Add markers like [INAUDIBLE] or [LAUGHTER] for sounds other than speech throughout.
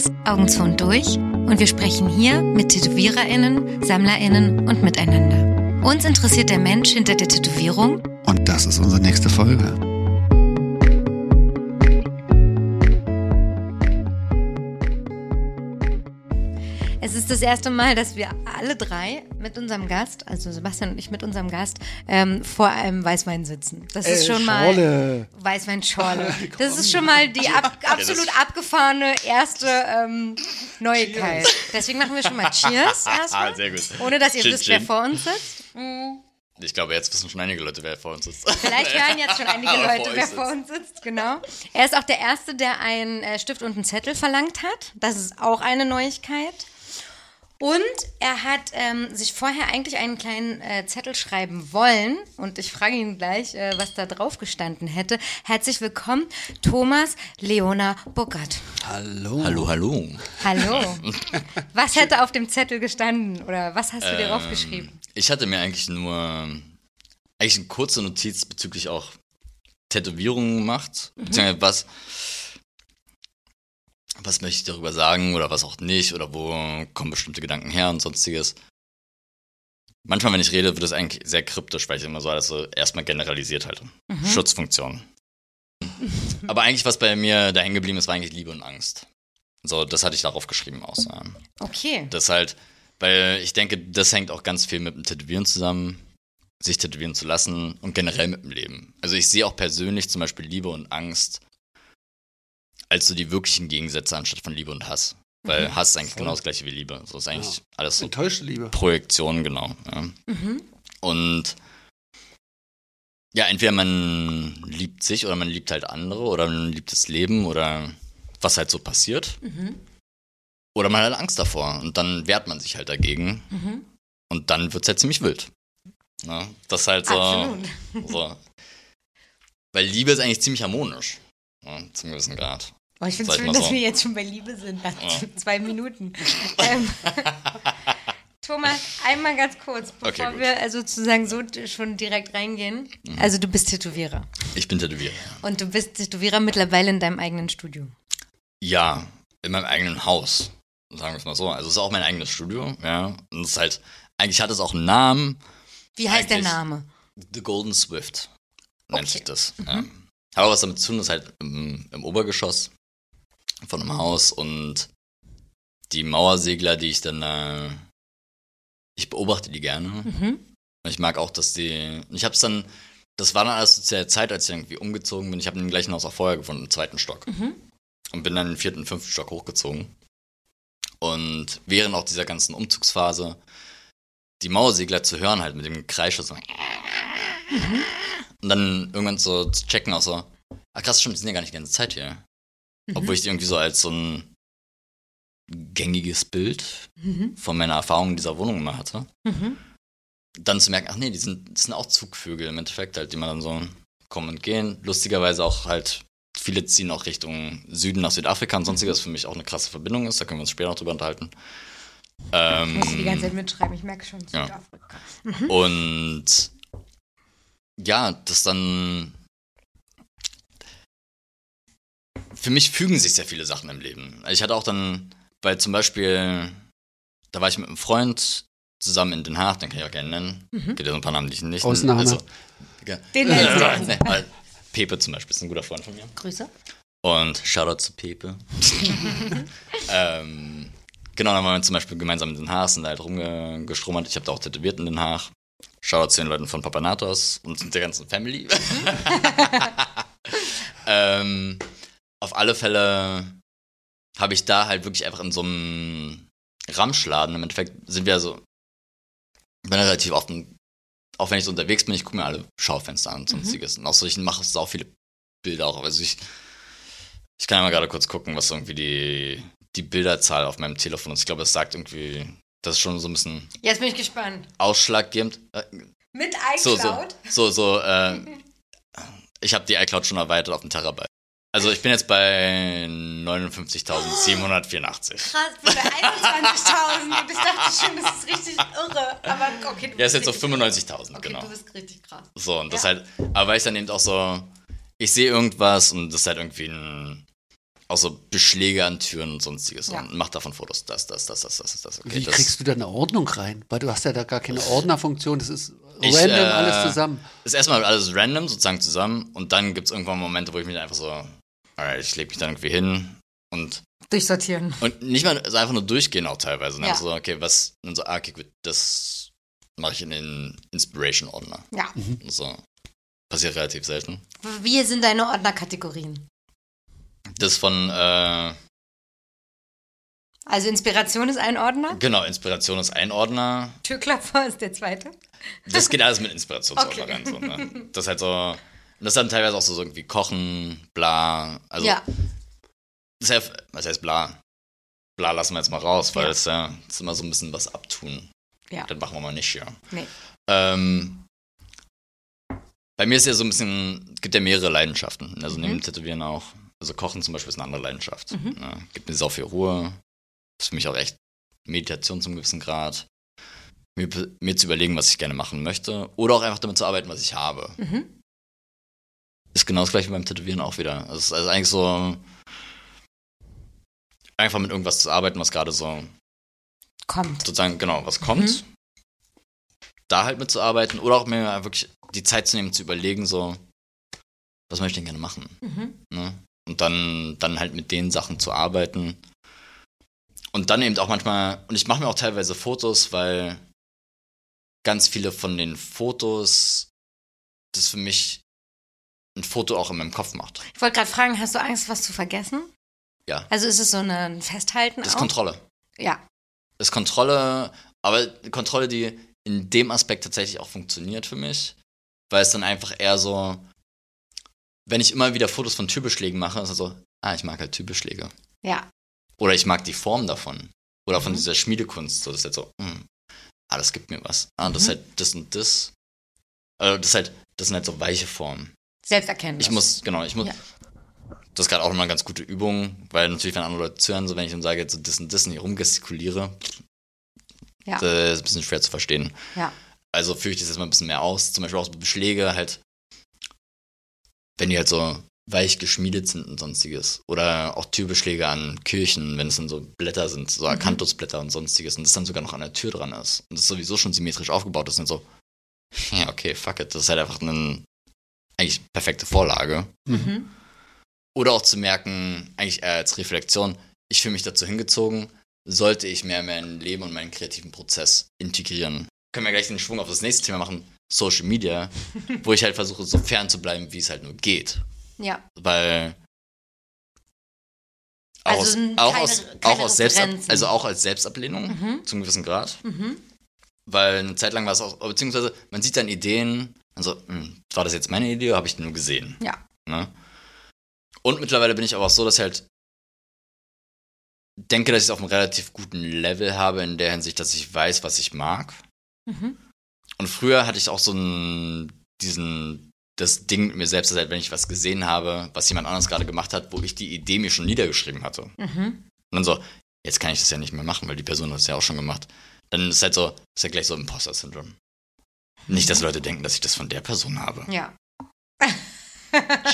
Podcast Augen zu und durch und wir sprechen hier mit TätowiererInnen, SammlerInnen und miteinander. Uns interessiert der Mensch hinter der Tätowierung Und das ist unsere nächste Folge. Es ist das erste Mal, dass wir alle drei mit unserem Gast, also Sebastian und ich mit unserem Gast, ähm, vor einem Weißwein sitzen. Das ist Äh, schon Schorle. mal Weißweinschorle. [LAUGHS] Das ist schon mal die ab, [LAUGHS] absolut abgefahrene erste ähm, Neuigkeit. Deswegen machen wir schon mal Cheers [LAUGHS] erstmal, Ah, sehr gut. ohne dass ihr Chin, wisst, wer chin. vor uns sitzt. Ich glaube, jetzt wissen schon einige Leute, wer vor uns ist. Vielleicht hören jetzt schon einige Leute, vor wer vor uns sitzt. Genau. Er ist auch der Erste, der einen äh, Stift und einen Zettel verlangt hat. Das ist auch eine Neuigkeit. Und er hat ähm, sich vorher eigentlich einen kleinen äh, Zettel schreiben wollen. Und ich frage ihn gleich, äh, was da drauf gestanden hätte. Herzlich willkommen, Thomas Leona Burkhardt. Hallo. Hallo, hallo. Hallo. [LAUGHS] Was hätte auf dem Zettel gestanden? Oder was hast du dir draufgeschrieben? Ich hatte mir eigentlich nur eigentlich eine kurze Notiz bezüglich auch Tätowierungen gemacht. Beziehungsweise was, was möchte ich darüber sagen oder was auch nicht oder wo kommen bestimmte Gedanken her und sonstiges. Manchmal, wenn ich rede, wird es eigentlich sehr kryptisch, weil ich immer so alles so erstmal generalisiert halte. Schutzfunktion. Aber eigentlich, was bei mir da hängen geblieben ist, war eigentlich Liebe und Angst. So, das hatte ich darauf geschrieben aus. Ja. Okay. Das halt, weil ich denke, das hängt auch ganz viel mit dem Tätowieren zusammen, sich tätowieren zu lassen und generell mit dem Leben. Also ich sehe auch persönlich zum Beispiel Liebe und Angst als so die wirklichen Gegensätze anstatt von Liebe und Hass. Weil Hass ist eigentlich genau das gleiche wie Liebe. So ist eigentlich alles so Enttäuschte Liebe. Projektion, genau. Ja. Und ja, entweder man liebt sich oder man liebt halt andere oder man liebt das Leben oder was halt so passiert. Oder man hat Angst davor und dann wehrt man sich halt dagegen. Und dann wird es halt ziemlich wild. Ja, das ist halt so, so. Weil Liebe ist eigentlich ziemlich harmonisch. Ja, zum gewissen Grad. Oh, ich finde es schön, dass so. wir jetzt schon bei Liebe sind, nach [LAUGHS] zwei Minuten. [LAUGHS] ähm, Thomas, einmal ganz kurz, bevor Okay. Mhm. wir also sozusagen so schon direkt reingehen. Also du bist Tätowierer Ich bin tätowiert. und du bist Tätowierer mittlerweile in deinem eigenen Studio. Ja, in meinem eigenen Haus. Sagen wir es mal so. Also es ist auch mein eigenes Studio, ja. Und es ist halt, eigentlich hat es auch einen Namen. Wie heißt der Eigentlich- Name? The Golden Swift nennt Okay. sich das. Ja. Hat aber was damit zu tun, das ist halt im, im Obergeschoss von einem Haus und die Mauersegler, die ich dann, äh, ich beobachte die gerne. Mhm. Und ich mag auch, dass die, ich hab's dann, das war dann alles zu der Zeit, als ich irgendwie umgezogen bin. Ich habe im gleichen Haus auch vorher gefunden, im zweiten Stock. Und bin dann den vierten, fünften Stock hochgezogen. Und während auch dieser ganzen Umzugsphase die Mauersegler zu hören, halt mit dem Gekreisch so. Und dann irgendwann so zu checken, auch so, ah krass, stimmt, die sind ja gar nicht die ganze Zeit hier. Obwohl ich die irgendwie so als so ein gängiges Bild von meiner Erfahrung in dieser Wohnung immer hatte. Dann zu merken, ach nee, die sind, das sind auch Zugvögel im Endeffekt, halt, die man dann so kommen und gehen. Lustigerweise auch halt, viele ziehen auch Richtung Süden nach Südafrika und sonstiges, was für mich auch eine krasse Verbindung ist, da können wir uns später noch drüber unterhalten. Ähm, Musst du die ganze Zeit mitschreiben, ich merke schon, Ja. Südafrika. Und ja, das dann. Für mich fügen sich sehr viele Sachen im Leben. Also Ich hatte auch dann, weil zum Beispiel, da war ich mit einem Freund zusammen in Den Haag, den kann ich auch gerne nennen. Gibt ja so ein paar Namen, die ich nicht Ausnahme. Also. Den nennst [LAUGHS] äh, nee, Pepe zum Beispiel ist ein guter Freund von mir. Grüße. Und Shoutout zu Pepe. [LAUGHS] ähm, genau, dann waren wir zum Beispiel gemeinsam in Den Haag, sind da halt rumgestrummert. Ich habe da auch tätowiert in Den Haag. Shoutout zu den Leuten von Papanatos und der ganzen Family. [LAUGHS] ähm, auf alle Fälle habe ich da halt wirklich einfach in so einem Ramschladen, im Endeffekt sind wir so, ich bin relativ oft, auch wenn ich so unterwegs bin, ich gucke mir alle Schaufenster an und sonstiges. Und auch so, ich mache so viele Bilder auch. Also ich, ich kann ja mal gerade kurz gucken, was irgendwie die, die Bilderzahl auf meinem Telefon ist. Ich glaube, es sagt irgendwie, das ist schon so ein bisschen Jetzt bin ich gespannt. ausschlaggebend. Äh, Mit so, iCloud? so, so, so, äh, [LAUGHS] ich habe die iCloud schon erweitert auf einen Terabyte. Also ich bin jetzt bei 59.784. Krass, bei 21.000 und ich dachte schon, das ist richtig irre. Aber okay, du Ja, ist bist jetzt so richtig 95.000, Okay, genau. du bist richtig krass. So, und das Ja. halt, aber weil ich dann eben auch so, ich sehe irgendwas und das ist halt irgendwie ein auch so Beschläge an Türen und sonstiges Ja. und macht davon Fotos. Das, das, das, das, das, das. Okay, Wie das kriegst du da eine Ordnung rein? Weil du hast ja da gar keine Ordnerfunktion, das ist Ich, random äh, alles zusammen. ist erstmal alles random sozusagen zusammen und dann gibt es irgendwann Momente, wo ich mich einfach so, alright, ich lege mich dann irgendwie hin und Durchsortieren. Und nicht mal also einfach nur durchgehen auch teilweise. Ne? Ja. Also so, okay, was, dann so, ah, okay, gut, das mache ich in den Inspiration-Ordner. Ja. So. Passiert relativ selten. Wie sind deine Ordnerkategorien? Das von, äh, Also Inspiration ist ein Ordner, genau, Inspiration ist ein Ordner. Türklopfer ist der zweite. Das geht alles mit Inspirationsordner Okay. rein. So, ne? Das ist halt so, und das ist dann teilweise auch so, so irgendwie Kochen, bla. Also, ja, das ja, was heißt bla? Bla lassen wir jetzt mal raus, weil Ja. es ja, das ist immer so ein bisschen was abtun. ja. Das machen wir mal nicht hier. Nee. Ähm, bei mir ist ja so ein bisschen, es gibt ja mehrere Leidenschaften. Also neben Tätowieren auch. Also Kochen zum Beispiel ist eine andere Leidenschaft. Ne? Gibt mir sau viel Ruhe. Ist für mich auch echt Meditation zum gewissen Grad. Mir, mir zu überlegen, was ich gerne machen möchte. Oder auch einfach damit zu arbeiten, was ich habe. Mhm. Ist genau das gleiche wie beim Tätowieren auch wieder. Also es ist also eigentlich so, einfach mit irgendwas zu arbeiten, was gerade so Kommt. sozusagen, genau, was kommt, da halt mitzuarbeiten oder auch mir wirklich die Zeit zu nehmen, zu überlegen, so, was möchte ich denn gerne machen? Mhm. Ne? Und dann, dann halt mit den Sachen zu arbeiten. Und dann eben auch manchmal, und ich mache mir auch teilweise Fotos, weil ganz viele von den Fotos das für mich ein Foto auch in meinem Kopf macht. Ich wollte gerade fragen, hast du Angst, was zu vergessen? Ja. Also ist es so ein Festhalten Das ist auch? Kontrolle. Ja. Das ist Kontrolle, aber Kontrolle, die in dem Aspekt tatsächlich auch funktioniert für mich, weil es dann einfach eher so, wenn ich immer wieder Fotos von Türbeschlägen mache, ist es so, ah, ich mag halt Türbeschläge. Ja. Oder ich mag die Form davon. Oder von Mhm. dieser Schmiedekunst. So, das ist halt so, hm, ah, das gibt mir was. Ah, das ist Mhm. halt das und das. Also das ist halt, das sind halt so weiche Formen. Selbsterkenntnis. Ich muss, genau, ich muss. Ja. Das ist gerade auch nochmal eine ganz gute Übung, weil natürlich, wenn andere Leute zuhören, so wenn ich dann sage, jetzt so das und das und hier rumgestikuliere, Ja. das ist ein bisschen schwer zu verstehen. Ja. Also führe ich das jetzt mal ein bisschen mehr aus. Zum Beispiel auch so Beschläge halt, wenn die halt so weich geschmiedet sind und sonstiges. Oder auch Türbeschläge an Kirchen, wenn es dann so Blätter sind, so Akanthusblätter und sonstiges und das dann sogar noch an der Tür dran ist. Und das sowieso schon symmetrisch aufgebaut ist und so, ja, okay, fuck it. Das ist halt einfach eine eigentlich perfekte Vorlage. Mhm. Oder auch zu merken, eigentlich eher als Reflexion, ich fühle mich dazu hingezogen, sollte ich mehr mein Leben und meinen kreativen Prozess integrieren. Können wir gleich den Schwung auf das nächste Thema machen, Social Media, [LAUGHS] wo ich halt versuche, so fern zu bleiben, wie es halt nur geht. Ja. Weil auch, Also aus, auch, keine- aus, keine auch aus Selbstab also auch als Selbstablehnung Mhm. zu einem gewissen Grad. Mhm. Weil eine Zeit lang war es auch, beziehungsweise man sieht dann Ideen, also, hm, war das jetzt meine Idee oder habe ich die nur gesehen? Ja. Ne? Und mittlerweile bin ich aber auch so, dass ich halt denke, dass ich es auf einem relativ guten Level habe, in der Hinsicht, dass ich weiß, was ich mag. Mhm. Und früher hatte ich auch so einen, diesen, das Ding mit mir selbst, dass halt, wenn ich was gesehen habe, was jemand anderes gerade gemacht hat, wo ich die Idee mir schon niedergeschrieben hatte. Mhm. Und dann so, jetzt kann ich das ja nicht mehr machen, weil die Person hat es ja auch schon gemacht. Dann ist halt so, ist ja gleich so Imposter-Syndrom. Nicht, dass Leute denken, dass ich das von der Person habe. Ja. [LAUGHS]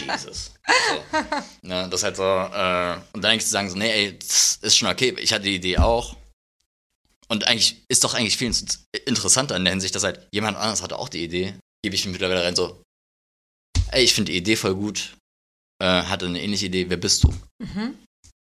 Jesus. So. Ne, das ist halt so, äh, und dann eigentlich zu sagen, so, nee, ey, das ist schon okay, ich hatte die Idee auch. Und eigentlich ist doch eigentlich viel interessanter in der Hinsicht, dass halt jemand anderes hatte auch die Idee, gebe ich mir mittlerweile rein so, ey, ich finde die Idee voll gut, äh, hatte eine ähnliche Idee, wer bist du? Mhm.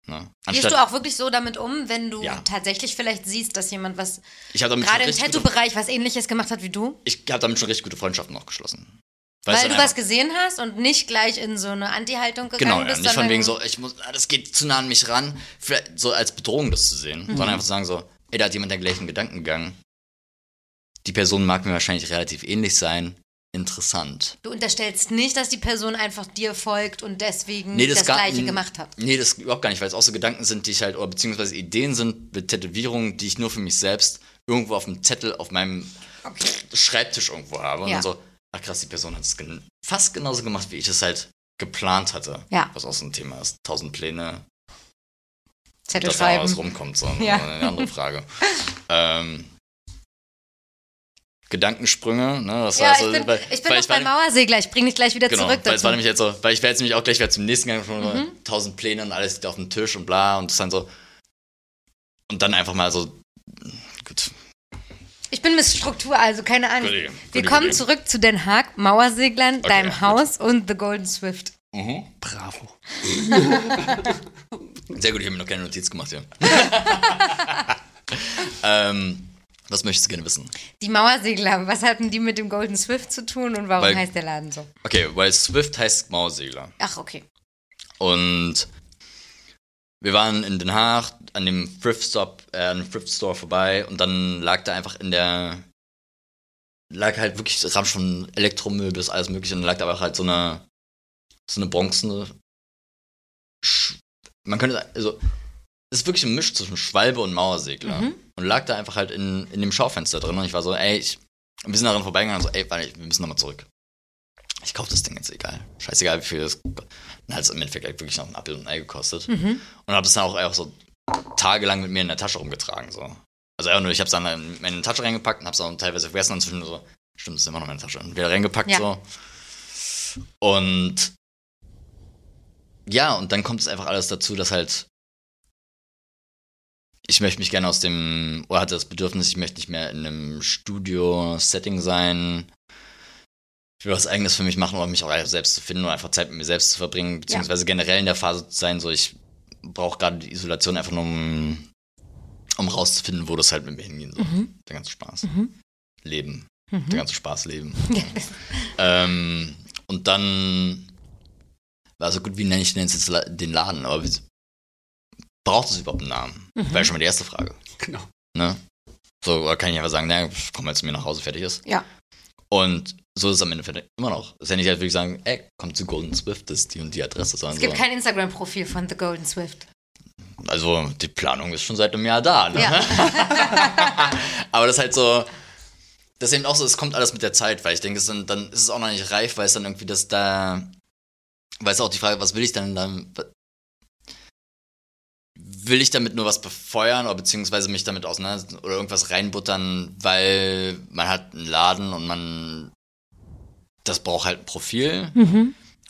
Ne? Gehst du auch wirklich so damit um, wenn du Ja. tatsächlich vielleicht siehst, dass jemand was, habe gerade im Tattoo-Bereich, was ähnliches gemacht hat wie du? ich hab damit schon richtig gute Freundschaften auch geschlossen. Weil, Weil du was gesehen hast und nicht gleich in so eine Anti-Haltung gegangen Genau, ja, bist. nicht von wegen so, ich muss, ah, das geht zu nah an mich ran, vielleicht so als Bedrohung das zu sehen, Mhm. sondern einfach zu sagen so, ey, da hat jemand den gleichen Gedankengang. Die Person mag mir wahrscheinlich relativ ähnlich sein. Interessant. Du unterstellst nicht, dass die Person einfach dir folgt und deswegen Nee, das, das gar- Gleiche gemacht hat. Nee, das überhaupt gar nicht, weil es auch so Gedanken sind, die ich halt, oder beziehungsweise Ideen sind mit Tätowierungen, die ich nur für mich selbst irgendwo auf dem Zettel auf meinem Okay. Schreibtisch irgendwo habe. Und Ja. dann so, ach krass, die Person hat es gen fast genauso gemacht, wie ich es halt geplant hatte. Ja. Was auch so ein Thema ist. Tausend Pläne, Zettel dass da was rumkommt, so [LAUGHS] Ja. eine andere Frage. ähm, Gedankensprünge. Ne? Das Ja, war ich bin, weil- ich bin weil noch war bei nicht- Mauersegler. Ich bring dich gleich wieder Genau, zurück weil es war dazu. nämlich jetzt so, weil ich wäre jetzt nämlich auch gleich wieder zum nächsten Gang schon Mhm. tausend Pläne und alles liegt auf dem Tisch und bla und das dann so. Und dann einfach mal so. Gut. Ich bin Miss Struktur, also keine Ahnung. Goodie, Wir goodie, kommen goodie. zurück zu Den Haag, Mauerseglern, deinem gut. Haus und The Golden Swift. Bravo. [LAUGHS] Sehr gut, ich habe mir noch keine Notiz gemacht hier. [LAUGHS] ähm, was möchtest du gerne wissen? Die Mauersegler, was hatten die mit dem Golden Swift zu tun und warum Weil- heißt der Laden so? Okay, weil Swift heißt Mauersegler. Ach, okay. Und wir waren in Den Haag an dem Thrift Stop, äh, an dem Thrift Store vorbei und dann lag da einfach in der lag halt wirklich Rahmen von Elektromüll bis alles mögliche und dann lag da aber halt so eine so eine bronzene man könnte also es ist wirklich ein Misch zwischen Schwalbe und Mauersegler und lag da einfach halt in, in dem Schaufenster drin und ich war so ey ich wir sind daran vorbeigegangen und so ey warte, wir müssen nochmal zurück ich kaufe das Ding jetzt egal scheißegal wie viel das dann hat es im Endeffekt halt wirklich noch ein Apfel und ein Ei gekostet und habe es dann auch einfach so tagelang mit mir in der Tasche rumgetragen so also einfach nur, ich habe es dann in meine Tasche reingepackt und habe es dann teilweise vergessen und zwischendurch so, stimmt, das ist immer noch meine Tasche. Und wieder reingepackt Ja. so. Und ja, und dann kommt es einfach alles dazu, dass halt ich möchte mich gerne aus dem, oder hatte das Bedürfnis, ich möchte nicht mehr in einem Studio-Setting sein. Ich will was Eigenes für mich machen oder mich auch selbst zu finden oder einfach Zeit mit mir selbst zu verbringen, beziehungsweise generell in der Phase zu sein, so ich brauche gerade die Isolation einfach nur, um, um rauszufinden, wo das halt mit mir hingehen soll. Der ganze Spaß. Leben. Der ganze Spaß leben. ähm, und dann war so gut, wie nenne ich denn jetzt den Laden? Aber wie, braucht es überhaupt einen Namen? Wäre schon mal die erste Frage. Genau. Ne? So, kann ich einfach sagen, naja, komm mal zu mir nach Hause, fertig ist. Ja. Und so ist es am Ende immer noch. Das ist ja nicht halt wirklich sagen, ey, komm zu Golden Swift, das ist die und die Adresse, Es gibt so. kein Instagram-Profil von The Golden Swift. Also die Planung ist schon seit einem Jahr da. Ne? Ja. [LAUGHS] Aber das ist halt so, das ist eben auch so, es kommt alles mit der Zeit, weil ich denke, es dann, dann ist es auch noch nicht reif, weil es dann irgendwie das da, weil es auch die Frage, was will ich dann dann, will ich damit nur was befeuern oder beziehungsweise mich damit auseinander oder irgendwas reinbuttern, weil man hat einen Laden und man, das braucht halt ein Profil.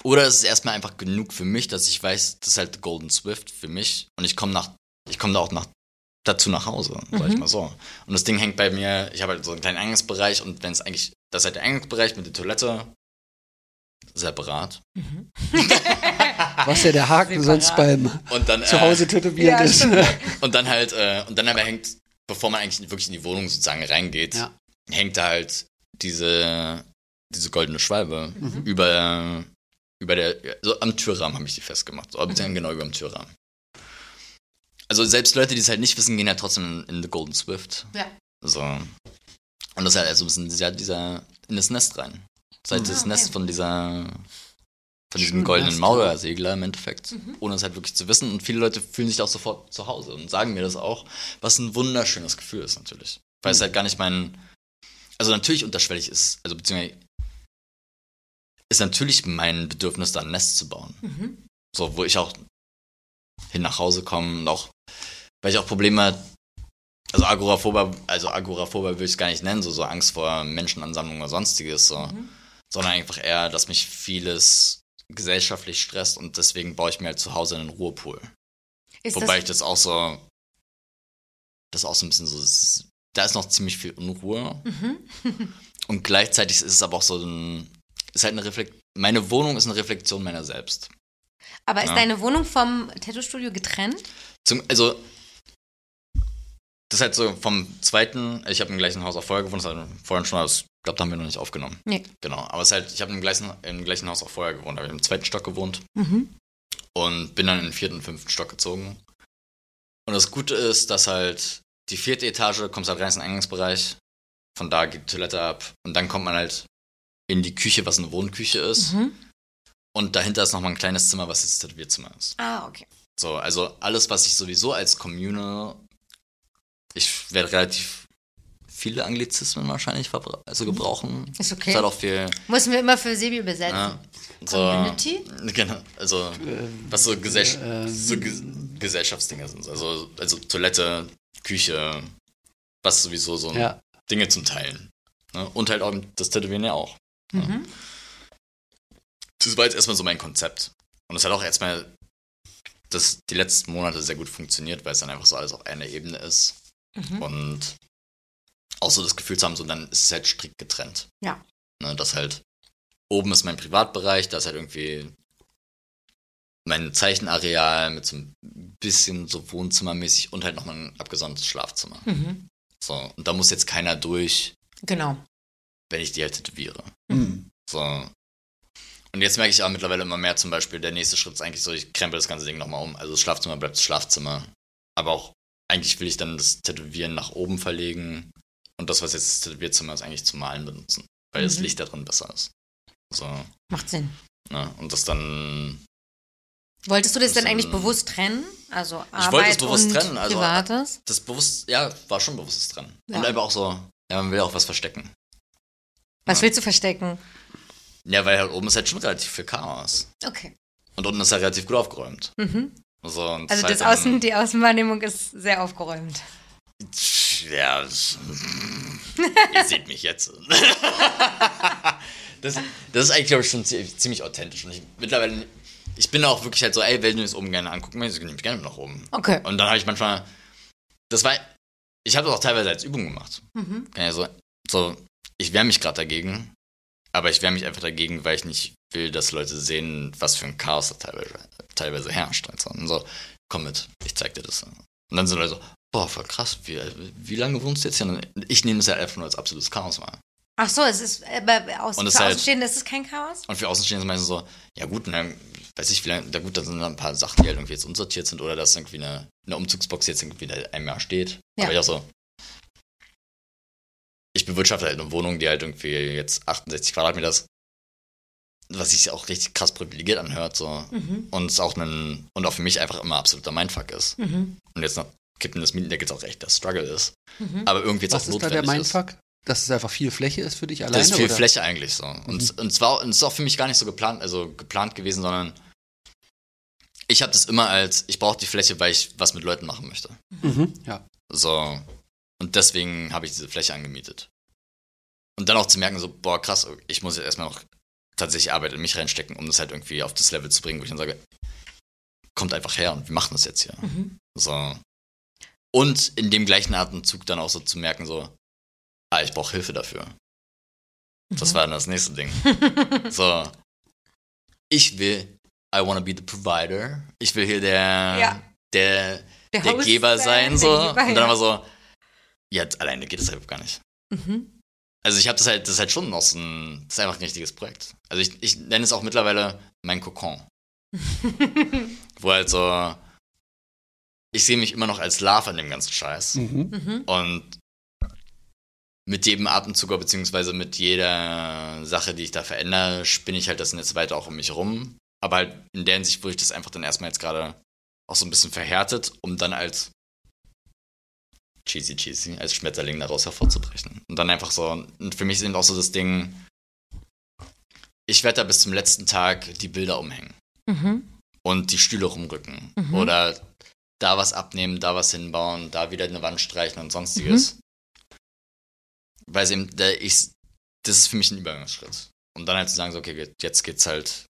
Oder ist es erstmal einfach genug für mich, dass ich weiß, das ist halt Golden Swift für mich und ich komme nach, ich komme da auch nach, dazu nach Hause, sag ich mal so. Und das Ding hängt bei mir, ich habe halt so einen kleinen Eingangsbereich und wenn es eigentlich, das ist halt der Eingangsbereich mit der Toilette, separat. [LAUGHS] Was ja der Haken sonst beim Und dann, Zuhause äh, tätowiert ist. [LAUGHS] und dann halt, äh, und dann aber hängt, bevor man eigentlich wirklich in die Wohnung sozusagen reingeht, Ja. hängt da halt diese, diese goldene Schwalbe über, über der, so am Türrahmen habe ich die festgemacht. Oder beziehungsweise genau über dem Türrahmen. Also selbst Leute, die es halt nicht wissen, gehen ja trotzdem in, in The Golden Swift. Ja. So. Und das ist halt also ein bisschen dieser, dieser, in das Nest rein. Das ist halt das okay. Nest von dieser, von diesem Schön goldenen Nest, Mauersegler im Endeffekt. Ohne es halt wirklich zu wissen. Und viele Leute fühlen sich da auch sofort zu Hause und sagen mir das auch, was ein wunderschönes Gefühl ist natürlich. Weil es halt gar nicht mein, also natürlich unterschwellig ist, also beziehungsweise ist natürlich mein Bedürfnis, da ein Nest zu bauen. So, wo ich auch hin nach Hause komme und auch, weil ich auch Probleme, also Agoraphoba, also Agoraphoba will ich es gar nicht nennen, so, so Angst vor Menschenansammlungen oder sonstiges, so, sondern einfach eher, dass mich vieles gesellschaftlich stresst und deswegen baue ich mir halt zu Hause einen Ruhepool. Ist Wobei ich das, das auch so, das auch so ein bisschen so, da ist noch ziemlich viel Unruhe. [LAUGHS] Und gleichzeitig ist es aber auch so ein, ist halt eine Reflekt, meine Wohnung ist eine Reflexion meiner selbst. aber ist ja. deine Wohnung vom Tattoo-Studio getrennt? Zum, also, das ist halt so vom zweiten, ich habe im gleichen Haus auch vorher gewohnt, das wir vorhin schon, das- ich glaube, da haben wir noch nicht aufgenommen. Nee. Genau, aber es ist halt, ich habe im gleichen, im gleichen Haus auch vorher gewohnt, habe ich im zweiten Stock gewohnt Mhm. und bin dann in den vierten und fünften Stock gezogen. Und das Gute ist, dass halt die vierte Etage kommst halt rein in den Eingangsbereich, von da geht die Toilette ab und dann kommt man halt in die Küche, was eine Wohnküche ist. Mhm. Und dahinter ist nochmal ein kleines Zimmer, was das Tätowierzimmer ist. Ah, okay. So, also alles, was ich sowieso als Communal, ich werde relativ viele Anglizismen wahrscheinlich also gebrauchen. Ist okay. Hat auch viel, Müssen wir immer für Sebi übersetzen. ja, so, Community? Genau, also was so, Gesell so Ge Gesellschaftsdinge sind. Also, also Toilette, Küche, was sowieso so Ja. Dinge zum Teilen. Ne? Und halt auch das Tätowieren ja auch. Mhm. Das war jetzt erstmal so mein Konzept. Und es hat auch erstmal das, die letzten Monate sehr gut funktioniert, weil es dann einfach so alles auf einer Ebene ist. Mhm. Und auch so das Gefühl zu haben, so dann ist es halt strikt getrennt. Ja. Ne, das halt, oben ist mein Privatbereich, da ist halt irgendwie mein Zeichenareal mit so ein bisschen so Wohnzimmermäßig und halt nochmal ein abgesondertes Schlafzimmer. Mhm. So, und da muss jetzt keiner durch, Genau. wenn ich die halt tätowiere. Mhm. So. Und jetzt merke ich auch mittlerweile immer mehr zum Beispiel, der nächste Schritt ist eigentlich so, ich krempel das ganze Ding nochmal um. Also das Schlafzimmer bleibt das Schlafzimmer. Aber auch, eigentlich will ich dann das Tätowieren nach oben verlegen. Und das, was jetzt das Tätowierzimmer ist, eigentlich zum Malen benutzen. Weil das Mhm. Licht da drin besser ist. So, Macht Sinn. ne? Und das dann. Wolltest du das Das denn eigentlich bewusst trennen? Also Arbeit wollte es bewusst und trennen, also- Privates? Das bewusst, ja, war schon bewusstes dran. Ja. Und einfach auch so, ja, man will auch was verstecken. Was ja. willst du verstecken? Ja, weil halt oben ist halt schon relativ viel Chaos. Okay. Und unten ist halt relativ gut aufgeräumt. Mhm. So, Also das Außen, die Außenwahrnehmung ist sehr aufgeräumt. Ja, [LAUGHS] ihr seht mich jetzt. Das, das ist eigentlich, glaube ich, schon zie- ziemlich authentisch. Und ich, mittlerweile, ich bin auch wirklich halt so, ey, wenn du es oben gerne angucken möchtest, nehme ich gerne nach oben. Okay. Und dann habe ich manchmal, das war, ich habe das auch teilweise als Übung gemacht. Mhm. Ja so, so, ich wehre mich gerade dagegen, aber ich wehre mich einfach dagegen, weil ich nicht will, dass Leute sehen, was für ein Chaos da teilweise, teilweise herrscht. Also, und so, komm mit, ich zeig dir das. Und dann sind Leute so, boah, voll krass, wie, wie lange wohnst du jetzt hier? Ich nehme das ja einfach nur als absolutes Chaos wahr. Ach so, es ist, aber aus, Und es für ist halt- Außenstehende ist es kein Chaos? Und für Außenstehende ist meistens so, ja gut, na, weiß ich, wie lange, na gut, da sind dann ein paar Sachen, die halt irgendwie jetzt unsortiert sind oder dass irgendwie eine, eine Umzugsbox jetzt irgendwie da einem Jahr steht. Ja. Aber ich auch so, ich bewirtschafte halt eine Wohnung, die halt irgendwie jetzt 68 Quadratmeter ist, was sich auch richtig krass privilegiert anhört, so. Mhm. Und es auch ein, und auch für mich einfach immer absoluter Mindfuck ist. Mhm. Und jetzt noch kippen das Mietendeckel jetzt auch echt das Struggle ist. Mhm. Aber irgendwie jetzt Was auch ist da der notwendig ist. Mindfuck? Dass es einfach viel Fläche ist für dich alleine? Das ist viel oder? Fläche eigentlich so. Und, und zwar und es ist auch für mich gar nicht so geplant, also geplant gewesen, sondern ich habe das immer als, ich brauche die Fläche, weil ich was mit Leuten machen möchte. Mhm. Ja. So. Und deswegen habe ich diese Fläche angemietet. Und dann auch zu merken, so, boah, krass, ich muss jetzt erstmal noch tatsächlich Arbeit in mich reinstecken, um das halt irgendwie auf das Level zu bringen, wo ich dann sage, kommt einfach her und wir machen das jetzt hier. Mhm. So. Und in dem gleichen Atemzug dann auch so zu merken, so, ah, ich brauche Hilfe dafür. Das Mhm. war dann das nächste Ding. [LAUGHS] So. Ich will, I wanna be the provider. Ich will hier der, Ja. der, Der, der Geber sein, so. und dann war so, ja, alleine geht das halt gar nicht. Mhm. Also ich habe das halt, das ist halt schon noch so ein, das ist einfach ein richtiges Projekt. Also ich, ich nenne es auch mittlerweile mein Kokon. [LAUGHS] Wo halt so, ich sehe mich immer noch als Love an dem ganzen Scheiß. Mhm. Mhm. Und mit jedem Atemzug, beziehungsweise mit jeder Sache, die ich da verändere, spinne ich halt das Netz weiter auch um mich rum. Aber halt in der Hinsicht, wo ich das einfach dann erstmal jetzt gerade auch so ein bisschen verhärtet, um dann als cheesy cheesy, als Schmetterling daraus hervorzubrechen. Und dann einfach so, und für mich sind auch so das Ding, ich werde da bis zum letzten Tag die Bilder umhängen Mhm. und die Stühle rumrücken. Mhm. Oder da was abnehmen, da was hinbauen, da wieder eine Wand streichen und sonstiges. Weil es eben, ich, das ist für mich ein Übergangsschritt. Und dann halt zu sagen, so, okay, jetzt geht's halt.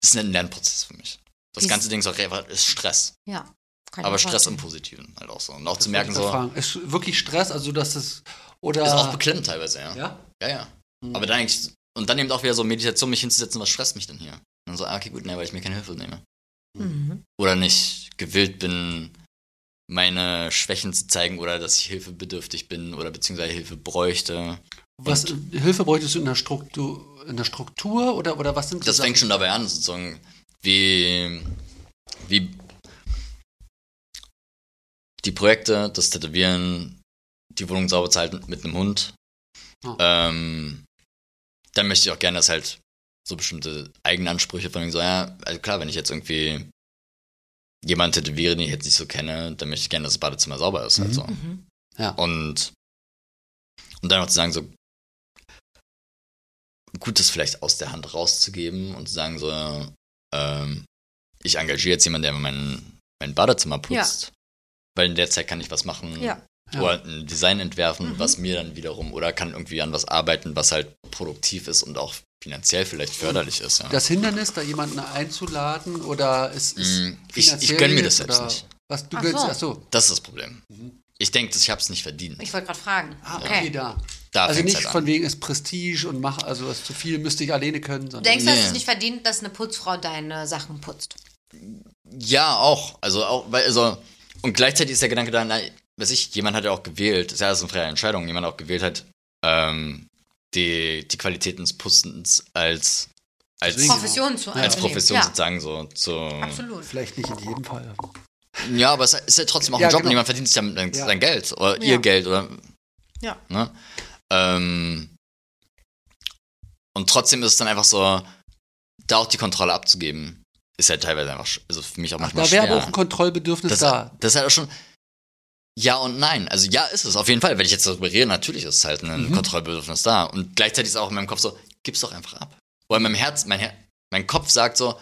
Das ist ein Lernprozess für mich. Das ganze Ding ist auch einfach ist Stress. Ja. Kann aber Stress im. Positiven halt auch so. Und auch Das zu merken, ich so, fragen. Ist wirklich Stress, also dass es oder ist auch beklemmt teilweise, ja. ja? Ja, ja. Mhm. Aber dann eigentlich, und dann eben auch wieder so Meditation, mich hinzusetzen, was stresst mich denn hier? Und dann so, ah, okay, gut, ne, weil ich mir keine Hilfe nehme. Mhm. oder nicht gewillt bin, meine Schwächen zu zeigen oder dass ich hilfebedürftig bin oder beziehungsweise Hilfe bräuchte. Was Hilfe bräuchtest du in der Struktur in der Struktur oder oder was sind Das so fängt schon dabei an, sozusagen, wie, wie die Projekte, das Tätowieren, die Wohnung sauber zu halten mit einem Hund. Oh. Ähm, dann möchte ich auch gerne, dass halt so bestimmte Eigenansprüche von mir so, ja, also klar, wenn ich jetzt irgendwie jemanden tätowiere, den ich jetzt nicht so kenne, dann möchte ich gerne, dass das Badezimmer sauber ist. Halt Mhm. so. Mhm. Und, und dann auch zu sagen, so gut, das vielleicht aus der Hand rauszugeben und zu sagen, so, ähm, ich engagiere jetzt jemanden, der mein, mein Badezimmer putzt. Weil in der Zeit kann ich was machen, Ja. Oder ein Design entwerfen, was mir dann wiederum, oder kann irgendwie an was arbeiten, was halt produktiv ist und auch finanziell vielleicht förderlich ist. Ja. Das Hindernis, da jemanden einzuladen oder ist, ist Mm, ich- ich finanziell gönn mir das selbst oder nicht. Was, du Ach gönnst, so. ach so. Das ist das Problem. Ich denke, ich habe es nicht verdient. Ich wollte gerade fragen. Ah, okay, okay. da. Da also nicht halt von wegen ist Prestige und mach, also was zu viel müsste ich alleine können, sondern Denkst du, dass Nee. es nicht verdient, dass eine Putzfrau deine Sachen putzt? Ja, auch. Also auch, weil, also, und gleichzeitig ist der Gedanke da, na, weiß ich, jemand hat ja auch gewählt, ist ja alles eine freie Entscheidung, jemand hat auch gewählt hat, ähm, die, die Qualitäten des Putzens als, als, Profession zu als. Profession ja, sozusagen so zu. Absolut. vielleicht nicht in jedem Fall. Ja, aber es ist ja trotzdem auch Ja, ein Job genau. und jemand verdient sich ja sein, Ja. sein Geld oder Ja. ihr Geld oder. Ja. Ne? Ähm, und trotzdem ist es dann einfach so, da auch die Kontrolle abzugeben, ist ja teilweise einfach, also für mich auch Ach, manchmal da wäre schwer. aber auch ein Kontrollbedürfnis das, da. das ist halt auch schon. Ja und nein. Also ja, ist es auf jeden Fall. Wenn ich jetzt darüber rede, natürlich ist halt ein Mhm. Kontrollbedürfnis da. Und gleichzeitig ist auch in meinem Kopf so, gib's doch einfach ab. Oder in meinem Herz, mein, Her mein Kopf sagt so,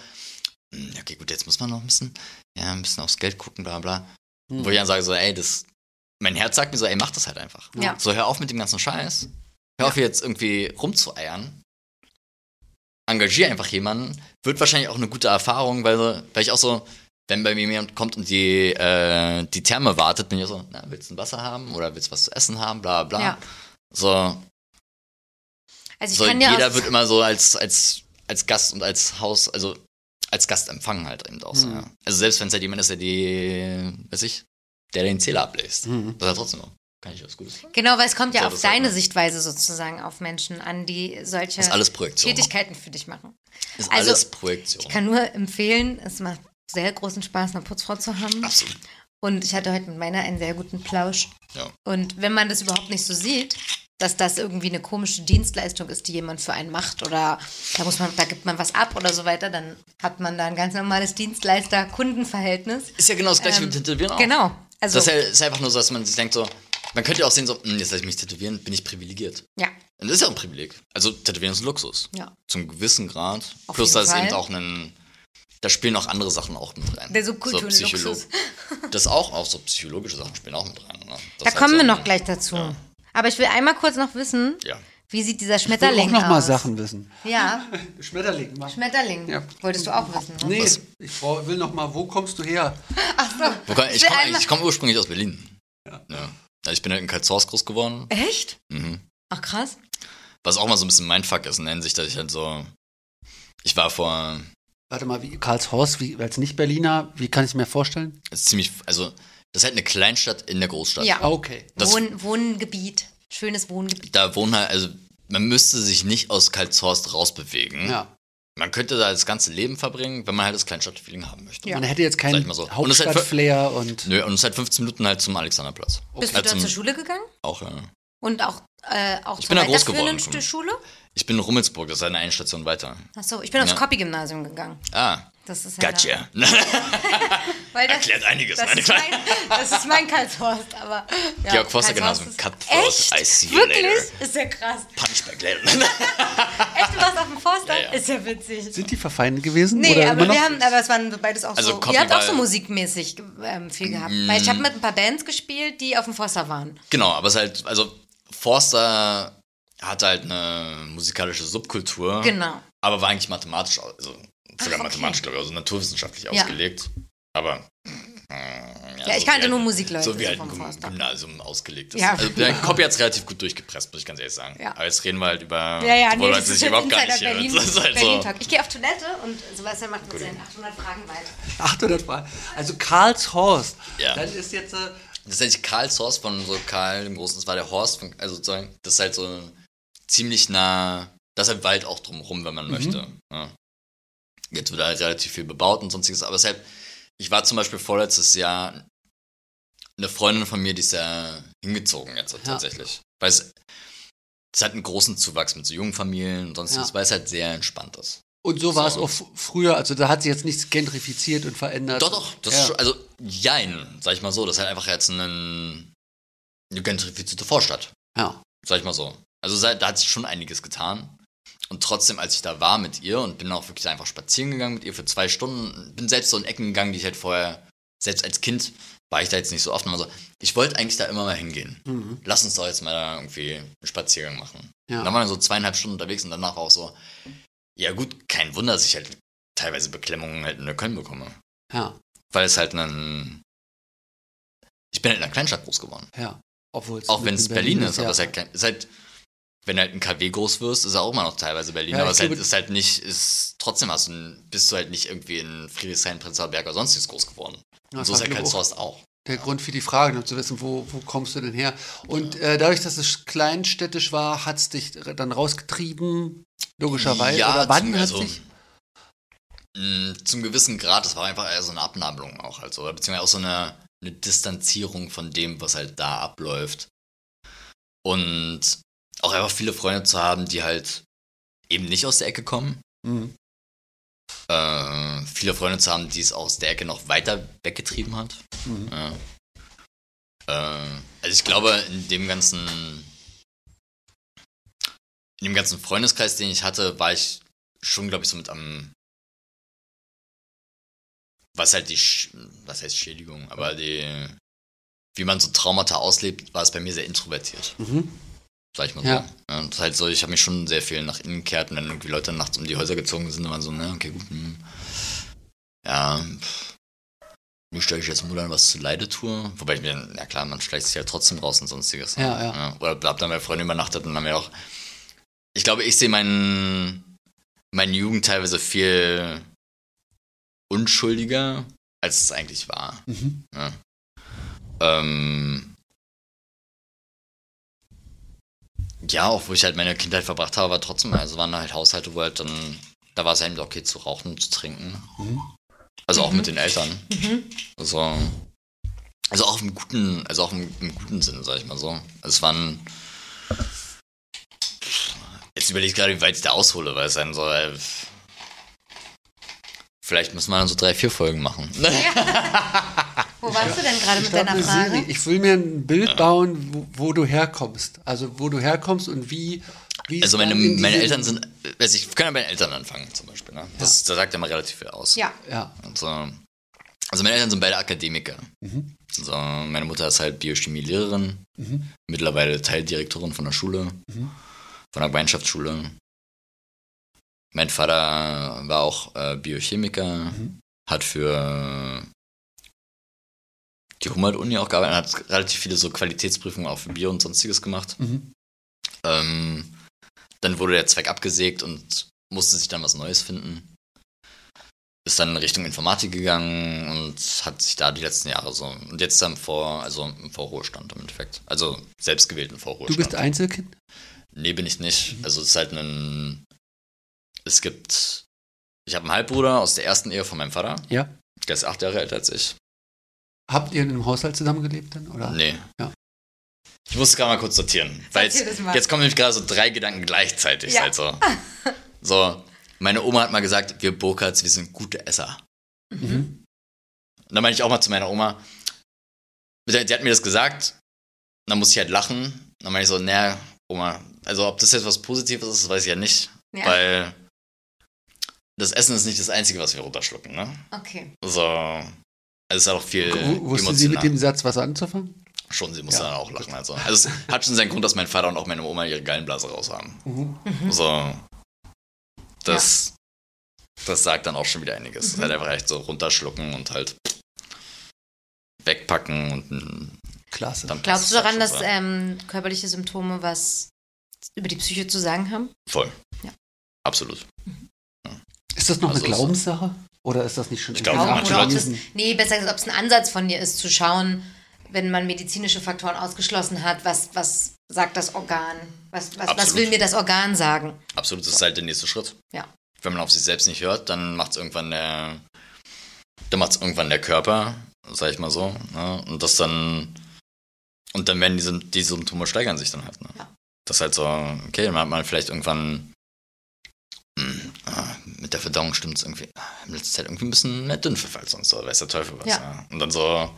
"Hm, ja, okay, gut, jetzt muss man noch ein bisschen, ja, ein bisschen aufs Geld gucken, bla bla. Hm. Wo ich dann sage so, ey, das, mein Herz sagt mir so, ey, mach das halt einfach. Ja. So, hör auf mit dem ganzen Scheiß. Hör auf hier jetzt irgendwie rumzueiern. Engagier einfach jemanden. Wird wahrscheinlich auch eine gute Erfahrung, weil, so- weil ich auch so, wenn bei mir jemand kommt und die, äh, die Therme wartet, bin ich auch so, na, willst du ein Wasser haben oder willst du was zu essen haben, bla bla. Ja. So, Also ich so kann jeder wird immer so als, als, als Gast und als Haus, also als Gast empfangen halt eben auch so, Mhm. ja. Also selbst wenn es halt jemand ist, der die, weiß ich, der den Zähler ablässt. Mhm. Das ist ja trotzdem noch, kann ich was Gutes. Genau, weil es kommt ja So, auf deine. Sichtweise sozusagen auf Menschen an, die solche. Tätigkeiten für dich machen. Ist Also, alles Projektion. Ich kann nur empfehlen, es macht sehr großen Spaß, eine Putzfrau zu haben. Absolut. Und ich hatte heute mit meiner einen sehr guten Plausch. Ja. Und wenn man das überhaupt nicht so sieht, dass das irgendwie eine komische Dienstleistung ist, die jemand für einen macht oder da muss man, da gibt man was ab oder so weiter, dann hat man da ein ganz normales Dienstleister-Kundenverhältnis. Ist ja genau das gleiche Ähm, wie mit Tätowieren auch. Genau. Also, Das ist, ja, ist einfach nur so, dass man sich denkt so, man könnte ja auch sehen so, hm, jetzt lasse ich mich tätowieren, bin ich privilegiert. ja, Und das ist ja auch ein Privileg. Also Tätowieren ist ein Luxus. ja. Zum gewissen Grad. Auf Plus da ist eben auch ein, da spielen auch andere Sachen auch mit rein. Der Subkulturen-Luxus. [LAUGHS] das auch, auch so psychologische Sachen spielen auch mit rein. Ne? Da kommen wir so noch gleich dazu. Aber ich will einmal kurz noch wissen, Ja. wie sieht dieser Ich will Schmetterling auch noch mal aus? Sachen wissen. Ja, [LAUGHS] Schmetterling machen. Schmetterling. Ja. Wolltest du auch wissen, ne? Nee, Was? ich will noch mal, wo kommst du her? Ach so. Komm, ich komme komm ursprünglich aus Berlin. Ja. Ja. Ich bin halt in Karlshorst groß geworden. Echt? Mhm. Ach krass. Was auch mal so ein bisschen mein Fuck ist in der Hinsicht, dass ich halt so. Ich war vor. Warte mal, wie Karlshorst, wie, als Nicht-Berliner, wie kann ich mir vorstellen? Das ist ziemlich. Also, das ist halt eine Kleinstadt in der Großstadt. Ja. Ah, okay. Das- Wohn Wohngebiet. Schönes Wohngebiet. Da wohnen halt. Also, man müsste sich nicht aus Karlshorst rausbewegen. Ja. Man könnte da das ganze Leben verbringen, wenn man halt das Kleinstadtfeeling haben möchte. Ja. Man hätte jetzt keinen so. Und es ist halt Hauptstadt-Flair und, Nö, und es ist halt 15 Minuten halt zum Alexanderplatz. Bist du Halt da zur Schule gegangen? Auch, ja. Und auch, äh, auch Ich zur bin da groß geworden. Schule? Ich bin in Rummelsburg, das ist eine Einstation weiter. Achso, ich bin aufs Ja. Copy-Gymnasium gegangen. Ah, Das ist ja gotcha. [LAUGHS] Weil das, Erklärt einiges. das, Nein, ist mein, das ist mein Karlshorst, aber. Ja, Georg Forster ist- Cutthroat, Echt? I see you Wirklich? later. Ist ja krass. Punchback later. [LAUGHS] Echt, du warst auf dem Forster? Ja, ja. Ist ja witzig. sind die verfeindet gewesen? Nee, oder aber immer wir haben, aber es waren beides auch Also so. Copy Ihr habt auch so musikmäßig ähm, viel gehabt. Weil ich habe mit ein paar Bands gespielt, die auf dem Forster waren. Genau, aber es ist halt, also Forster hat halt eine musikalische Subkultur. Genau. Aber war eigentlich mathematisch, also sogar okay. mathematisch, glaube ich, also naturwissenschaftlich Ja. ausgelegt. Aber. äh, Ja, ich so kannte wie nur halt- Musikleute So wie halt vom ein. Gymnasium ausgelegt ist. Ja. Also der Copy hat es relativ gut durchgepresst, muss ich ganz ehrlich sagen. Ja. Aber jetzt reden wir halt über. Ja, ja, nee, Leute das ist sich überhaupt gar nicht hier. Berlin, Das ist halt Berlin. Talk. Ich gehe auf Toilette und Sebastian macht mit seinen 800 Fragen weiter. 800 Fragen. Also Karlshorst. Ja. Dann ist jetzt, äh, Das nennt sich Karls Horst von so Karl dem Großen. Das war der Horst, von, also sozusagen, das ist halt so ziemlich nah. Da ist halt Wald auch drumherum, wenn man möchte. Ja. Jetzt wird halt relativ viel bebaut und sonstiges. Aber deshalb, ich war zum Beispiel vorletztes Jahr eine Freundin von mir, die ist ja hingezogen jetzt tatsächlich. Weil es, es hat einen großen Zuwachs mit so jungen Familien und sonstiges, Ja. weil es halt sehr entspannt ist. und so war es auch früher, also da hat sich jetzt nichts gentrifiziert und verändert. Doch, doch, das ja. ist schon, also jein, sag ich mal so. Das ist halt einfach jetzt ein, eine gentrifizierte Vorstadt. Ja. Sag ich mal so. Also da hat sich schon einiges getan. Und trotzdem, als ich da war mit ihr und bin auch wirklich einfach spazieren gegangen mit ihr für zwei Stunden, bin selbst so in Ecken gegangen, die ich halt vorher, selbst als Kind, war ich da jetzt nicht so oft. Also, ich wollte eigentlich da immer mal hingehen. Mhm. Lass uns doch jetzt mal da irgendwie einen Spaziergang machen. Ja. Dann waren wir so zweieinhalb Stunden unterwegs und danach auch so, ja gut, kein Wunder, dass ich halt teilweise Beklemmungen halt in der Köln bekomme. Ja, Weil es halt ein. Ich bin halt in einer Kleinstadt groß geworden. ja. Obwohl Auch wenn es Berlin, ist, aber ja. es ist halt, ist halt, wenn du halt ein KW groß wirst, ist er auch immer noch teilweise Berlin. Ja, aber es halt, ist halt nicht, ist trotzdem hast du, bist du halt nicht irgendwie in Friedrichshain, Prenzlauer Berg oder sonstiges groß geworden. Ja, Und so ist halt war Karlshorst auch. der Grund für die Frage, um zu wissen, wo, wo kommst du denn her? Und äh, dadurch, dass es kleinstädtisch war, hat es dich dann rausgetrieben, logischerweise. Oder wann hat also, dich. mh, zum gewissen Grad, das war einfach eher so eine Abnabelung auch so, oder beziehungsweise auch so eine, eine Distanzierung von dem, was halt da abläuft. Und auch einfach viele Freunde zu haben, die halt eben nicht aus der Ecke kommen. Mhm. Äh, viele Freunde zu haben, die es aus der Ecke noch weiter weggetrieben hat. Mhm. Ja. Äh, also ich glaube, in dem ganzen in dem ganzen Freundeskreis, den ich hatte, war ich schon, glaube ich, so mit am was halt die, Sch was heißt Schädigung, aber die, wie man so Traumata auslebt, war es bei mir sehr introvertiert, Mhm. Sag ich mal Ja. so. Ja, und halt so, ich habe mich schon sehr viel nach innen gekehrt und dann irgendwie Leute nachts um die Häuser gezogen sind und waren so, ne, okay, gut, hm. ja. Wie stelle ich jetzt Muttern was zu Leide tue? Wobei ich mir, ja klar, man schleicht sich halt trotzdem raus und sonstiges. Ja, ja. Oder hab dann bei Freunden übernachtet und dann haben wir auch. Ich glaube, ich sehe meinen, meine Jugend teilweise viel unschuldiger, als es eigentlich war. Mhm. Ja. Ähm, ja, auch wo ich halt meine Kindheit verbracht habe, war trotzdem, also waren da halt Haushalte, wo halt dann, da war es halt okay zu rauchen und zu trinken. Mhm. Also auch mit den Eltern. Mhm. Also, also auch im guten, also auch im, im guten Sinne, sag ich mal so. Also es waren. Jetzt überlege ich gerade, wie weit ich da aushole, weil es dann so. Äh, vielleicht müssen wir dann so drei, vier Folgen machen. [LAUGHS] [LAUGHS] Wo warst du denn gerade mit deiner eine Frage? Serie. Ich will mir ein Bild bauen, wo, wo du herkommst. Also wo du herkommst und wie. wie Also meine, meine Eltern sind. Also ich kann ja bei den Eltern anfangen zum Beispiel. Ne? Das, das sagt ja mal relativ viel aus. Ja. Ja. Und so, also meine Eltern sind beide Akademiker. Mhm. Also meine Mutter ist halt Biochemie-Lehrerin, Mhm. mittlerweile Teildirektorin von der Schule, Mhm. von der Gemeinschaftsschule. Mein Vater war auch äh, Biochemiker, Mhm. hat für die Humboldt-Uni auch gearbeitet, hat relativ viele so Qualitätsprüfungen auch für Bio und sonstiges gemacht. Mhm. Ähm, dann wurde der Zweck abgesägt und musste sich dann was Neues finden. Ist dann in Richtung Informatik gegangen und hat sich da die letzten Jahre so. Und jetzt dann vor, also im Vorruhestand im Endeffekt. Also selbstgewählten Du Vorruhestand. bist Einzelkind? Nee, bin ich nicht. Also es ist halt ein. Es gibt. Ich habe einen Halbbruder aus der ersten Ehe von meinem Vater. Ja. Der ist acht Jahre älter als ich. Habt ihr in einem Haushalt zusammengelebt dann? Oder? Nee. Ja. Ich muss es gerade mal kurz sortieren. Weil jetzt, jetzt kommen nämlich gerade so drei Gedanken gleichzeitig. Ja. Halt so. [LAUGHS] so, meine Oma hat mal gesagt, wir Burkhards, wir sind gute Esser. Mhm. Und dann meine ich auch mal zu meiner Oma, die, die hat mir das gesagt, und dann muss ich halt lachen. Dann meine ich so, naja, Oma, also ob das jetzt was Positives ist, weiß ich ja nicht. Ja. Weil das Essen ist nicht das Einzige, was wir runterschlucken, ne? Okay. So, also es ist auch viel W- Wusste sie mit dem Satz was anzufangen? Schon, sie muss Ja. dann auch lachen. Also. also es hat schon seinen Grund, dass mein Vater und auch meine Oma ihre Gallenblase raus haben. Mhm. So. Das, das sagt dann auch schon wieder einiges. Es ist halt einfach echt so runterschlucken und halt wegpacken und Klasse. dann Glaubst du daran, halt dass ähm, körperliche Symptome was über die Psyche zu sagen haben? Voll. Ja. Absolut. Ist das noch Also eine Glaubenssache? Oder ist das nicht schon Ich glaube, manche oder ob Leute- es, nee, besser gesagt, ob es ein Ansatz von dir ist, zu schauen, wenn man medizinische Faktoren ausgeschlossen hat, was, was sagt das Organ? Was, was, was will mir das Organ sagen? Absolut, das ist halt der nächste Schritt. Ja. Wenn man auf sich selbst nicht hört, dann macht es irgendwann der. Dann macht irgendwann der Körper, sag ich mal so. Ne? Und das dann. Und dann werden diese, die Symptome steigern sich dann halt. Ne? Ja. Das ist halt so, okay, dann hat man vielleicht irgendwann. hm, ah, mit der Verdauung stimmt es irgendwie. ah, In letzter Zeit irgendwie ein bisschen mehr Dünnpfiff als sonst, oder weiß der Teufel was. Ja. Ja. Und dann so.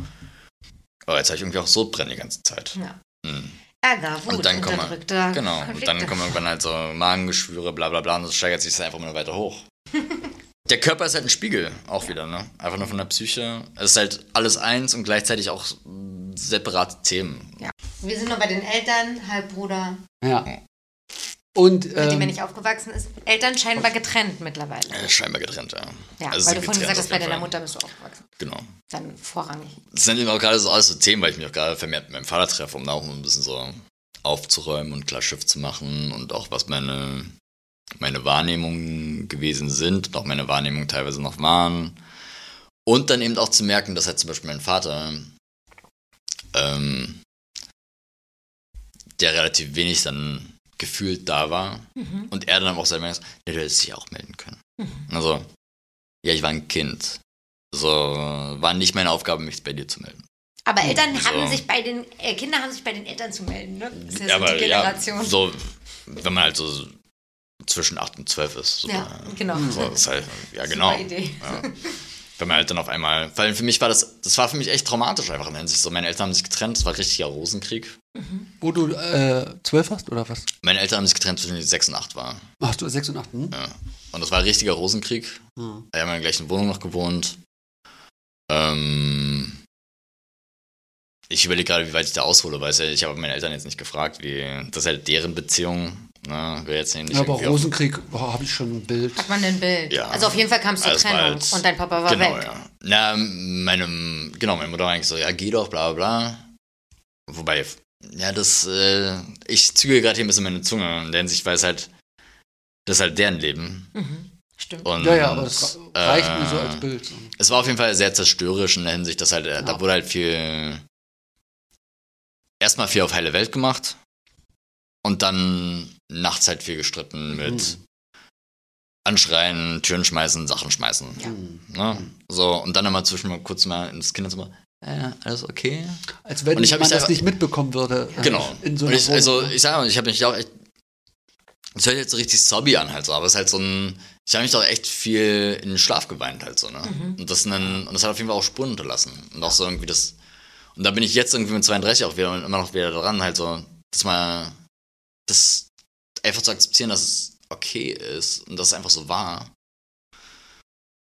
Oh, jetzt habe ich irgendwie auch Sodbrennen die ganze Zeit. Ja. Hm. Ärger, Wut, Und dann kommen Genau, und Konflikte. dann kommen irgendwann halt so Magengeschwüre, bla bla bla, und das steigert sich dann einfach immer weiter hoch. [LAUGHS] der Körper ist halt ein Spiegel, auch wieder, ne? Einfach nur von der Psyche. Es ist halt alles eins und gleichzeitig auch separate Themen. Ja. Wir sind noch bei den Eltern, Halbbruder, Ja. Und mit dem er ähm, nicht aufgewachsen ist. Eltern scheinbar getrennt mittlerweile. Äh, scheinbar getrennt, ja. Ja, Also weil du vorhin gesagt hast, bei deiner. Mutter bist du aufgewachsen. Genau. Dann vorrangig. Das sind eben auch gerade so alles so Themen, weil ich mich auch gerade vermehrt mit meinem Vater treffe, um da auch ein bisschen so aufzuräumen und klar Schiff zu machen und auch was meine, meine Wahrnehmungen gewesen sind und auch meine Wahrnehmungen teilweise noch waren. Und dann eben auch zu merken, dass halt zum Beispiel mein Vater, ähm, der relativ wenig dann gefühlt da war und er dann auch selber gesagt, ja, du hättest dich auch melden können. Also, ja, ich war ein Kind. So, war nicht meine Aufgabe, mich bei dir zu melden. Aber Eltern So. haben sich bei den, äh, Kinder haben sich bei den Eltern zu melden, ne? Das ist ja, so aber die Generation. ja, so, wenn man halt so zwischen 8 und 12 ist. Super. Ja, genau. So, halt, ja, [LAUGHS] genau. Idee. Ja. [LAUGHS] Wenn man halt dann auf einmal, weil für mich war das, das war für mich echt traumatisch einfach in der Hinsicht. So, meine Eltern haben sich getrennt, das war richtiger Rosenkrieg. wo du äh, zwölf hast oder was? Meine Eltern haben sich getrennt, zwischen ich 6 und 8 war. Ach du, sechs und acht. Hm? Ja. Und das war richtiger Rosenkrieg. Hm. Wir haben in der gleichen Wohnung noch gewohnt. Ähm, ich überlege gerade, wie weit ich da aushole, weil ich habe meine Eltern jetzt nicht gefragt, wie das ist halt deren Beziehung. Ne, will jetzt nicht Ja, aber Rosenkrieg habe ich schon ein Bild. Hat man ein Bild? Ja. Also auf jeden Fall kam es zur Also Trennung halt- und dein Papa war genau, weg. ja. Na, meine, genau, meine Mutter war eigentlich so, ja, geh doch, bla bla bla. Wobei, ja, das, äh, ich züge gerade hier ein bisschen meine Zunge in der Hinsicht, weil es halt, das ist halt deren Leben. Mhm. Stimmt. Und, Ja, ja, aber das reicht äh, mir so als Bild. Es war auf jeden Fall sehr zerstörerisch in der Hinsicht, dass halt, äh, da Ja. wurde halt viel, erstmal viel auf heile Welt gemacht und dann nachts halt viel gestritten mit Mhm. Anschreien, Türen schmeißen, Sachen schmeißen. Hm. Ne? So, und dann immer zwischen mal kurz mal ins Kinderzimmer. Ja, alles okay? Als wenn Und ich man mich das einfach- nicht mitbekommen würde. äh, Genau. In so ich, also, ich sage, ich habe mich auch echt. Das hört jetzt so richtig sobby an halt so, aber es ist halt so ein. Ich habe mich doch echt viel in den Schlaf geweint halt so, ne? Und, das einen, und das hat auf jeden Fall auch Spuren hinterlassen. Und auch so irgendwie das. Und da bin ich jetzt irgendwie mit 32 auch wieder immer noch wieder dran, halt so, das mal. Das einfach zu akzeptieren, dass es okay ist und dass es einfach so war.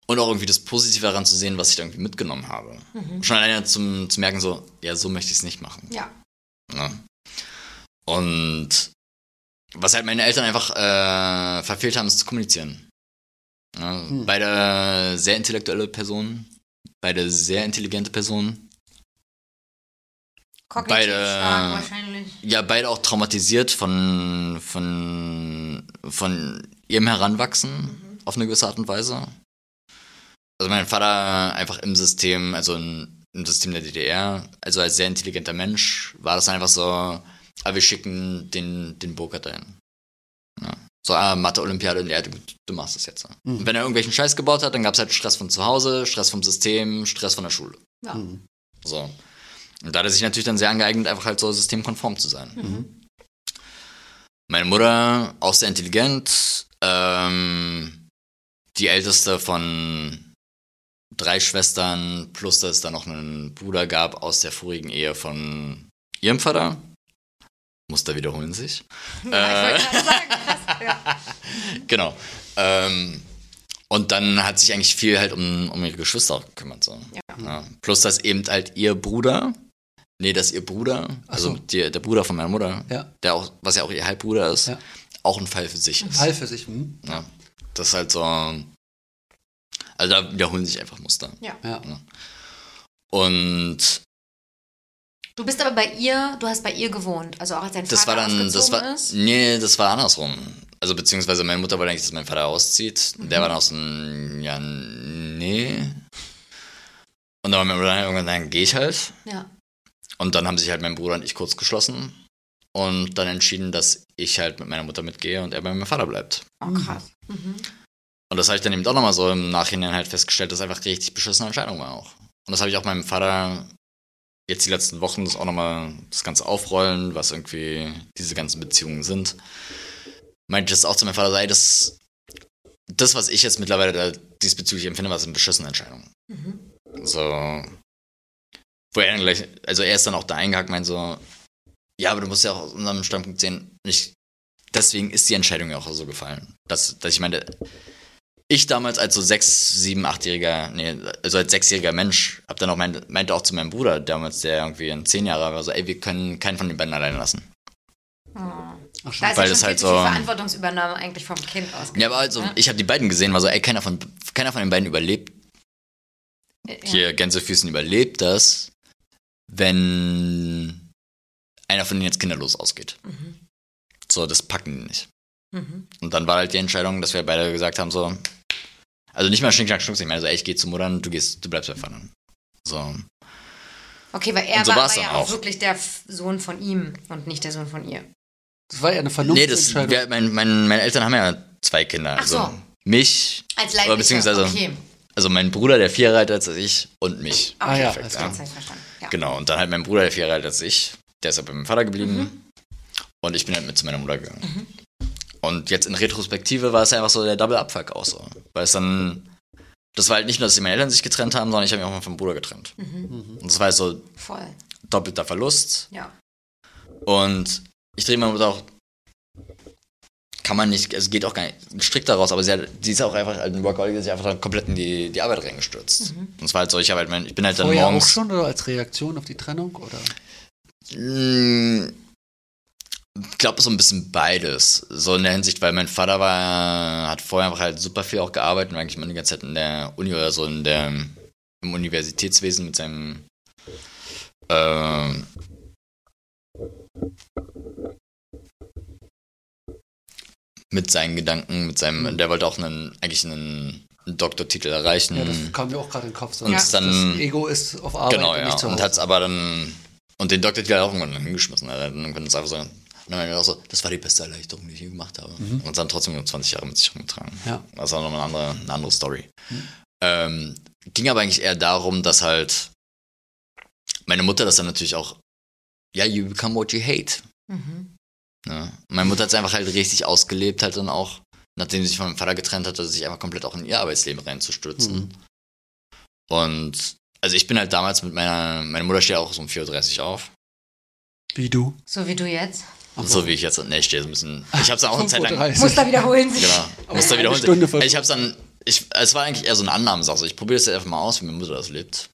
Und auch irgendwie das Positive daran zu sehen, was ich da irgendwie mitgenommen habe. Schon alleine zum, zu merken, so, ja, so möchte ich es nicht machen. Ja. Ne? Und was halt meine Eltern einfach äh, verfehlt haben, ist zu kommunizieren. Ja, Hm. Beide sehr intellektuelle Personen, beide sehr intelligente Personen, Kognitiv beide- stark wahrscheinlich. ja, beide auch traumatisiert von, von, von ihrem Heranwachsen auf eine gewisse Art und Weise. Also mein Vater einfach im System, also in, im System der DDR, also als sehr intelligenter Mensch, war das einfach so, ah, wir schicken den, den Burkhardt dahin. Ja. So, ah, Mathe-Olympiade, ja, du, du machst das jetzt. Mhm. Und wenn er irgendwelchen Scheiß gebaut hat, dann gab es halt Stress von zu Hause, Stress vom System, Stress von der Schule. Ja. Hm. So. Und da hat er sich natürlich dann sehr angeeignet, einfach halt so systemkonform zu sein. Mhm. Meine Mutter, auch sehr intelligent, ähm, die älteste von drei Schwestern, plus dass es da noch einen Bruder gab aus der vorigen Ehe von ihrem Vater. Muster wiederholen sich. [LAUGHS] Ja, ich wollte sagen. Krass. Ja. [LAUGHS] Genau. Ähm, und dann hat sich eigentlich viel halt um, um ihre Geschwister gekümmert. So. Ja. Ja. Plus, dass eben halt ihr Bruder, nee, dass ihr Bruder, also so. die, der Bruder von meiner Mutter, Ja. der auch, was ja auch ihr Halbbruder ist, Ja. auch ein Fall für sich ist. Fall für sich. Hm? Ja. Das ist halt so. Also da wiederholen sich einfach Muster. Ja. Und Du bist aber bei ihr, du hast bei ihr gewohnt, also auch als dein das war Vater dann, das war, ist. nee, das war andersrum. Also beziehungsweise meine Mutter wollte eigentlich, dass mein Vater auszieht. Mhm. Der war dann auch so ein, ja, nee. Und dann war mein Bruder irgendwann, dann gehe ich halt. Ja. Und dann haben sich halt mein Bruder und ich kurz geschlossen und dann entschieden, dass ich halt mit meiner Mutter mitgehe und er bei meinem Vater bleibt. Oh, krass. Mhm. Und das habe ich dann eben auch nochmal so im Nachhinein halt festgestellt, dass es einfach richtig beschissene Entscheidung war auch. Und das habe ich auch meinem Vater jetzt die letzten Wochen das auch nochmal das Ganze aufrollen, was irgendwie diese ganzen Beziehungen sind. Meinte ich das auch zu meinem Vater, sei das, das, was ich jetzt mittlerweile da diesbezüglich empfinde, war eine beschissene Entscheidung. Mhm. So. Wo er dann gleich, also er ist dann auch da eingehakt, meint so, ja, aber du musst ja auch aus unserem Standpunkt sehen, nicht, deswegen ist die Entscheidung ja auch so gefallen. Dass, dass ich meine, ich damals als so sechs, sieben, achtjähriger, nee, also als sechsjähriger Mensch, hab dann auch meinte, meinte auch zu meinem Bruder damals, der irgendwie ein zehn Jahre war, so, ey, wir können keinen von den beiden alleine lassen. Ach, Da schon. ist Weil ja das halt so- Verantwortungsübernahme eigentlich vom Kind aus. Ja, aber also, ich habe die beiden gesehen, war so, ey, keiner von, keiner von den beiden überlebt Ja. hier Gänsefüßen überlebt das, wenn einer von denen jetzt kinderlos ausgeht. Mhm. So, das packen die nicht. Mhm. Und dann war halt die Entscheidung, dass wir beide gesagt haben, so, also nicht mal Schnick, Schnack, Schnucks, ich meine so, ey, ich gehe zu Muttern, du gehst, du bleibst bei Vater. So, Okay, weil er so war, war ja auch wirklich der Sohn von ihm und nicht der Sohn von ihr. Das war ja eine nee, das, wir, mein, mein, meine Eltern haben ja zwei Kinder. Ach so. Also mich, Als oder beziehungsweise, okay. also mein Bruder, der vier Jahre ist als ich, und mich. Ah ja, Okay, jetzt klar. hab ich's verstanden. Ja. Genau, und dann halt mein Bruder, der vier Jahre älter als ich, der ist halt bei meinem Vater geblieben. Mhm. Und ich bin halt mit zu meiner Mutter gegangen. Und jetzt in Retrospektive war es einfach so der Double Abfuck auch so. Weil es dann, das war halt nicht nur, dass die meine Eltern sich getrennt haben, sondern ich habe mich auch mal vom Bruder getrennt. Mhm. Und das war halt so Voll. doppelter Verlust. Ja. Und ich drehe meine Mutter auch, kann man nicht, es geht auch gar nicht strikt daraus, aber sie, hat, sie ist auch einfach halt ein Workaholic, die sich einfach dann komplett in die, die Arbeit reingestürzt. Mhm. Und es war halt so, ich, halt ich bin halt dann Vorher auch morgens. schon oder als Reaktion auf die Trennung? Oder? Mm, Ich glaube, so ein bisschen beides. So in der Hinsicht, weil mein Vater war, hat vorher einfach halt super viel auch gearbeitet und eigentlich immer die ganze Zeit in der Uni oder so in der, im Universitätswesen mit seinem ähm, mit seinen Gedanken, mit seinem, der wollte auch einen, eigentlich einen, Doktortitel erreichen. Ja, das kam mir auch gerade in den Kopf. So. Und das, dann- das Ego ist auf Arbeit Genau, und ja. zu Und Hause. hat's aber dann. Und den Doktor hat er auch irgendwann hingeschmissen. Er hat dann irgendwann einfach so. Und dann er so, das war die beste Erleichterung, die ich je gemacht habe. Und dann trotzdem nur 20 Jahre mit sich rumgetragen. Ja. Das war nochmal eine andere, eine andere Story. Ähm, ging aber eigentlich eher darum, dass halt meine Mutter das dann natürlich auch, ja, you become what you hate. Mhm. Ne? Meine Mutter hat es einfach halt richtig ausgelebt, halt dann auch, nachdem sie sich von meinem Vater getrennt hatte, sich einfach komplett auch in ihr Arbeitsleben reinzustürzen. Mhm. Und also ich bin halt damals mit meiner, meine Mutter steht auch so um 4.30 Uhr auf. Wie du. So wie du jetzt. Ach So wie ich jetzt, ne, ich stehe so ein bisschen, ich hab's dann auch eine Zeit lang, 5:30 Muss da wiederholen sich. genau, muss da Eine wiederholen. Stunde versucht. ich hab's dann, ich, es war eigentlich eher so eine Annahmesache, ich probiere es einfach mal aus, wie meine Mutter das lebt.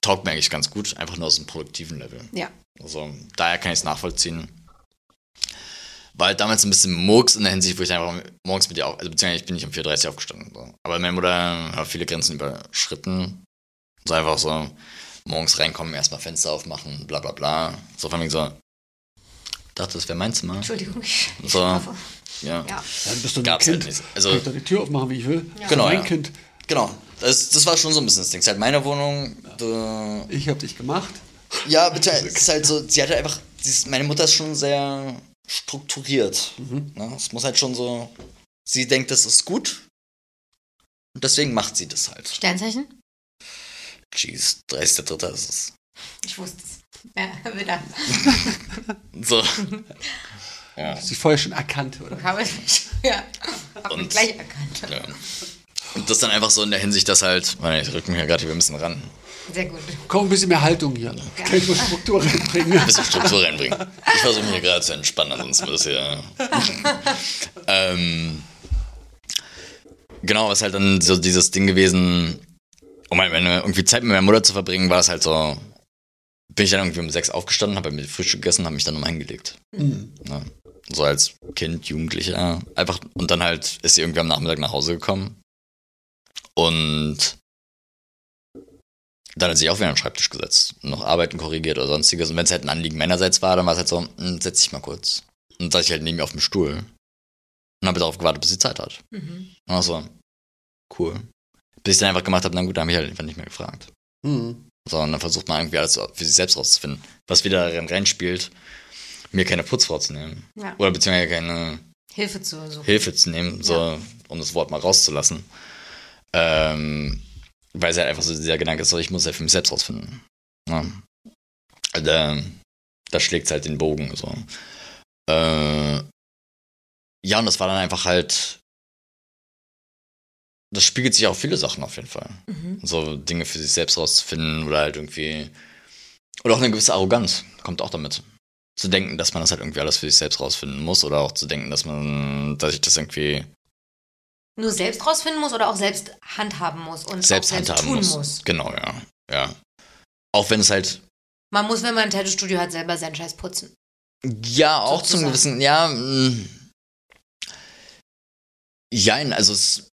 Taugt mir eigentlich ganz gut, einfach nur aus dem produktiven Level. Ja. Also daher kann ich es nachvollziehen. War halt damals ein bisschen Murks in der Hinsicht, wo ich einfach morgens mit ihr auch, also beziehungsweise ich bin nicht um 4.30 Uhr aufgestanden. So. Aber meine Mutter hat viele Grenzen überschritten. So einfach so, morgens reinkommen, erstmal Fenster aufmachen, bla bla bla. So von mir so, dachte, das wäre mein Zimmer. Entschuldigung. Ich So. Ja, Ja. Dann bist du ein gab's Kind. halt nicht. Also, Kann ich doch die Tür aufmachen, wie ich will. Ja. Genau, Mein ja. Kind. genau. Das, das war schon so ein bisschen das Ding. Es ist halt meine Wohnung. Du, Ich hab dich gemacht. Ja, bitte, es ist halt so, sie hatte einfach, sie ist, meine Mutter ist schon sehr strukturiert. Ne? Es muss halt schon so, sie denkt, das ist gut. Und deswegen macht sie das halt. Sternzeichen? Jeez, 30.3. ist es. Ich wusste es. Ja, [LAUGHS] wieder. [LAUGHS] So. [LAUGHS] ja. Sie vorher schon erkannt, oder? Habe ich mich. Ja. Hab mich Und- gleich erkannt. ja. Und das dann einfach so in der Hinsicht, dass halt, ich rück mich ja gerade hier ein bisschen ran, Sehr gut. Komm, ein bisschen mehr Haltung hier. Kann ich mal Struktur reinbringen? ein bisschen Struktur reinbringen. Ich versuche mich hier gerade zu entspannen, ansonsten wird das hier. [LAUGHS] ähm, genau, was halt dann so dieses Ding gewesen, um halt meine, irgendwie Zeit mit meiner Mutter zu verbringen, war es halt so, bin ich dann irgendwie um sechs aufgestanden, habe mir Frühstück gegessen, habe mich dann nochmal hingelegt. Mhm. Ne? So als Kind, Jugendlicher, einfach, und dann halt ist sie irgendwie am Nachmittag nach Hause gekommen und dann hat sie sich auch wieder an den Schreibtisch gesetzt und noch Arbeiten korrigiert oder sonstiges. Und wenn es halt ein Anliegen meinerseits war, dann war es halt so, hm, setz dich mal kurz. Und dann saß ich halt neben ihr auf dem Stuhl und habe darauf gewartet, bis sie Zeit hat. Mhm. Und war so, cool. Bis ich dann einfach gemacht habe, na gut, dann habe ich halt einfach nicht mehr gefragt. Mhm. So, und dann versucht man irgendwie alles für sich selbst rauszufinden. Was wieder darin reinspielt, mir keine Putzfrau zu nehmen. Ja. Oder beziehungsweise keine Hilfe zu suchen. Hilfe zu nehmen, so, Ja. um das Wort mal rauszulassen. Ähm, weil es halt einfach so dieser Gedanke ist, so, ich muss ja für mich selbst rausfinden. Also, ähm, da schlägt es halt den Bogen, so. Äh, ja, und das war dann einfach halt, das spiegelt sich auch viele Sachen auf jeden Fall. Mhm. So Dinge für sich selbst rauszufinden oder halt irgendwie, oder auch eine gewisse Arroganz kommt auch damit. Zu denken, dass man das halt irgendwie alles für sich selbst rausfinden muss oder auch zu denken, dass man, dass ich das irgendwie nur selbst rausfinden muss oder auch selbst handhaben muss und selbst selbst handhaben tun muss. muss. Genau, ja. Ja. Auch wenn es halt Man muss, wenn man ein Tattoo-Studio hat, selber seinen Scheiß putzen. Ja, auch zum gewissen, ja. mm. Jein, also es.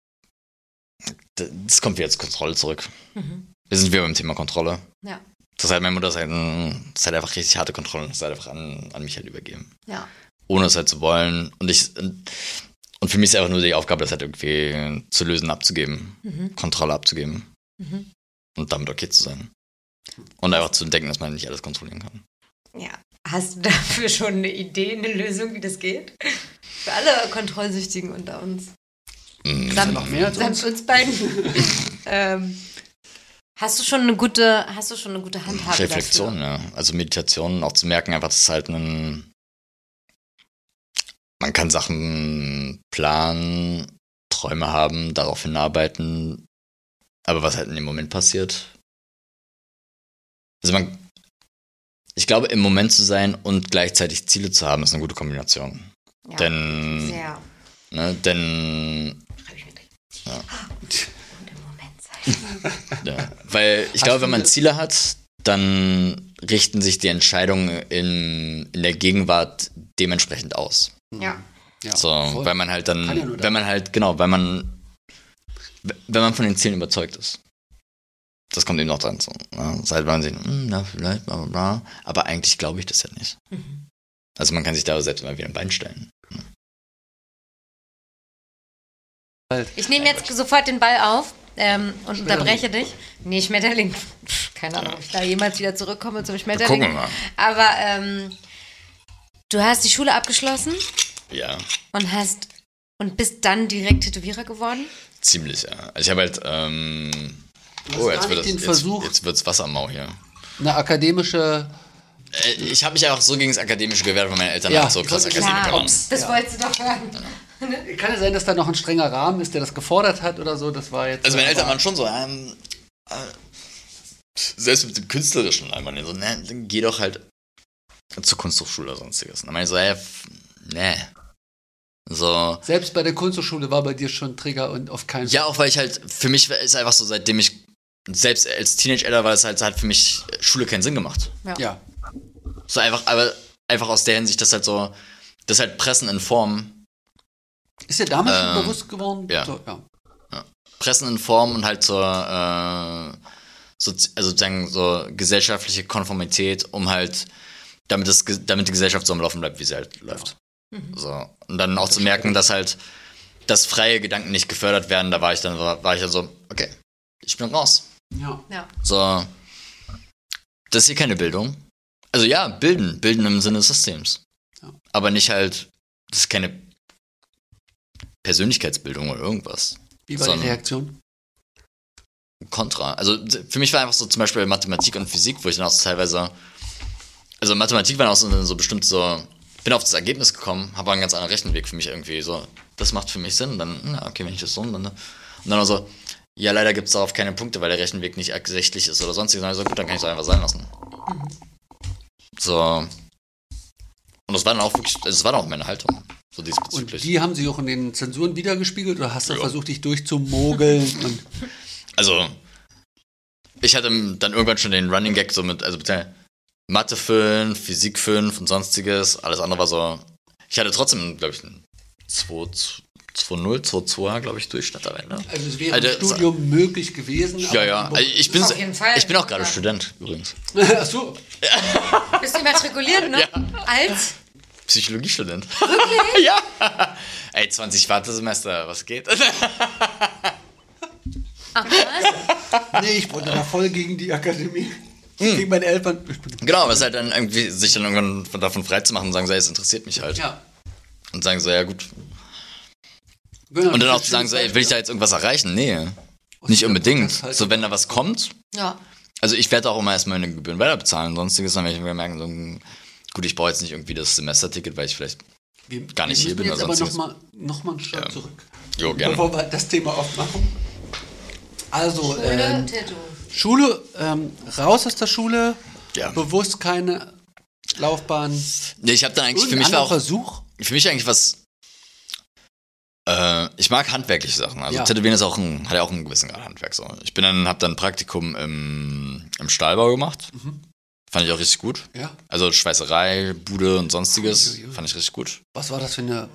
Das kommt wieder zur Kontrolle zurück. Mhm. Wir sind wieder beim Thema Kontrolle. Ja. Das halt meine Mutter halt, mm, das halt einfach richtig harte Kontrolle. Das halt einfach an, an mich halt übergeben. Ja. Ohne es halt zu wollen. Und ich. Und für mich ist einfach nur die Aufgabe, das halt irgendwie zu lösen, abzugeben. Mhm. Kontrolle abzugeben. Mhm. Und damit okay zu sein. Und einfach zu denken, dass man nicht alles kontrollieren kann. Ja. Hast du dafür schon eine Idee, eine Lösung, wie das geht? Für alle Kontrollsüchtigen unter uns. Mm. Samt, noch mehr als uns? uns beiden. [LAUGHS] ähm, hast du schon eine gute, hast du schon eine gute Handhabe Reflexion, dafür? ja. Also Meditation, auch zu merken, einfach, dass es halt ein. Man kann Sachen planen, Träume haben, darauf hinarbeiten, aber was halt in dem Moment passiert. Also man. Ich glaube, im Moment zu sein und gleichzeitig Ziele zu haben, ist eine gute Kombination. Ja. Denn, Sehr. ne, denn, Schreib ich mir gleich. Ja. Und im Moment sein. [LAUGHS] ja, weil ich glaube, wenn man Ziele hat, dann richten sich die Entscheidungen in, in der Gegenwart dementsprechend aus. Ja. Ja, So, voll. weil man halt dann, ja wenn man halt, genau, weil man, wenn man von den Zielen überzeugt ist. Das kommt eben noch dran. So, ne? Seit man sieht, hm, na, vielleicht, bla, bla, bla. Aber eigentlich glaube ich das ja nicht. Mhm. Also man kann sich da selbst mal wieder ein Bein stellen. Ich nehme jetzt sofort den Ball auf ähm, und unterbreche dich. Nee, Schmetterling. Keine Ahnung, ob ich da jemals wieder zurückkomme zum Schmetterling. Gucken wir mal. Aber ähm, du hast die Schule abgeschlossen Ja, und hast und bist dann direkt Tätowierer geworden. ziemlich, ja. Also ich habe halt, ähm, oh, jetzt wird, das, jetzt, Versuch- jetzt wird's Wasser am Mau hier. Eine akademische. Äh, Ich habe mich einfach so gegen das Akademische gewehrt, weil meine Eltern Ja, so ich krass Akademiker waren. das Ja. wolltest du doch hören. [LAUGHS] Kann ja sein, dass da noch ein strenger Rahmen ist, der das gefordert hat oder so. Das war jetzt. Also meine Eltern waren schon so, ähm, äh, selbst mit dem Künstlerischen einmal so, ne, dann geh doch halt zur Kunsthochschule oder sonstiges. Und dann meine ich so, ey, f- ne. So, Selbst bei der Kunsthochschule war bei dir schon Trigger und auf keinen ja, auch weil ich halt, für mich ist einfach so, seitdem ich, selbst als Teenager war es halt, hat für mich Schule keinen Sinn gemacht. Ja. So einfach, aber einfach aus der Hinsicht, dass halt so, das halt Pressen in Form, Ist dir damals schon Ähm, bewusst geworden? ja. So, ja. Pressen in Form und halt zur, äh, so, also sozusagen so gesellschaftliche Konformität, um halt, damit, das, damit die Gesellschaft so am Laufen bleibt, wie sie halt läuft. So. Und dann auch zu merken, dass halt, dass freie Gedanken nicht gefördert werden, da war ich dann, war ich dann so, okay, ich bin raus. ja. Ja. So, das ist hier keine Bildung. Also ja, bilden, bilden im Sinne des Systems. Ja. Aber nicht halt, das ist keine Persönlichkeitsbildung oder irgendwas. Wie war die Reaktion? Kontra. Also für mich war einfach so zum Beispiel Mathematik und Physik, wo ich dann auch teilweise, also Mathematik war auch so, so bestimmt so, bin auf das Ergebnis gekommen, habe einen ganz anderen Rechenweg für mich irgendwie so, das macht für mich Sinn, dann, na, okay, wenn ich das so, dann, und dann auch so, ja, leider gibt es darauf keine Punkte, weil der Rechenweg nicht ersichtlich ist oder sonstiges. Dann hab ich so, gut, dann kann ich es einfach sein lassen. So. Und das war dann auch wirklich, das war dann auch meine Haltung, so Und diesbezüglich. die haben sie auch in den Zensuren wiedergespiegelt oder hast du Ja. versucht, dich durchzumogeln? und Also, ich hatte dann irgendwann schon den Running Gag so mit, also mit der Mathe 5, Physik 5 und sonstiges. Alles andere war so. Ich hatte trotzdem, glaube ich, einen 2-0, 2-2, glaube ich, Durchschnitt am Ende. also es wäre im Studium möglich gewesen. Ja, ja. Also ich, bin, Auf jeden Fall. ich bin auch gerade Ja. Student übrigens. [LAUGHS] Ach so. [LAUGHS] Bist du immatrikuliert, ne? Als? Psychologiestudent. Wirklich? [LAUGHS] ja. Ey, 20 Wartesemester, was geht? Ach, was? Nee, ich wollte da voll gegen die Akademie. Hm. Gegen meine Eltern. Genau, aber es ist halt dann irgendwie, sich dann irgendwann von- davon frei zu machen und sagen, so, es interessiert mich halt. Ja. Und sagen so, ja gut. Genau, Und dann auch zu sagen, so, ey, will ich da jetzt irgendwas erreichen? Nee. Aus Nicht unbedingt. Halt. So, wenn da was kommt, Ja. also ich werde auch immer erstmal meine Gebühren weiter bezahlen, sonstiges, dann werde ich mir merken, so, hm, gut, ich brauche jetzt nicht irgendwie das Semesterticket, weil ich vielleicht, Wir, gar nicht wir hier bin jetzt oder aber sonstiges. nochmal noch mal einen Schritt Ja. zurück. jo, gerne. Bevor wir das Thema aufmachen. Also, Schule, ähm, Tattoo. Schule, ähm, raus aus der Schule, Ja. bewusst keine Laufbahn. Nee, ich habe dann eigentlich, für mich war auch, Versuch? für mich eigentlich was, äh, ich mag handwerkliche Sachen. Also Ja. Tätowieren ist auch ein, hat ja auch einen gewissen Grad Handwerk. So. Ich bin dann, hab dann ein Praktikum im, im Stahlbau gemacht. Mhm. Fand ich auch richtig gut. Ja. Also Schweißerei, Bude und sonstiges. Fand ich richtig gut. Was war das für eine.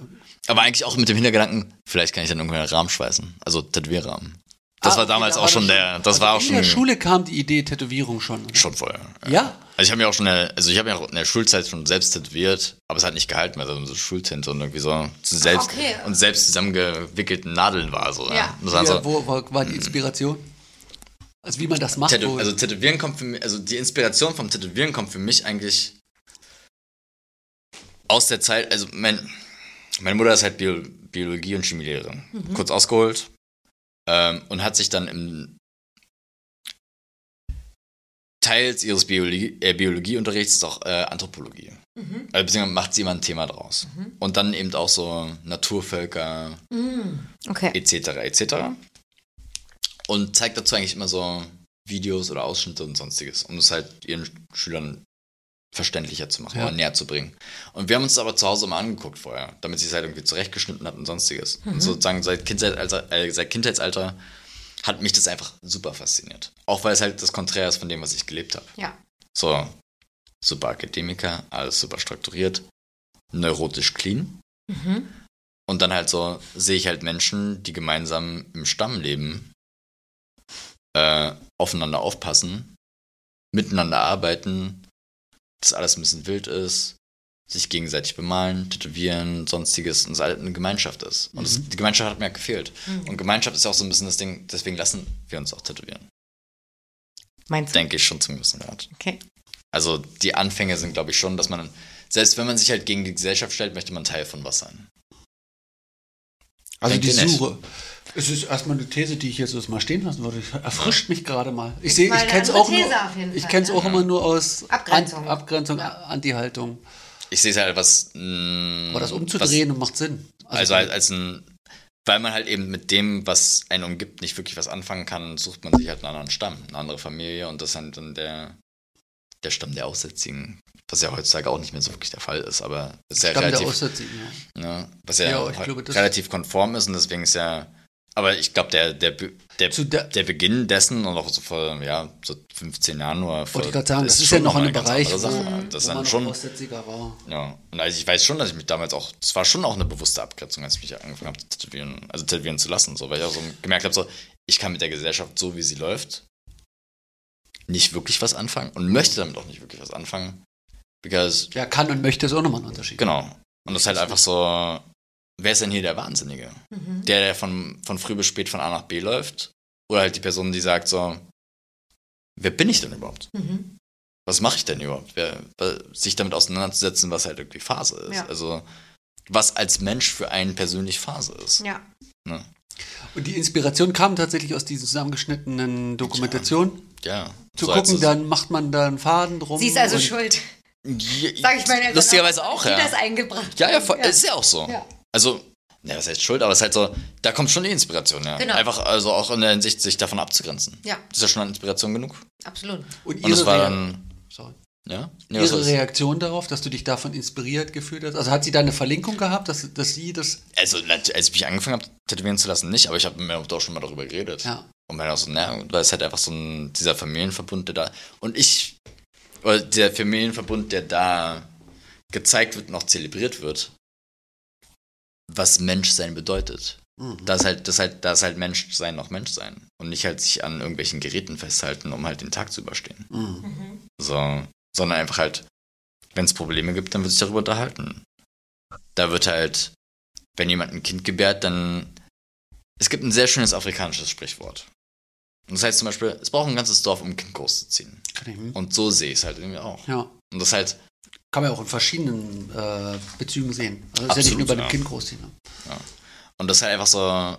Aber eigentlich auch mit dem Hintergedanken, vielleicht kann ich dann irgendwann einen Rahmen schweißen. Also Tätowierrahmen. Das Ah, war okay, damals da auch war schon das der, das also war auch in schon, der Schule kam die Idee Tätowierung schon. oder? schon vorher. Ja? Also ich habe mir auch schon, in der, also ich habe mir auch in der Schulzeit schon selbst tätowiert, aber es hat nicht gehalten, weil so Schultinte und irgendwie so zu selbst okay. und selbst zusammengewickelten Nadeln war so. Ja. Ja so wo war, die Inspiration? Also wie man das macht. Tätow also Tätowieren kommt für mich, also die Inspiration vom Tätowieren kommt für mich eigentlich aus der Zeit, also mein, meine Mutter ist halt Bio, Biologie- und Chemielehrerin, kurz ausgeholt ähm, und hat sich dann im Teils ihres Biologie, äh, Biologieunterrichts ist auch äh, Anthropologie. Also, beziehungsweise macht sie immer ein Thema draus. Und dann eben auch so Naturvölker, Okay. etc. etc. Und zeigt dazu eigentlich immer so Videos oder Ausschnitte und sonstiges, um es halt ihren Schülern verständlicher zu machen Ja. oder näher zu bringen. Und wir haben uns das aber zu Hause mal angeguckt vorher, damit sie es halt irgendwie zurechtgeschnitten hat und sonstiges. Und sozusagen seit Kindheitsalter, äh, seit Kindheitsalter hat mich das einfach super fasziniert. Auch weil es halt das Konträr ist von dem, was ich gelebt habe. Ja. So, super Akademiker, alles super strukturiert, neurotisch clean. Und dann halt so sehe ich halt Menschen, die gemeinsam im Stamm leben, äh, aufeinander aufpassen, miteinander arbeiten, dass alles ein bisschen wild ist, sich gegenseitig bemalen, tätowieren, sonstiges und es halt eine Gemeinschaft ist. Und das, die Gemeinschaft hat mir halt gefehlt. Und Gemeinschaft ist ja auch so ein bisschen das Ding, deswegen lassen wir uns auch tätowieren. Meinst du? Denke ich schon zum gewissen Grad. Okay. Also die Anfänge sind, glaube ich, schon, dass man, selbst wenn man sich halt gegen die Gesellschaft stellt, möchte man Teil von was sein. also die denke nicht. Es ist erstmal eine These, die ich jetzt so mal stehen lassen würde. Erfrischt mich gerade mal. Ich sehe, ich kenne es auch nur, ich Fall, kenne es ne? auch immer nur aus Abgrenzung. An, Abgrenzung, Anti-Haltung. Ich sehe es halt was. mh, Aber das umzudrehen und macht Sinn. Was, also halt als ein. Weil man halt eben mit dem, was einen umgibt, nicht wirklich was anfangen kann, sucht man sich halt einen anderen Stamm, eine andere Familie und das ist halt dann der, der Stamm der Aussätzigen. Was ja heutzutage auch nicht mehr so wirklich der Fall ist, aber ist ja Stamm der relativ. Aussätzigen, ja. Ne, was ja, Ja, ich heu- glaube, das- relativ konform ist und deswegen ist ja. Aber ich glaube, der, der, der, der- der Beginn dessen und auch so vor ja, so 15 Jahren oder vor. Wollte ich gerade sagen, das ist schon ja noch ein Bereich, andere Sache. wo, Das ist wo dann man schon. war. Ja, und also ich weiß schon, dass ich mich damals auch, das war schon auch eine bewusste Abgrenzung, als ich mich angefangen habe, zu tätowieren, also tätowieren zu lassen, so, weil ich auch so gemerkt habe, so, ich kann mit der Gesellschaft, so wie sie läuft, nicht wirklich was anfangen und möchte damit auch nicht wirklich was anfangen, because, Ja, kann und möchte ist auch nochmal ein Unterschied. genau, und das ist halt einfach so, wer ist denn hier der Wahnsinnige? Der, der von, von früh bis spät von A nach B läuft, oder halt die Person, die sagt so, wer bin ich denn überhaupt? Mhm. was mache ich denn überhaupt? Wer, sich damit auseinanderzusetzen, was halt irgendwie Phase ist. Ja. Also, was als Mensch für einen persönlich Phase ist. Ja. Ne? Und die Inspiration kam tatsächlich aus diesen zusammengeschnittenen Dokumentationen. Ja. Zu So gucken, dann macht man da einen Faden drum. Sie ist also schuld. Ja, Sag ich meinen Eltern Lustigerweise auch, Die ja. das eingebracht. Ja, ja, voll, Ja. ist ja auch so. Ja. Also, ne, was heißt Schuld, aber es ist halt so, da kommt schon die Inspiration, ja. Genau. Einfach, also auch in der Hinsicht, sich davon abzugrenzen. Ja. Das ist ja schon eine Inspiration genug. Absolut. Und Und das ihre, war dann, Sorry. ja? Nee, ihre? Reaktion darauf, dass du dich davon inspiriert gefühlt hast? Also hat sie da eine Verlinkung gehabt, dass, dass sie das. Also, als ich mich angefangen habe, tätowieren zu lassen, nicht, aber ich habe mit meiner Mutter auch schon mal darüber geredet. Ja. Und man auch so, na, da ist halt einfach so ein, dieser Familienverbund, der da. Und ich, oder der Familienverbund, der da gezeigt wird und auch zelebriert wird, was Menschsein bedeutet. Mhm. Da ist halt, das halt, da ist halt Menschsein noch Menschsein. Und nicht halt sich an irgendwelchen Geräten festhalten, um halt den Tag zu überstehen. Mhm. So, sondern einfach halt, wenn es Probleme gibt, dann wird sich darüber unterhalten. Da wird halt, wenn jemand ein Kind gebärt, dann. Es gibt ein sehr schönes afrikanisches Sprichwort. Und das heißt zum Beispiel, es braucht ein ganzes Dorf, um ein Kind großzuziehen. Und so sehe ich es halt irgendwie auch. ja. Und das halt, Kann man ja auch in verschiedenen äh, Bezügen sehen. Also das ist ja nicht nur bei dem ja. Kind großziehen. Ne? und das halt einfach so.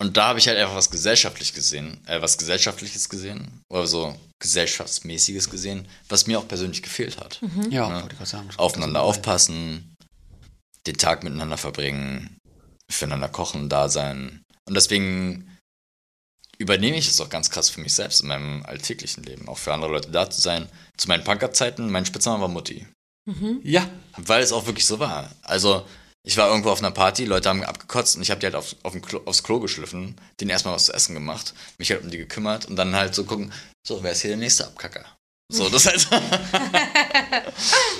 Und da habe ich halt einfach was gesellschaftlich gesehen, äh, was gesellschaftliches gesehen, oder so gesellschaftsmäßiges gesehen, was mir auch persönlich gefehlt hat. Ja, Ja. wollte ich gerade sagen. aufeinander ist aufpassen, den Tag miteinander verbringen, füreinander kochen, da sein. Und deswegen übernehme ich es auch ganz krass für mich selbst in meinem alltäglichen Leben, auch für andere Leute da zu sein. Zu meinen Punkerzeiten, mein Spitzname war Mutti. Ja, Weil es auch wirklich so war. Also, ich war irgendwo auf einer Party, Leute haben abgekotzt und ich habe die halt auf, auf Klo, aufs Klo geschliffen, denen erstmal was zu essen gemacht, mich halt um die gekümmert und dann halt so gucken, so, wer ist hier der nächste Abkacker? So, das halt. [LAUGHS]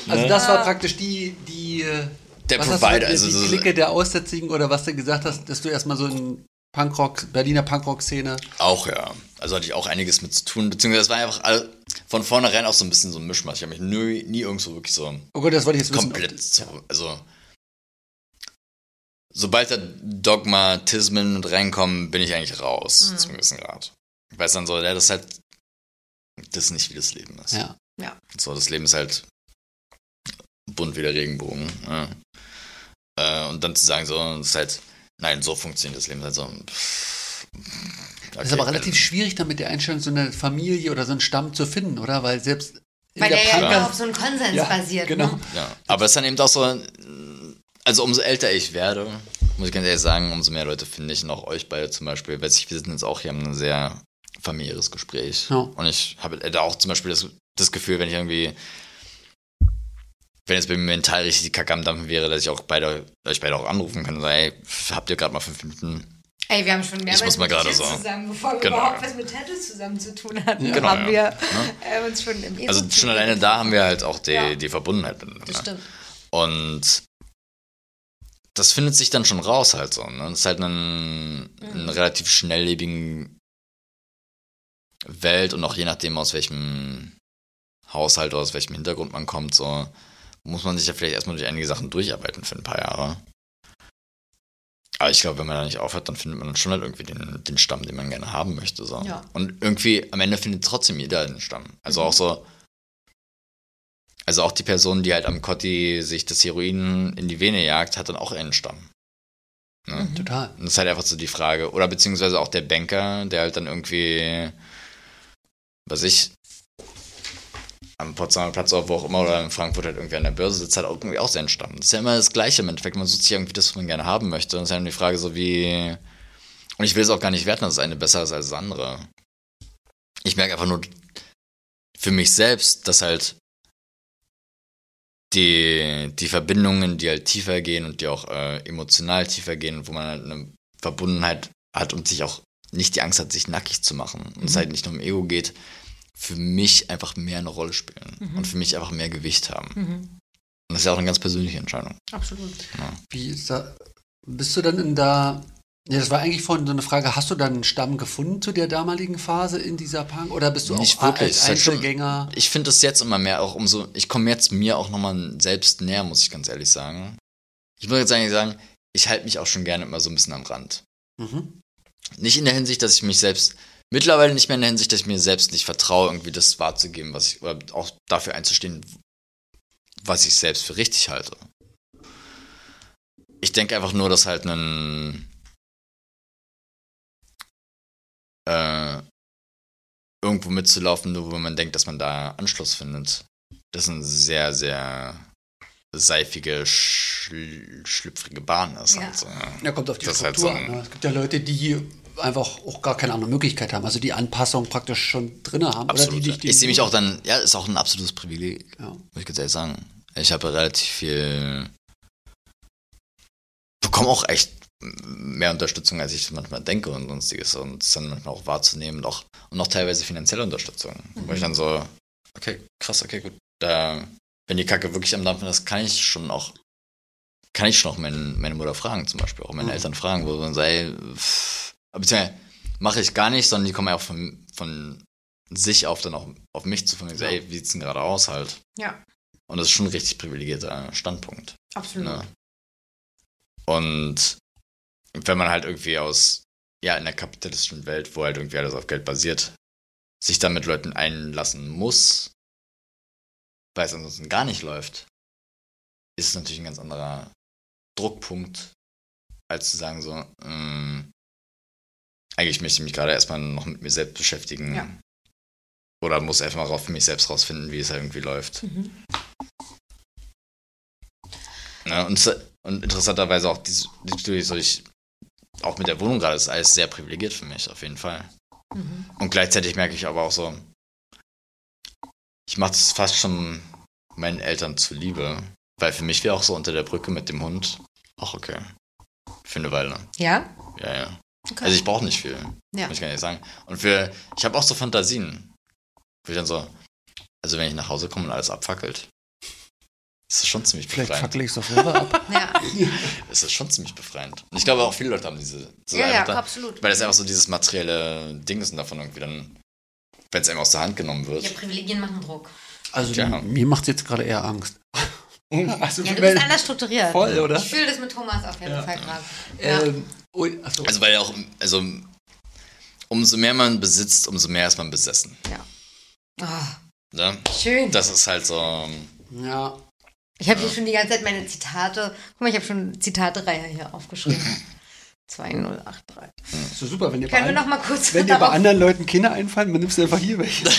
Also das war praktisch die, die äh, Der was hast Provider, du, die, also die Clique der Aussätzigen oder was du gesagt hast, dass du erstmal so in Punkrock, Berliner Punkrock-Szene. Auch, ja. Also hatte ich auch einiges mit zu tun, beziehungsweise es war einfach von vornherein auch so ein bisschen so ein Mischmasch. Ich habe mich nie, nie irgendwo wirklich so Oh Gott, das wollte ich jetzt wissen. komplett zu, also sobald da Dogmatismen mit reinkommen, bin ich eigentlich raus, zum gewissen Grad. Ich weiß dann so, ja, das ist halt, das ist nicht wie das Leben ist. Ja. So, das Leben ist halt bunt wie der Regenbogen. Ja. Äh, und dann zu sagen, so, das ist halt, nein, so funktioniert das Leben. Das ist halt so, pff, Das ist aber okay, relativ schwierig, dann mit der Einstellung so eine Familie oder so einen Stamm zu finden, oder? Weil selbst in Weil der ja Punker- immer auf so einen Konsens Ja, basiert. genau. Ne? Ja, aber es ist dann eben auch so, also umso älter ich werde, muss ich ganz ehrlich sagen, umso mehr Leute finde ich, und auch euch beide zum Beispiel, weil ich, wir sitzen jetzt auch hier, haben ein sehr familiäres Gespräch. Ja. Und ich habe da auch zum Beispiel das, das Gefühl, wenn ich irgendwie, wenn jetzt bei mir mental richtig die Kacke am Dampfen wäre, dass ich auch beide, euch beide auch anrufen kann und sagen, ey, habt ihr gerade mal fünf Minuten? Ey, wir haben schon mehrmals Ich muss mit gerade so. zusammen, bevor wir Genau, überhaupt ja. was mit Tattoos zusammen zu tun hatten, Genau, haben wir ja. äh, uns schon im Also ESO schon alleine da haben wir halt auch die, Ja. die Verbundenheit miteinander. Das stimmt. Und das findet sich dann schon raus halt so. Ne? Das ist halt ein, Mhm. eine relativ schnelllebigen Welt und auch je nachdem, aus welchem Haushalt oder aus welchem Hintergrund man kommt, so muss man sich ja vielleicht erstmal durch einige Sachen durcharbeiten für ein paar Jahre. Aber ich glaube, wenn man da nicht aufhört, dann findet man dann schon halt irgendwie den, den Stamm, den man gerne haben möchte. So. Ja. Und irgendwie am Ende findet trotzdem jeder den Stamm. Also auch so, also auch die Person, die halt am Kotti sich das Heroin in die Vene jagt, hat dann auch einen Stamm. Ne? Total. Und das ist halt einfach so die Frage. Oder beziehungsweise auch der Banker, der halt dann irgendwie, was ich, am Potsdamer Platz oder wo auch immer oder in Frankfurt halt irgendwie an der Börse sitzt, hat auch irgendwie auch seinen Stamm. Das ist ja immer das Gleiche im Endeffekt. Man sucht sich irgendwie das, was man gerne haben möchte. Und es ist halt die Frage so wie, und ich will es auch gar nicht werten, dass das eine besser ist als das andere. Ich merke einfach nur für mich selbst, dass halt die, die Verbindungen, die halt tiefer gehen und die auch äh, emotional tiefer gehen, wo man halt eine Verbundenheit hat und sich auch nicht die Angst hat, sich nackig zu machen und es halt nicht nur um Ego geht, für mich einfach mehr eine Rolle spielen und für mich einfach mehr Gewicht haben. Und das ist ja auch eine ganz persönliche Entscheidung. Absolut. Wie ist da, bist du dann in da, ja, das war eigentlich vorhin so eine Frage, hast du dann einen Stamm gefunden zu der damaligen Phase in dieser Punk oder bist du Nicht auch wirklich, als halt schon- Einzelgänger? Ich finde es jetzt immer mehr auch umso, ich komme jetzt mir auch nochmal selbst näher, muss ich ganz ehrlich sagen. Ich muss jetzt eigentlich sagen, ich halte mich auch schon gerne immer so ein bisschen am Rand. Mhm. Nicht in der Hinsicht, dass ich mich selbst, mittlerweile nicht mehr in der Hinsicht, dass ich mir selbst nicht vertraue, irgendwie das wahrzugeben, was ich, oder auch dafür einzustehen, was ich selbst für richtig halte. Ich denke einfach nur, dass halt ein, äh, irgendwo mitzulaufen, nur wo man denkt, dass man da Anschluss findet, das eine sehr, sehr seifige, schl schlüpfrige Bahn ist. Ja. Halt so, ja. Kommt auf die Das ist halt Struktur so ein- an. Ne? Es gibt ja Leute, die einfach auch gar keine andere Möglichkeit haben, also die Anpassung praktisch schon drin haben. Absolut. Oder die, ja. die, ich sehe mich auch dann, ja, ist auch ein absolutes Privileg, Ja. muss ich ganz ehrlich sagen. Ich habe relativ viel, bekomme auch echt mehr Unterstützung, als ich manchmal denke und sonstiges und es dann manchmal auch wahrzunehmen und auch, und auch teilweise finanzielle Unterstützung. Wo ich dann so, okay, krass, okay, gut, da, wenn die Kacke wirklich am Dampfen ist, kann ich schon auch, kann ich schon auch mein, meine Mutter fragen, zum Beispiel, auch meine Mhm. Eltern fragen, wo man sei, pff, beziehungsweise mache ich gar nicht, sondern die kommen ja auch von, von sich auf dann auch auf mich zu, von mir, so, ey, wie sieht's denn gerade aus halt? Ja, Und das ist schon ein richtig privilegierter Standpunkt. absolut. Ne? Und wenn man halt irgendwie aus, ja, in der kapitalistischen Welt, wo halt irgendwie alles auf Geld basiert, sich dann mit Leuten einlassen muss, weil es ansonsten gar nicht läuft, ist es natürlich ein ganz anderer Druckpunkt, als zu sagen so, mh, eigentlich möchte ich mich gerade erstmal noch mit mir selbst beschäftigen. Ja. Oder muss einfach mal für mich selbst rausfinden, wie es halt irgendwie läuft. Mhm. Ne, und, und interessanterweise auch natürlich soll ich auch mit der Wohnung gerade ist alles sehr privilegiert für mich, auf jeden Fall. Mhm. Und gleichzeitig merke ich aber auch so, ich mache das fast schon meinen Eltern zuliebe. Weil für mich wäre auch so unter der Brücke mit dem Hund Auch okay. Für eine Weile. Ja? Ja, ja. Okay. Also ich brauche nicht viel. Ja. Muss ich gar nicht sagen. Und für, ich habe auch so Fantasien. Wo ich dann so, also wenn ich nach Hause komme und alles abfackelt, ist das schon ziemlich Vielleicht befreiend. fackel ich es doch selber ab. [LAUGHS] ja. [LAUGHS] Ist das schon ziemlich befreiend. Und ich glaube auch viele Leute haben diese. so ja, ja, da, absolut. Weil das einfach so dieses materielle Ding ist und davon irgendwie dann, wenn es einem aus der Hand genommen wird. Ja, Privilegien machen Druck. Also Ja. mir macht es jetzt gerade eher Angst. [LAUGHS] also Ja, du bist anders strukturiert. voll, oder? Ich fühle das mit Thomas auf jeden Ja. Fall gerade. Ja. Ähm, ui, achso. Also weil ja auch, also umso mehr man besitzt, umso mehr ist man besessen. Ah, Ne? schön. Das ist halt so. ja. Ich habe hier schon die ganze Zeit meine Zitate. Guck mal, ich habe schon Zitate-Reihe hier aufgeschrieben. [LAUGHS] 2083. Ist so super, wenn dir bei, wir noch mal kurz wenn dir bei anderen Leuten Kinder einfallen, man nimmst du einfach hier welche. [LAUGHS]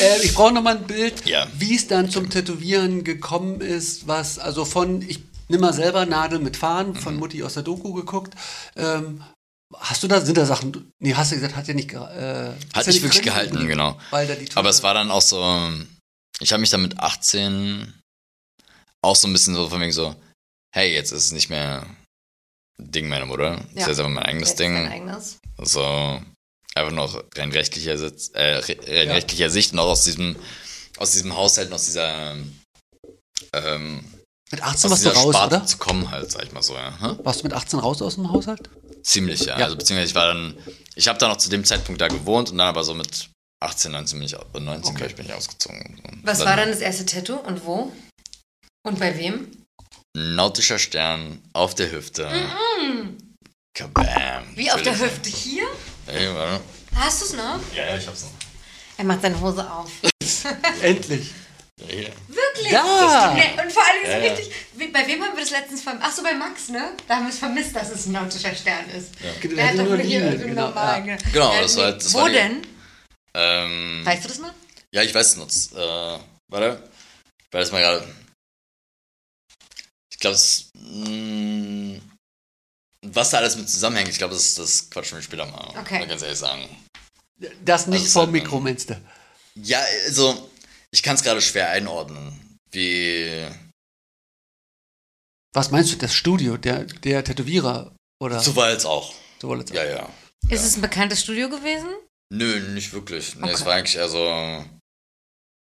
äh, ich brauche noch mal ein Bild, Ja. wie es dann zum Tätowieren gekommen ist, was, also von, ich nimm mal selber Nadel mit Fahren, von Mhm. Mutti aus der Doku geguckt. Ähm, hast du da, sind da Sachen, nee, hast du gesagt, hat ja nicht, äh, Hat nicht wirklich drin gehalten, genau. Weil da die Aber es war dann auch so, ich habe mich dann mit 18 auch so ein bisschen so von wegen so, hey, jetzt ist es nicht mehr Ding meiner Mutter, Ja. ist jetzt einfach mein eigenes Jetzt Ding. eigenes. So einfach noch rein rechtlicher, Sitz, äh, re- rein Ja. rechtlicher Sicht und auch aus diesem, aus diesem Haushalt und aus dieser, ähm, mit aus 18 warst du raus, Sparte oder? zu kommen halt, sag ich mal so, ja. Hä? Warst du mit 18 raus aus dem Haushalt? Ziemlich, ja. Ja. Also beziehungsweise ich war dann, ich habe dann noch zu dem Zeitpunkt da gewohnt und dann aber so mit 18, 19 bin ich, au- 19 Okay. glaube ich, bin ich ausgezogen. Und Was war dann das erste Tattoo und wo? Und bei wem? Nautischer Stern auf der Hüfte. Kabam. Wie auf der. Hüfte hier? Ey, warte. Hast du es noch? Ja, ja, ich hab's noch. Er macht seine Hose auf. [LAUGHS] Endlich. Ja. Wirklich? Ja. Ja, Und vor allem so Ja, ja. richtig. Wie, bei wem haben wir das letztens vermisst? Ach so, bei Max, ne? Da haben wir es vermisst, dass es ein nautischer Stern ist. Der Der hat doch nur hier einen genau, normalen. ja. Genau, Ja, das war halt- das Wo war die- denn? Ähm, Weißt du das noch? ja, ich weiß es noch. Äh, warte. Ich weiß mal gerade. Ich glaube, es. mh, Was da alles mit zusammenhängt, ich glaube, das, das quatschen wir später mal. Okay. Mal ganz ehrlich sagen. Das nicht Also, vom ähm, Mikro, meinst du? Ja, also, ich kann es gerade schwer einordnen. Wie. Was meinst du, das Studio, der, der Tätowierer? Oder So war jetzt auch. so wohl jetzt- Ja, ja. Ist es ein bekanntes Studio gewesen? Nö, nicht wirklich. Nee, Okay. Es war eigentlich eher so.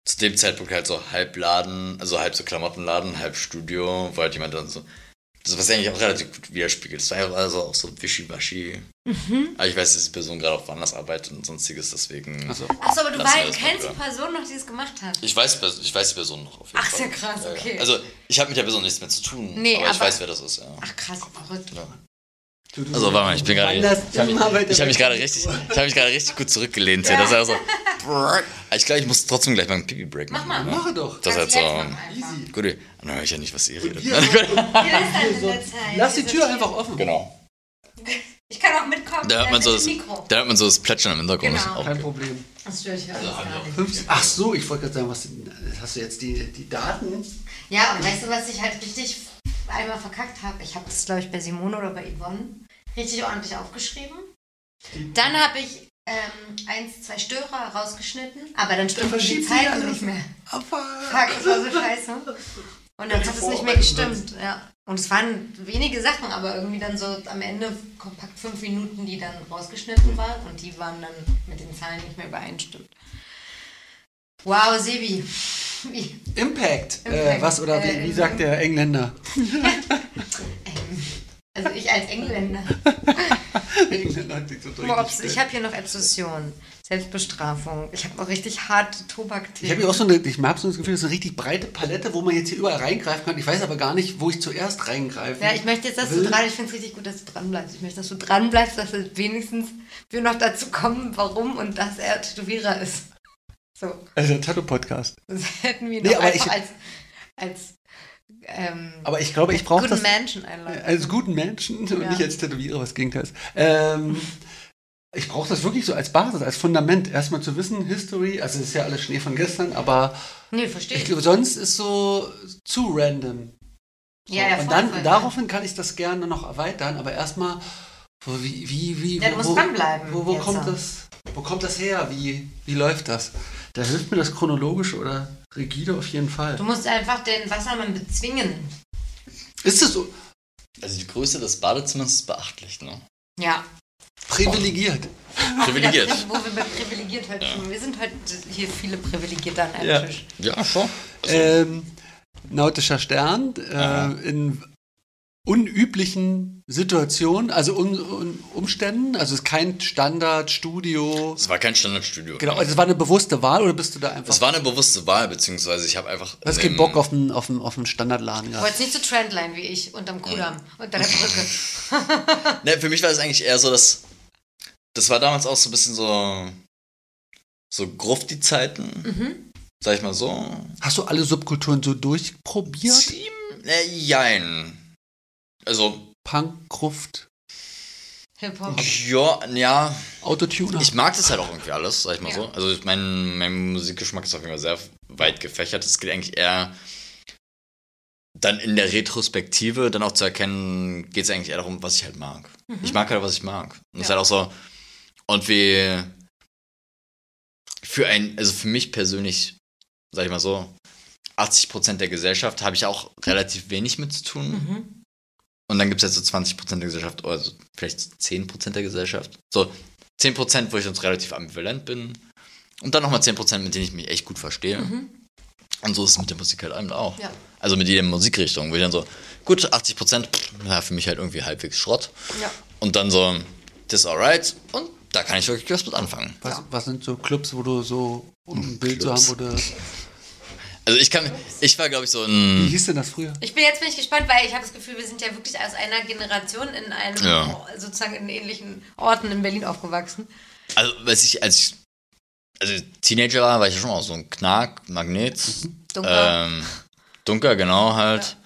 Zu dem Zeitpunkt halt so halb Laden, also halb so Klamottenladen, halb Studio, wo halt jemand dann so. Das was eigentlich auch relativ gut widerspiegelt. Es war also auch so wischiwaschi. Mhm. Aber ich weiß, dass die Person gerade auch woanders arbeitet und sonstiges, deswegen. Also, Achso, aber du weißt, kennst die. Person noch, die es gemacht hat? Ich weiß, ich weiß die Person noch auf jeden Ach, Fall. sehr krass, Ja, ja. okay. Also, ich habe mit der Person nichts mehr zu tun. Nee, aber, ich aber- weiß, wer das ist, ja. Ach krass, verrückt. ja. Also, warte mal, ich bin gerade. Ich habe mich, hab mich gerade richtig, ich habe mich gerade richtig gut zurückgelehnt hier. Das ist also. Ich glaube, ich muss trotzdem gleich mal einen Pipi-Break Mach machen. mal. ne? Mache doch. Das ist halt so. einfach. Easy. Gut, dann höre ich ja nicht, was ihr redet. [LAUGHS] Zeit? Lass die Tür einfach offen. Genau. Ich kann auch mitkommen. Da hört man so mit das, da hört man so das Plätschern im Hintergrund. Genau. Kein okay. Problem. Das stört ich alles gar nicht. Fünf, ach so, ich wollte gerade sagen, was hast du jetzt die, die Daten? Ja, und weißt du, was ich halt richtig einmal verkackt habe? Ich habe das, glaube ich, bei Simone oder bei Yvonne richtig ordentlich aufgeschrieben. Dann habe ich ähm, eins, zwei Störer rausgeschnitten, aber dann stimmte die verschiebt sich Zeit nicht mehr. Aber Fuck, das war so scheiße. Und dann hat es nicht mehr gestimmt, ja. Und es waren wenige Sachen, aber irgendwie dann so am Ende kompakt fünf Minuten, die dann rausgeschnitten waren und die waren dann mit den Zahlen nicht mehr übereinstimmt. Wow, Sebi. Wie, Impact. Äh, Impact. was oder wie, Äh, wie sagt der Engländer? [LAUGHS] ähm, also ich als Engländer. [LAUGHS] Engländer hat sich so durchgestellt. ich habe hier noch Obsession, Selbstbestrafung. Ich habe auch richtig harte Ich Tobakthemen. habe hier auch so eine, ich habe so das Gefühl, das ist eine richtig breite Palette, wo man jetzt hier überall reingreifen kann. Ich weiß aber gar nicht, wo ich zuerst reingreife. Ja, ich möchte jetzt, dass du will. dran, ich finde es richtig gut, dass du dran bleibst. Ich möchte, dass du dran bleibst, dass wir wenigstens wir noch dazu kommen, warum und dass er Tätowierer ist. So, Also der Tattoo-Podcast. das hätten wir Nee, noch aber einfach ich- als, als ähm, Aber ich glaube, ich brauche das Menschen einladen. als guten Menschen und Ja. nicht als Tätowierer, was Gegenteil ist. Ähm, ich brauche das wirklich so als Basis, als Fundament. Erstmal zu wissen, History, also es ist ja alles Schnee von gestern, aber Nee, verstehe ich glaube, sonst ist so zu random. So, Ja, ja, und dann voll, daraufhin kann ich das gerne noch erweitern, aber erstmal, wie, wie, wie, Ja, du wo, musst wo, dranbleiben Wo, wo kommt so. das, wo kommt das her? Wie, wie läuft das? Da hilft mir das chronologische oder rigide auf jeden Fall. Du musst einfach den Wassermann bezwingen. Ist es so Also die Größe des Badezimmers ist beachtlich, ne? Ja. privilegiert? Privilegiert. Wo wir bei privilegiert heute schon. Wir sind heute hier viele Privilegierte an einem Ja. Tisch. Ja, schon. Ähm, nautischer Stern äh, in unüblichen Situationen, also un, un, Umständen, also es ist kein Standardstudio. Es war kein Standardstudio. Genau, also es war eine bewusste Wahl oder bist du da einfach? Es war eine bewusste Wahl, beziehungsweise ich habe einfach. Du hast in keinen Bock auf einen, auf einen, auf einen Standardladen Du gehabt. wolltest nicht zu Trendline wie ich, unterm Kudamm, unter der Brücke. [LAUGHS] [LAUGHS] Ne, für mich war es eigentlich eher so, dass. Das war damals auch so ein bisschen so. So Grufti-Zeiten. Mhm. Sag ich mal so. Hast du alle Subkulturen so durchprobiert? Team? Äh, jein. Also, Punk, Gruft, Hip-Hop. ja, ja. Autotuner? Ich mag das halt auch irgendwie alles, sag ich mal Ja. so. Also mein, mein Musikgeschmack ist auf jeden Fall sehr weit gefächert. Es geht eigentlich eher dann in der Retrospektive dann auch zu erkennen, geht es eigentlich eher darum, was ich halt mag. Ich mag halt, was ich mag. Und es ist Ja. halt auch so, und wie für ein, also für mich persönlich, sag ich mal so, 80% der Gesellschaft habe ich auch relativ wenig mit zu tun. Mhm. Und dann gibt es jetzt so 20% der Gesellschaft, oder so vielleicht 10% der Gesellschaft. So 10%, wo ich sonst relativ ambivalent bin. Und dann nochmal 10%, mit denen ich mich echt gut verstehe. Und so ist es mit der Musik halt auch. Ja. Also mit jeder Musikrichtung, wo ich dann so, gut, 80%, pff, ja, für mich halt irgendwie halbwegs Schrott. Ja. Und dann so, das ist alright. Und da kann ich wirklich was mit anfangen. was, was sind so Clubs, wo du so, um ein Bild zu haben, wo du. Also ich kann, ich war glaube ich so Wie ein, hieß denn das früher? Ich bin jetzt bin ich gespannt, weil ich habe das Gefühl, wir sind ja wirklich aus einer Generation in einem Ja. sozusagen in ähnlichen Orten in Berlin aufgewachsen. also weiß ich, als ich, also Teenager war, war ich ja schon auch so ein Knack, Magnet. Dunkel. Ähm, Dunker, genau halt.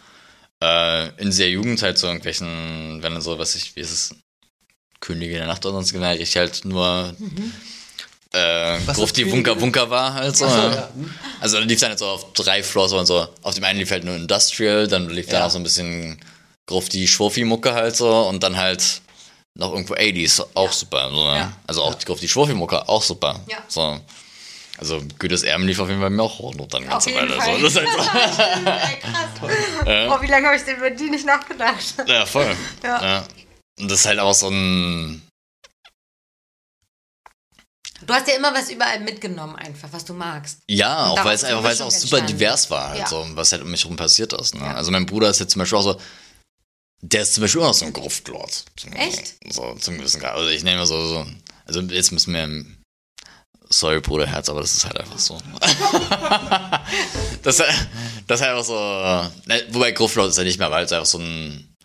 Äh, in der Jugend halt so irgendwelchen, wenn dann so, was ich, wie ist es, Könige der Nacht oder sonst genau, ich halt nur äh, ist Wunker Könige? Wunker war halt so. So, ja. ja. Hm. Also da lief dann halt so auf drei Floors und so. Auf dem einen lief halt nur Industrial, dann lief Ja. auch so ein bisschen Grufti Schwurfi Mucke halt so und dann halt noch irgendwo 80s, auch super. So, ne? Ja. Also auch die Grufti Schwurfi Mucke, auch super. Ja. So. Also Goethes Erben lief auf jeden Fall mir auch hoch noch dann jeden Weile. Fall. So. Das ist halt so. [LAUGHS] Ey, krass. [LAUGHS] Oh, wie lange habe ich denn über die nicht nachgedacht? Ja, voll. Ja. Ja. Und das ist halt auch so ein. Du hast ja immer was überall mitgenommen, einfach, was du magst. Ja, auch weil es einfach, eine weil es auch super entstanden. divers war, halt Ja. so, was halt um mich herum passiert ist. Ne? Ja. Also mein Bruder ist jetzt zum Beispiel auch so, der ist zum Beispiel auch noch so ein Gruftlord. Echt? So, zum gewissen Grad. Also ich nehme so, so, also jetzt müssen wir, sorry Bruderherz, aber das ist halt einfach so. [LAUGHS] das, das ist halt einfach so, ne, wobei Gruftlord ist ja nicht mehr, weil es einfach so ein,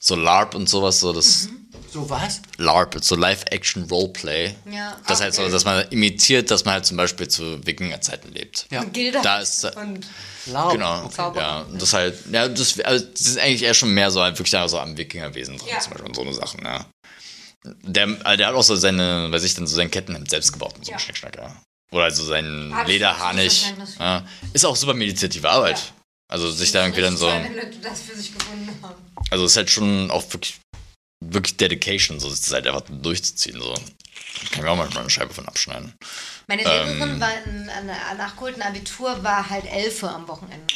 so LARP und sowas, so das Mhm. So was? LARP, so Live-Action-Roleplay. Ja. Das heißt so, dass man imitiert, dass man halt zum Beispiel zu Wikinger-Zeiten lebt. Ja. Gilda Da ist und Laub. Genau. Okay. Ja, und das halt, ja, das, also das ist eigentlich eher schon mehr so halt wirklich so am Wikingerwesen dran, Ja. zum Beispiel und so eine Sachen, ja. Der, also der hat auch so seine, weiß ich, dann so sein Kettenhemd selbst gebaut und so Ja. ein Schnickschnack, ja. Oder also sein Hab ich Lederharnisch. Ja. Ist auch super meditative Arbeit. Ja. Also sich da irgendwie dann so, toll, wenn Leute das für sich gefunden haben. also ist halt schon auch wirklich, wirklich Dedication, so das halt einfach durchzuziehen, so. Kann mir auch manchmal eine Scheibe von abschneiden. Meine Lehrerin Ähm. war in, an der nachgeholten Abitur war halt Elfe am Wochenende.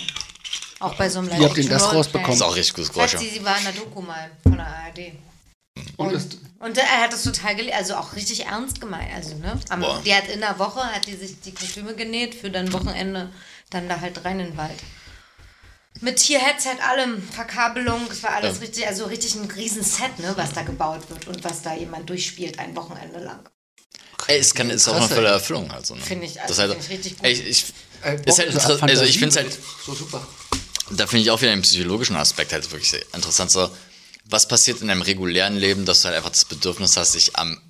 Auch bei so einem Wie habt ihr das rausbekommen? Ist auch richtig gutes Das Geräusch. sie, sie war in der Doku mal von der ARD. Und Und, und er hat das total gelesen, also auch richtig ernst gemeint. Also, ne? Am, Boah. die hat in der Woche, hat die sich die Kostüme genäht für dann Wochenende, dann da halt rein in den Wald. Mit Tier-Headset, allem, Verkabelung, es war alles Ja. richtig, also richtig ein riesen Set, ne, was da gebaut wird und was da jemand durchspielt ein Wochenende lang. Ey, es kann, ist auch eine volle. Erfüllung halt so. Ne? Finde ich, also das ist halt, finde ich richtig gut. Ey, ich, ich, Ey, ist halt Bock, inter- Fantasie, also ich finde es halt, So super. da finde ich auch wieder den psychologischen Aspekt halt wirklich sehr interessant. So, was passiert in einem regulären Leben, dass du halt einfach das Bedürfnis hast, sich am,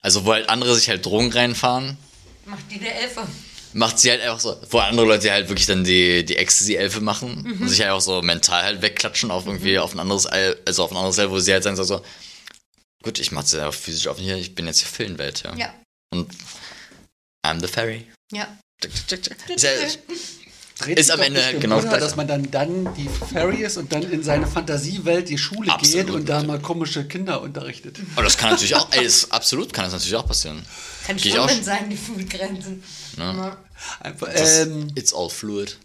also wo halt andere sich halt Drogen reinfahren, Macht die der Elfe. Macht sie halt einfach so, wo andere Leute halt wirklich dann die, die Ecstasy-Elfe machen und sich halt auch so mental halt wegklatschen auf irgendwie auf ein anderes, Al- also auf ein anderes Level, wo sie halt sagen so, so gut, ich mach's ja physisch auf hier, ich bin jetzt hier Filmwelt, ja. Ja. Und I'm the fairy. Ja. Tick, tick, tick, tick. [LAUGHS] Dreht Ist sich am doch Ende genau das oder? Gleiche. dass man dann, dann die Fairy ist und dann in seine Fantasiewelt die Schule Absolut. geht und da mal komische Kinder unterrichtet. Aber das kann natürlich auch, ey, ist, absolut kann das natürlich auch passieren. Kann Geh ich auch schon sein, die Foodgrenzen. Ja. Einfach, Das, ähm, it's all fluid.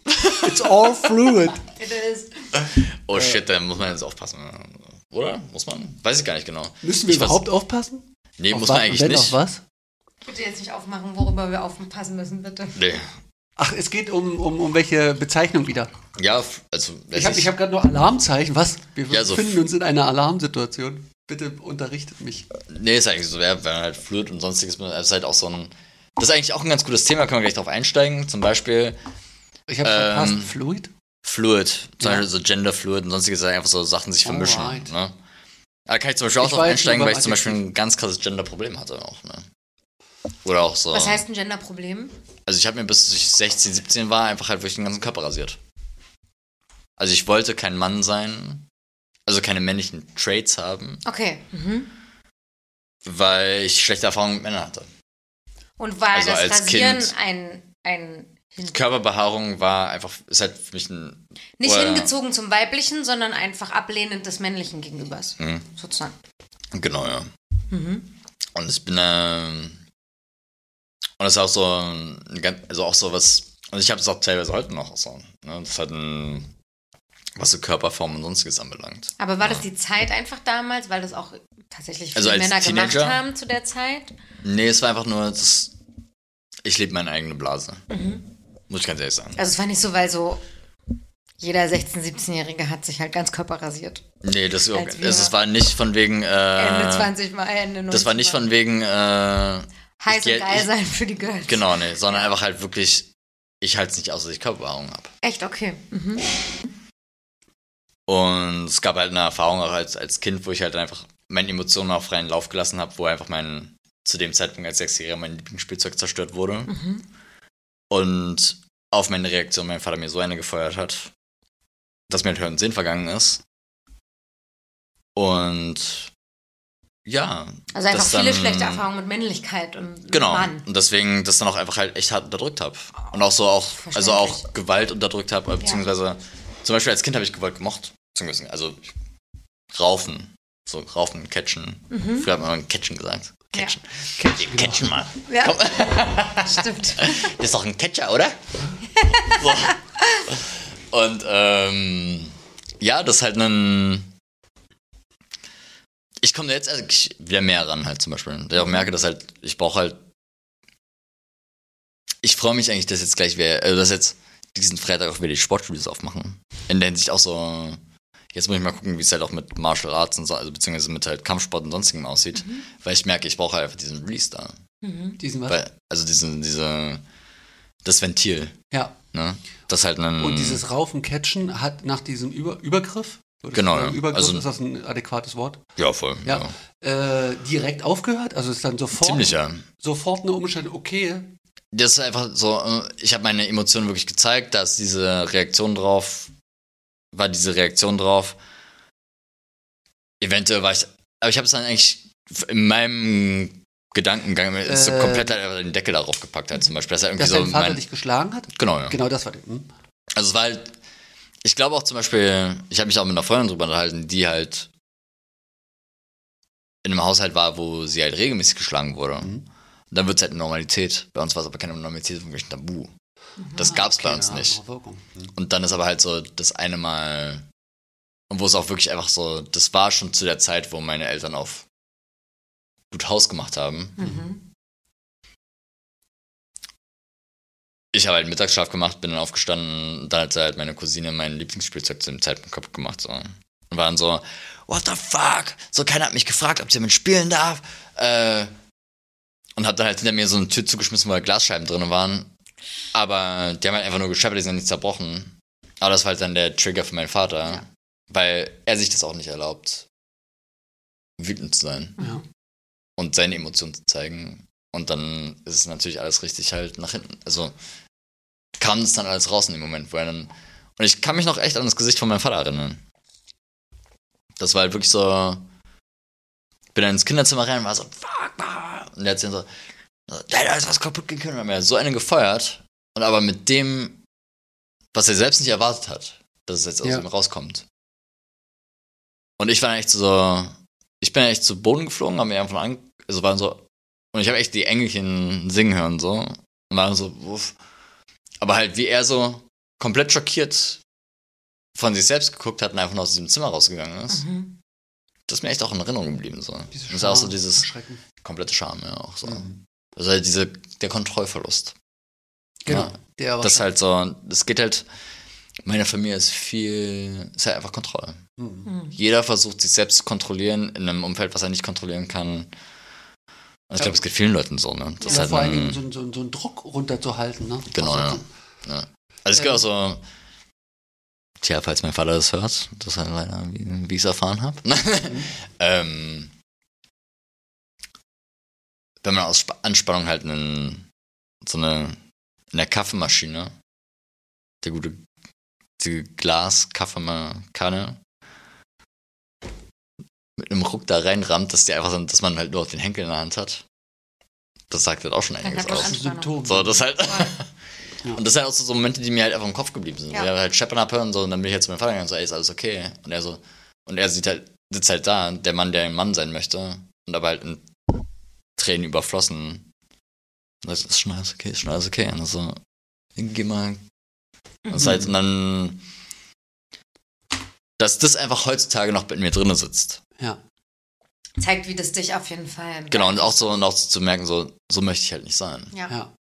it's all fluid. [LAUGHS] It is. Oh shit, da muss man jetzt aufpassen. Oder? Muss man? Weiß ich gar nicht genau. Müssen wir ich weiß- überhaupt aufpassen? Nee, Auf muss wa- man eigentlich nicht. Auf was? Bitte jetzt nicht aufmachen, worüber wir aufpassen müssen, bitte. Nee. Ach, es geht um, um, um welche Bezeichnung wieder. Ja, also. Ich habe hab gerade noch Alarmzeichen. Was? Wir Ja, befinden uns in einer Alarmsituation. Bitte unterrichtet mich. Nee, ist eigentlich so, wenn man halt Fluid und sonstiges, ist halt auch so ein. Das ist eigentlich auch ein ganz gutes Thema, können wir gleich drauf einsteigen. Zum Beispiel Ich habe Ähm, verpasst. Fluid? Fluid, zum Ja. Beispiel so Gender Fluid und sonstiges, ist einfach so Sachen sich vermischen. Alright. Ne? Da kann ich zum Beispiel auch Ich drauf einsteigen, nur weil ich zum Beispiel ein ganz krasses Gender-Problem hatte auch. Ne? Oder auch so. Was heißt ein Genderproblem? Also ich habe mir bis ich 16, 17 war einfach halt wirklich den ganzen Körper rasiert. Also ich wollte kein Mann sein, also keine männlichen Traits haben, Okay. Mhm. weil ich schlechte Erfahrungen mit Männern hatte. Und war Also das als Rasieren Kind- ein, ein Körperbehaarung war einfach, ist halt für mich ein. nicht oder- hingezogen zum Weiblichen, sondern einfach ablehnend des Männlichen gegenübers. Mhm. Sozusagen. Genau, ja. Mhm. Und ich bin, ähm, und das ist auch so, ein also auch so was, und ich habe es auch teilweise heute noch so, ne? Das halt ein, was so Körperform und sonstiges anbelangt. Aber war das die Zeit einfach damals, weil das auch tatsächlich viele Also als Männer Teenager? gemacht haben zu der Zeit? Nee, es war einfach nur, das, ich lebe meine eigene Blase. Muss ich ganz ehrlich sagen. Also es war nicht so, weil so jeder 16-, 17-Jährige hat sich halt ganz Körper rasiert. Nee, das, Als es, wir- es war nicht von wegen, Ende äh, 20 mal, Ende 90 das war nicht mal. von wegen, äh, heiß und geil sein für die Girls. genau, nee, sondern einfach halt wirklich, ich halte es nicht aus, dass ich Körperbehaarung habe. Echt, okay. Mhm. Und es gab halt eine Erfahrung auch als, als Kind, wo ich halt einfach meine Emotionen auf freien Lauf gelassen habe, wo einfach mein, zu dem Zeitpunkt als Sechsjähriger mein Lieblingsspielzeug zerstört wurde. Und auf meine Reaktion mein Vater mir so eine gefeuert hat, dass mir halt Hören und Sinn vergangen ist. Und ja. Also einfach viele dann- schlechte Erfahrungen mit Männlichkeit und Genau. Mann. Und deswegen das dann auch einfach halt echt hart unterdrückt habe. Und auch so auch, also auch. Gewalt unterdrückt habe, beziehungsweise zum Beispiel als Kind habe ich Gewalt gemocht. Beziehungsweise, also Raufen. So Raufen, Catchen. Früher hat man Catchen gesagt. Ja. Catchen. Catchen, Catchen mal. Ja, [LAUGHS] stimmt. Das [LAUGHS] ist doch ein Catcher, oder? [LAUGHS] so. Und ähm, ja, das ist halt ein. Ich komme da jetzt also ich- wieder mehr ran, halt zum Beispiel. Da ich auch merke, dass halt, ich brauche halt. Ich freue mich eigentlich, dass jetzt gleich wir, äh, dass jetzt diesen Freitag auch wieder die Sportstudios aufmachen. In der Hinsicht auch so. Jetzt muss ich mal gucken, wie es halt auch mit Martial Arts und so, also beziehungsweise mit halt Kampfsport und sonstigem aussieht. Weil ich merke, ich brauche halt einfach diesen Release da. Diesen was? Weil, also diesen, diese, das Ventil, ja. ne? Das halt ein. Und dieses Raufen, Catchen hat nach diesem Über Übergriff, würdest Genau, du ja. Übergriff, Also- ist das ein adäquates Wort? Ja, voll. Ja. Äh, direkt aufgehört? Also ist dann sofort, Ziemlich, ja. sofort eine Umstand, okay, Das ist einfach so, äh, ich habe meine Emotionen wirklich gezeigt, da ist diese Reaktion drauf, war diese Reaktion drauf. Eventuell war ich, aber ich habe es dann eigentlich in meinem Gedankengang ist so Äh. komplett halt den Deckel darauf gepackt halt zum Beispiel. Das ist ja irgendwie dass so dein Vater mein, dich geschlagen hat? genau, ja. Genau das war der. Hm? Also es war halt, ich glaube auch zum Beispiel, ich habe mich auch mit einer Freundin drüber unterhalten, die halt in einem Haushalt war, wo sie halt regelmäßig geschlagen wurde. Mhm. Und dann wird es halt eine Normalität. Bei uns war es aber keine Normalität, sondern wirklich ein Tabu. Das gab es bei uns nicht. andere Wirkung. Hm. Und dann ist aber halt so das eine Mal, und wo es auch wirklich einfach so, das war schon zu der Zeit, wo meine Eltern auf gut Haus gemacht haben. Mhm. Ich habe halt Mittagsschlaf gemacht, bin dann aufgestanden, dann hat halt meine Cousine mein Lieblingsspielzeug zu dem Zeitpunkt kaputt gemacht. So. Und war dann so, what the fuck? So, keiner hat mich gefragt, ob sie damit spielen darf. Äh, und hat dann halt hinter mir so eine Tür zugeschmissen, wo halt Glasscheiben drin waren. Aber die haben halt einfach nur gescheppert, die sind nicht zerbrochen. Aber das war halt dann der Trigger für meinen Vater, Ja. weil er sich das auch nicht erlaubt, wütend zu sein Ja. und seine Emotionen zu zeigen. Und dann ist es natürlich alles richtig halt nach hinten. Also kam es dann alles raus in dem Moment, wo er dann. Und ich kann mich noch echt an das Gesicht von meinem Vater erinnern. Das war halt wirklich so. Bin dann ins Kinderzimmer rein und war so, fuck. Und der hat dann so, da ist was kaputt gegangen. Und hat mir so einen gefeuert. Und aber mit dem, was er selbst nicht erwartet hat, dass es jetzt aus Ja. ihm rauskommt. Und ich war echt so, ich bin echt zu Boden geflogen, haben mir einfach an, also waren so, und ich habe echt die Engelchen singen hören so und war so, wuff. Aber halt wie er so komplett schockiert von sich selbst geguckt hat und einfach nur aus diesem Zimmer rausgegangen ist. Mhm. Das ist mir echt auch in Erinnerung geblieben so. Diese das ist auch so Scham, dieses komplette Charme ja auch so. Mhm. Also halt diese der Kontrollverlust. Genau. Ja, Der war Das halt so, das geht halt, meine Familie ist viel, ist halt einfach Kontrolle. Mhm. Jeder versucht sich selbst zu kontrollieren in einem Umfeld, was er nicht kontrollieren kann. Und ich glaube, es geht vielen Leuten so, ne? Das Ja, halt vor ein, Dingen so, so, so einen Druck runterzuhalten. Ne? Genau, Also, ja. Also es gibt auch so, tja, falls mein Vater das hört, das ist halt leider, wie, wie ich es erfahren habe. [LAUGHS] ähm, wenn man aus Sp Anspannung halt einen, so eine, in der Kaffeemaschine, der gute, die Glas-Kaffeekanne, mit einem Ruck da reinrammt, dass die einfach, so- dass man halt nur den Henkel in der Hand hat. Das sagt halt auch schon einiges aus. Das Symptom. So, das halt. Ja. [LAUGHS] Und das sind halt auch so Momente, die mir halt einfach im Kopf geblieben sind. Ja. Ich halt scheppern abhören und so, und dann bin ich halt zu meinem Vater gegangen und so, ey, ist alles okay? Und er so, und er sieht halt, sitzt halt da, der Mann, der ein Mann sein möchte, und aber halt in Tränen überflossen. Und sagt, ist schon alles okay, ist schon alles okay. Und so, geh mal. Und, es ist halt, [LAUGHS] und dann, dass das einfach heutzutage noch bei mir drinne sitzt. Ja. Zeigt, wie das dich auf jeden Fall. Genau, und auch so, und auch zu merken, so, so möchte ich halt nicht sein. Ja. ja.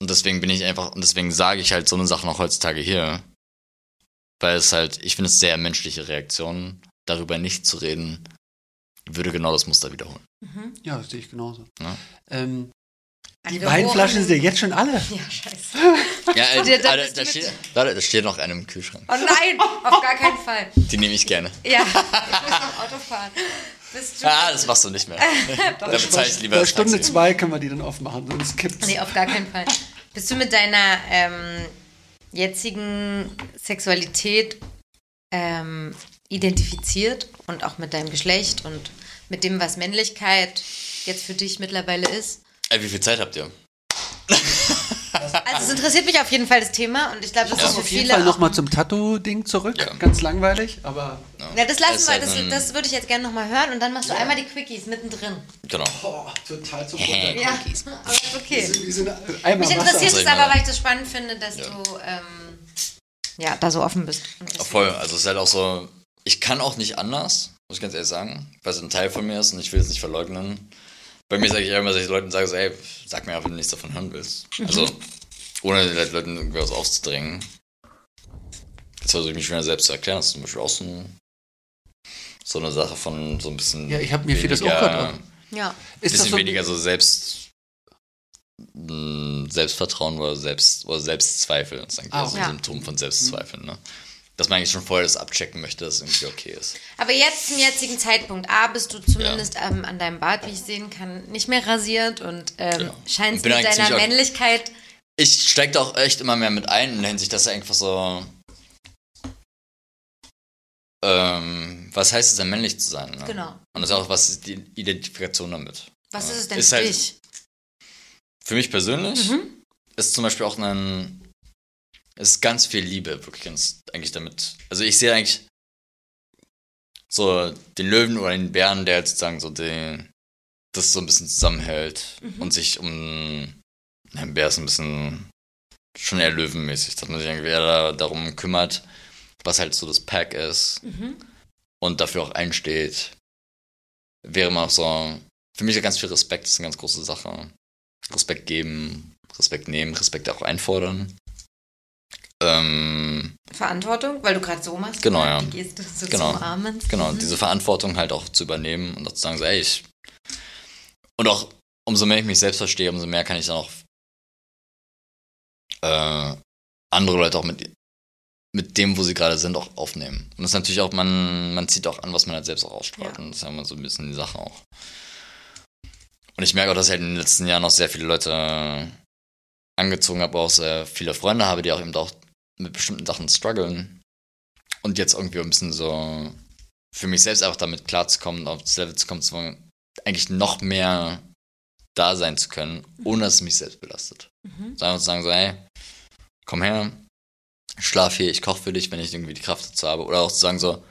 Und deswegen bin ich einfach, und deswegen sage ich halt so eine Sache noch heutzutage hier. Weil es halt, ich finde es sehr menschliche Reaktion, darüber nicht zu reden, würde genau das Muster wiederholen. Mhm. Ja, das sehe ich genauso. Ja. Ähm, die Weinflaschen sind ja jetzt schon alle. [LAUGHS] Ja, scheiße. Ja, äh, dann da, da, steht, warte, da steht noch eine im Kühlschrank. Oh nein, auf gar keinen Fall. Die nehme ich gerne. Ja, [LAUGHS] ich muss noch Auto fahren. Bist du. Ah, das machst du nicht mehr. [LAUGHS] Da bezahle ich lieber Bei Stunde Taxi. zwei können wir die dann aufmachen, sonst kippt's. Nee, auf gar keinen Fall. Bist du mit deiner ähm, jetzigen Sexualität ähm, identifiziert und auch mit deinem Geschlecht und mit dem, was Männlichkeit jetzt für dich mittlerweile ist? Wie viel Zeit habt ihr? Also es interessiert mich auf jeden Fall das Thema und ich glaube, das Ja, ist für Auf jeden viele Fall nochmal zum Tattoo-Ding zurück. Ja. Ganz langweilig, aber. Ja, das lassen wir, das, das würde ich jetzt gerne nochmal hören und dann machst du einmal die Quickies mittendrin. Genau. Boah, total zu Hä? [LAUGHS] Ja, aber ist okay. Wir sind einmal Mich Wasser. interessiert es aber, weil ich das spannend finde, dass du ähm, ja, da so offen bist. Voll, also es ist halt auch so, ich kann auch nicht anders, muss ich ganz ehrlich sagen, weil es ein Teil von mir ist und ich will es nicht verleugnen. Bei mir sage ich immer, dass ich Leuten sage, so, ey, sag mir einfach, wenn du nichts davon hören willst. Also, ohne den Leuten irgendwie was aufzudrängen. Jetzt versuche ich mich wieder selbst zu erklären, das ist zum Beispiel auch so, ein, so eine Sache von so ein bisschen. Ja, ich hab mir vieles auch weniger- gehört. Ja. Ist das bisschen so, weniger so selbst mh, Selbstvertrauen oder Selbst oder Selbstzweifel. Das ist eigentlich Ah, auch so ein Symptom von Selbstzweifeln, ne? Dass man eigentlich schon vorher das abchecken möchte, dass es irgendwie okay ist. Aber jetzt zum jetzigen Zeitpunkt, A, bist du zumindest ähm, an deinem Bart, wie ich sehen kann, nicht mehr rasiert und ähm, Genau. scheinst mit deiner Männlichkeit. Ich steige da auch echt immer mehr mit ein in der Hinsicht, dass er einfach so. Ähm, was heißt es denn, männlich zu sein? Ne? Genau. Und das ist auch, was ist die Identifikation damit? Was Ja. ist es denn Ist für halt- dich? Für mich persönlich Mhm. ist zum Beispiel auch ein. Ist ganz viel Liebe, wirklich ganz, eigentlich damit. Also ich sehe eigentlich so den Löwen oder den Bären, der halt sozusagen so den, das so ein bisschen zusammenhält Mhm. und sich um. Ein Bär ist ein bisschen schon eher löwenmäßig, dass man sich irgendwie eher da, darum kümmert, was halt so das Pack ist Mhm. und dafür auch einsteht. Wäre man auch so. Für mich ist ganz viel Respekt, ist eine ganz große Sache. Respekt geben, Respekt nehmen, Respekt auch einfordern. Ähm, Verantwortung, weil du gerade so machst. Genau, ja. Die Geste so Genau. zum Armen. genau, Mhm. diese Verantwortung halt auch zu übernehmen und auch zu sagen, so, ey, ich. Und auch, umso mehr ich mich selbst verstehe, umso mehr kann ich dann auch äh, andere Leute auch mit, mit dem, wo sie gerade sind, auch aufnehmen. Und das ist natürlich auch, man, man zieht auch an, was man halt selbst auch ausstrahlt. Ja. Und das ist ja immer so ein bisschen die Sache auch. Und ich merke auch, dass ich halt in den letzten Jahren auch sehr viele Leute angezogen habe, auch sehr viele Freunde habe, die auch eben auch mit bestimmten Sachen strugglen. Und jetzt irgendwie ein bisschen so für mich selbst einfach damit klarzukommen, auf das Level zu kommen, zu eigentlich noch mehr da sein zu können, ohne dass es mich selbst belastet. Mhm. So einfach zu sagen, so, hey, komm her, schlaf hier, ich koche für dich, wenn ich irgendwie die Kraft dazu habe. Oder auch zu sagen so,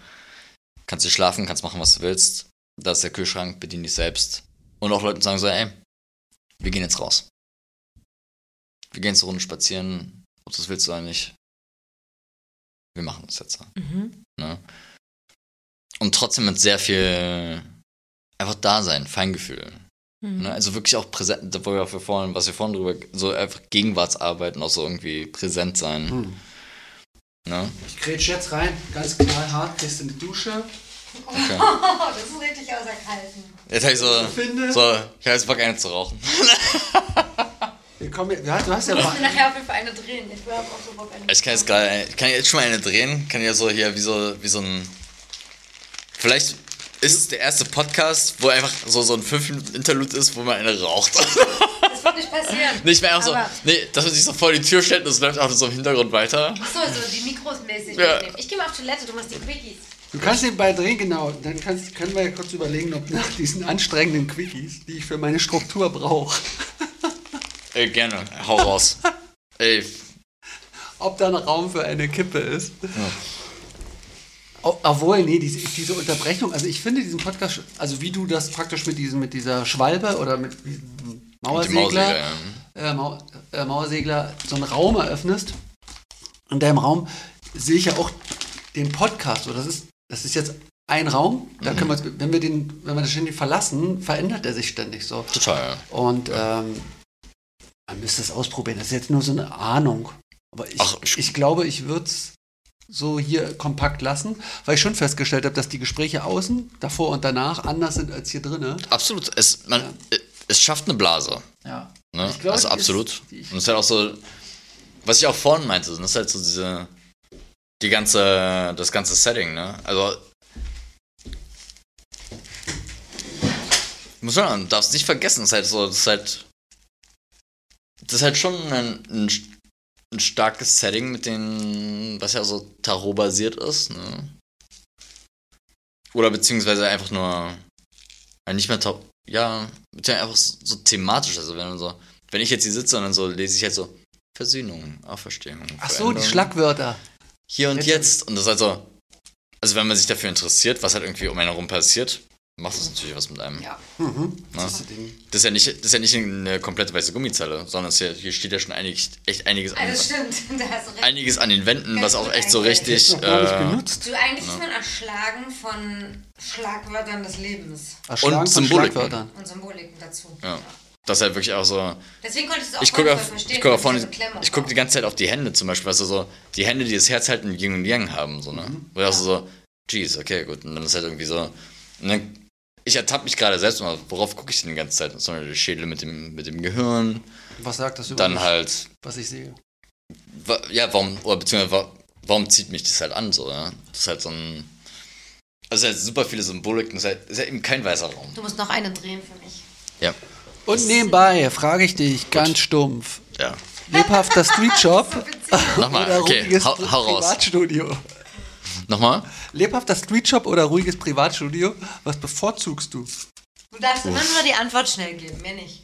kannst du schlafen, kannst machen, was du willst. Da ist der Kühlschrank, bedien dich selbst. Und auch Leuten sagen so, ey, wir gehen jetzt raus. Wir gehen zur Runde spazieren, ob du das willst oder nicht. Wir machen das jetzt. Mhm. Ne? Und trotzdem mit sehr viel einfach da sein, Feingefühl. Mhm. Ne? Also wirklich auch präsent, wo wir vorhin, was wir vorhin drüber, so einfach Gegenwartsarbeit und auch so irgendwie präsent sein. Hm. Ne? Ich grätsch jetzt rein, ganz knallhart, gehst in die Dusche. Okay. Oh, [LAUGHS] das ist richtig auserkalten. Jetzt hab ich so, Finde. so, ich hab jetzt Bock eine zu rauchen. [LAUGHS] Wir kommen, ja, du hast ja Ich mal, will nachher auf jeden Fall eine drehen. Ich will auch so Bock eine Ich kann jetzt ich kann jetzt schon mal eine drehen, kann ja so hier wie so, wie so ein, vielleicht ist es der erste Podcast, wo einfach so, so ein 5 Minuten Interlude ist, wo man eine raucht. Das wird nicht passieren. [LAUGHS] Nicht mehr einfach so, nee, dass man sich so vor die Tür stellt und es läuft auch so im Hintergrund weiter. Achso, so die Mikros mäßig Ja. mitnehmen. Ich gehe mal auf Toilette, du machst die Quickies. du kannst nebenbei drehen, genau. Dann kannst, können wir ja kurz überlegen, ob nach diesen anstrengenden Quickies, die ich für meine Struktur brauche, Ey, gerne, hau raus. [LAUGHS] Ey, ob da noch Raum für eine Kippe ist. O- Obwohl, nee, diese, diese Unterbrechung, also ich finde diesen Podcast, also wie du das praktisch mit, diesem, mit dieser Schwalbe oder mit diesem die Mauersegler, Mauersegler, ja. äh, Mau äh, Mauersegler so einen Raum eröffnest. In deinem Raum sehe ich ja auch den Podcast. So, das, ist, das ist jetzt ein Raum. Da können wir, wenn wir den, wenn wir das ständig verlassen, verändert er sich ständig so. Total, ja. Und ähm, man müsste es ausprobieren. Das ist jetzt nur so eine Ahnung. Aber ich, Ach, ich, ich- glaube, ich würde es so hier kompakt lassen, weil ich schon festgestellt habe, dass die Gespräche außen, davor und danach, anders sind als hier drinnen. Absolut, es, man, es schafft eine Blase. Ja. Ne? Ich glaube, also ist- absolut. die- und es ist halt auch so, was ich auch vorhin meinte, das ist halt so diese, die ganze, das ganze Setting, ne? Also, muss man, darfst nicht vergessen, es ist halt so, das ist halt, das ist halt schon ein, ein, ein starkes Setting mit den, was ja so Tarot-basiert ist, ne? Oder beziehungsweise einfach nur, ja, nicht mehr Tarot, ja, einfach so, thematisch, also wenn man so, wenn ich jetzt hier sitze und dann so lese ich halt so, Versöhnung, Auferstehung. Ach so, die Schlagwörter. Hier und Jetzt- jetzt. Und das ist halt so, also wenn man sich dafür interessiert, was halt irgendwie um einen herum passiert, macht das natürlich was mit einem. Ja. Mhm. Na? Das ist das. Das ist ja nicht, das ist ja nicht eine komplette weiße Gummizelle, sondern ja, hier steht ja schon einig, echt einiges an, Also stimmt, [LAUGHS] du einiges an den Wänden, was auch echt so. Das richtig. Äh, genutzt. Du, eigentlich ist man erschlagen von Schlagwörtern des Lebens Erschlagen und von Symboliken. Schlagwörtern. und Symboliken dazu. ja. Das ist halt wirklich auch so. Deswegen konnte ich es auch Ich gucke auf, verstehen. ich gucke vorne, Beklemmung ich gucke auch. die ganze Zeit auf die Hände zum Beispiel, weißt du, so, die Hände, die das Herz halten, Yin und Yang haben, so, ne? Mhm. Wo du auch so, geez, okay, gut, und dann ist halt irgendwie so, und dann, ich ertappe mich gerade selbst mal, worauf gucke ich denn die ganze Zeit? So, der Schädel mit dem, mit dem Gehirn, Was sagt das über dann mich, halt, was ich sehe? wa- ja, warum, oder beziehungsweise, wa- warum zieht mich das halt an, so, ne? Das ist halt so ein, also es ist halt super viele Symboliken, das ist halt, das ist halt eben kein weißer Raum. Du musst noch eine drehen für mich. Ja, Und nebenbei frage ich dich ganz stumpf. ja. Lebhafter [LAUGHS] Street Shop [LAUGHS] Nochmal, okay, hau, hau raus. Privatstudio? Nochmal? Lebhafter Street Shop oder ruhiges Privatstudio? Was bevorzugst du? Du darfst immer nur die Antwort schnell geben, mehr nicht.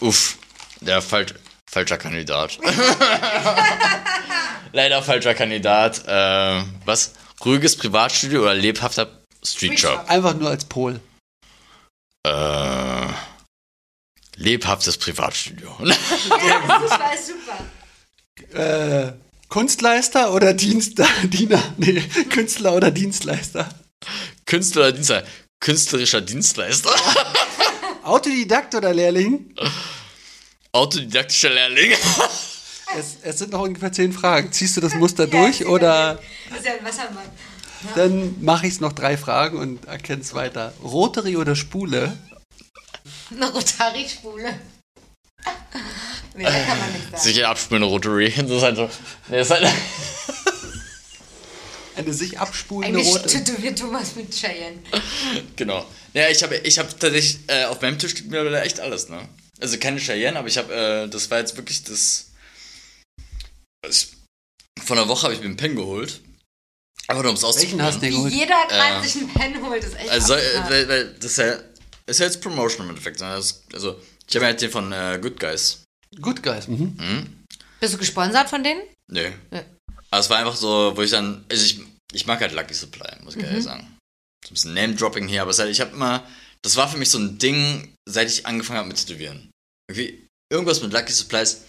Uff, der falsch, falscher Kandidat. [LAUGHS] Leider falscher Kandidat. Äh, was? Ruhiges Privatstudio oder lebhafter Street Street Shop? Shop. Einfach nur als Pol. Äh, lebhaftes Privatstudio. [LAUGHS] Das war super. Äh, Kunstleister oder Dienst [LAUGHS] Diener? Nee, Künstler oder Dienstleister? Künstler oder Dienstleister? Künstlerischer Dienstleister? [LAUGHS] Autodidakt oder Lehrling? Autodidaktischer Lehrling? Es, es sind noch ungefähr zehn Fragen. Ziehst du das Muster durch oder Das ist ja ein Wassermann. dann mache ich es noch drei Fragen und erkenne es weiter. Rotary oder Spule? Eine Rotary-Spule. Nee, da kann man nichts sagen. Sicher abspülende Rotary. [LAUGHS] Das ist halt so. Nee, das ist halt, [LAUGHS] Eine sich abspulende Eigentlich rote. tätowiert Thomas mit Cheyenne. genau. Ja, ich habe ich hab tatsächlich, äh, auf meinem Tisch liegt mittlerweile echt alles, ne? Also keine Cheyenne, aber ich habe, äh, das war jetzt wirklich das. Ich, vor einer Woche habe ich mir einen Pen geholt. Aber nur um es auszuprobieren. hast du Wie geholt? jeder gerade Äh, sich einen Pen holt, ist echt Also, äh, weil, weil das ist ja, ist ja jetzt Promotion im Endeffekt. ne? Das, also, ich habe ja halt den von äh, Good Guys. Good Guys. Mhm. Hm? Bist du gesponsert von denen? Nee. Nee. Aber es war einfach so, wo ich dann, also ich, ich mag halt Lucky Supply, muss ich Mhm. ehrlich sagen. So ein bisschen Name-Dropping hier, aber halt, ich habe immer, das war für mich so ein Ding, seit ich angefangen habe mit Tätowieren. Irgendwie, irgendwas mit Lucky Supplies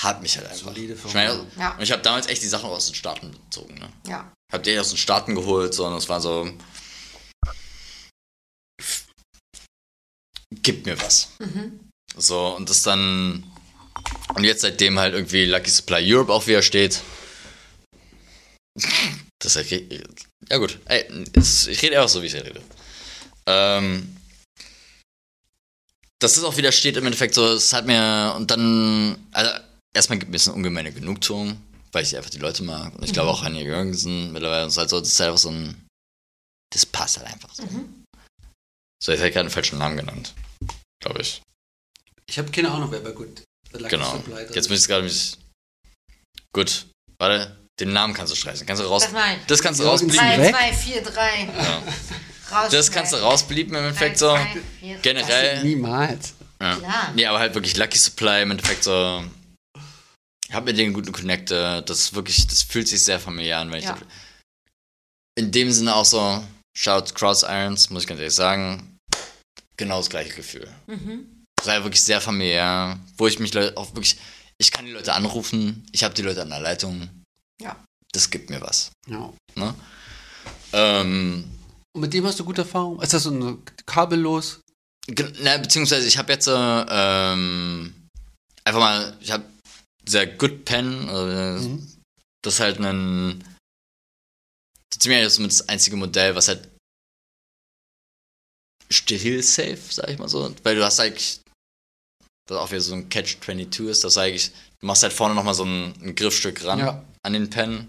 hat mich halt einfach. Solide ich Firma. meine, Ja. und ich habe damals echt die Sachen aus den Staaten bezogen, ne? Ja. Hab die aus den Staaten geholt, so, und es war so. Gib mir was. So, und das dann. Und jetzt seitdem halt irgendwie Lucky Supply Europe auch wieder steht. Das ist halt. Ja, gut. Ey, es- ich rede einfach so, wie ich rede. Ähm. Das ist auch wieder steht im Endeffekt so, es hat mir. Und dann. Also, erstmal gibt mir es eine ungemeine Genugtuung, weil ich einfach die Leute mag. Und ich glaube auch Anja Jürgensen mittlerweile. ist halt so, das ist halt einfach so ein. Das passt halt einfach so. So, jetzt hätte ich gerade einen falschen Namen genannt. Glaube ich. Ich habe keine Ahnung, wer bei gut. Genau. Jetzt muss ich gerade mich. Gut. Warte, den Namen kannst du streichen. Kannst du raus. Das ich. Das kannst du rausblieben. 3, weg? 2, 4, 3. Ja. Das kannst du rausblieben im Endeffekt so. Generell. Niemals. Ja. Klar. Nee, aber halt wirklich Lucky Supply im Endeffekt so. Ich hab mit denen guten Connect. Das ist wirklich, das fühlt sich sehr familiär an, wenn ich Ja. das- In dem Sinne auch so, Shout Cross Irons, muss ich ganz ehrlich sagen. Genau das gleiche Gefühl. Mhm. Das war wirklich sehr familiär, wo ich mich auch wirklich. Ich kann die Leute anrufen, ich habe die Leute an der Leitung. Ja. Das gibt mir was. Ja. Ne? Ähm, Und mit dem hast du gute Erfahrung? Ist das so ein kabellos? Na, beziehungsweise ich habe jetzt äh, ähm, einfach mal, ich habe sehr Good Pen, äh, Mhm. das ist halt ein, ziemlich das, das einzige Modell, was halt steril safe, sag ich mal so, weil du hast eigentlich, was auch wieder so ein Catch-22 ist, das eigentlich, du machst halt vorne nochmal so ein, ein Griffstück ran Ja. an den Pen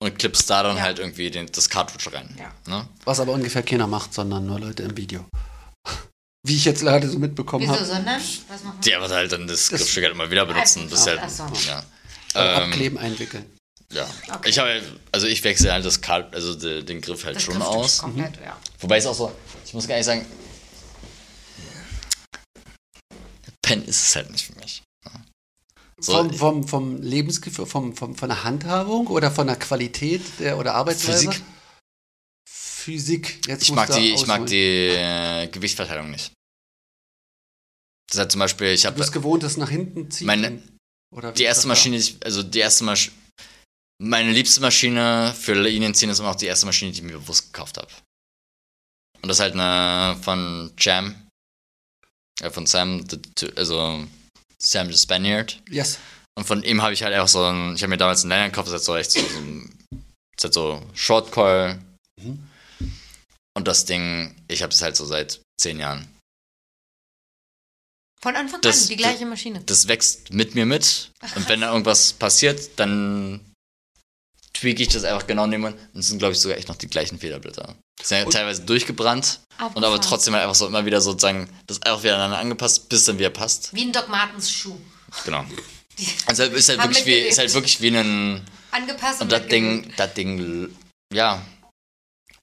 und klippst da dann Ja. halt irgendwie den, das Cartridge rein. Ja. Ne? Was aber ungefähr keiner macht, sondern nur Leute im Video. [LAUGHS] Wie ich jetzt leider so mitbekommen Wieso, habe. sondern? Was machen? Die aber halt dann das, Das- Griffstück halt immer wieder benutzen. Das ist halt, so. ja. Also Ähm, abkleben, einwickeln. Ja. Okay. Ich habe, also ich wechsle halt das Kart, also de- den Griff halt Das schon Griffstück aus. Komplett, ja. Wobei es auch so, ich muss gar nicht sagen, Pen ist es halt nicht für mich. So, vom, vom, vom Lebensgefühl, vom, vom, von der Handhabung oder von der Qualität der, oder Arbeitsweise? Physik. Physik. Jetzt Ich mag du die, ich mag ausholen. die äh, Gewichtsverteilung nicht. Das hat zum Beispiel, ich Du habe bist gewohnt, das nach hinten ziehen. Meine- die erste? Maschine, ich, also die erste Maschine, meine liebste Maschine für Linienziehen ist immer noch die erste Maschine, die ich mir bewusst gekauft habe. Und das ist halt eine von Jam, von Sam, the, also Sam the Spaniard. Yes. Und von ihm habe ich halt einfach so ein, ich habe mir damals einen das ist halt so echt so, so, ein- das ist halt so Short Coil. Mhm. Und das Ding, ich habe es halt so seit zehn Jahren. Von Anfang Das- an, die gleiche Maschine. Das wächst mit mir mit. Und wenn da irgendwas passiert, dann tweak ich das einfach genau nehmen. Und es sind, glaube ich, sogar echt noch die gleichen Federblätter. Die sind ja Und- teilweise durchgebrannt und aber trotzdem halt einfach so immer wieder sozusagen das einfach wieder aneinander angepasst, bis es dann wieder passt. Wie ein Doc Martens Schuh. Genau. Also ist halt Haben wirklich wie, ist halt wirklich wie ein. Angepasst und, Und das. Ding, das Ding, ja,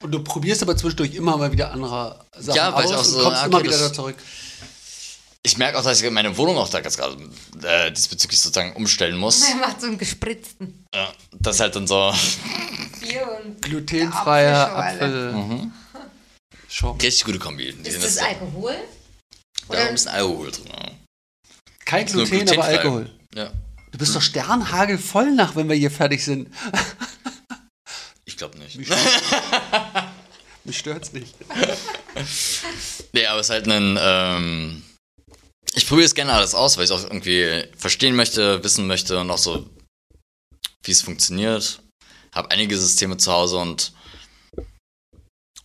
Und du probierst aber zwischendurch immer mal wieder andere Sachen Ja, weil aus ich auch und so, kommst okay, immer wieder das- da zurück. Ich merke auch, dass ich meine Wohnung auch da ganz gerade äh, diesbezüglich sozusagen umstellen muss. Er macht so einen gespritzten Ja, das ist halt dann so Bier und Glutenfreier. Apfel. Schaum. richtig gute Kombi. Die Ist das jetzt- Alkohol? Da ist ein bisschen Alkohol drin. Ja. Kein nur Gluten, aber. Alkohol. ja, Du bist doch Sternhagel voll nach, wenn wir hier fertig sind. ich glaube nicht. [LAUGHS] Mich stört's nicht. Nee, aber es ist halt ein. Ähm, ich probiere es gerne alles aus, weil ich auch irgendwie verstehen möchte, wissen möchte und auch so, wie es funktioniert. Habe einige Systeme zu Hause und,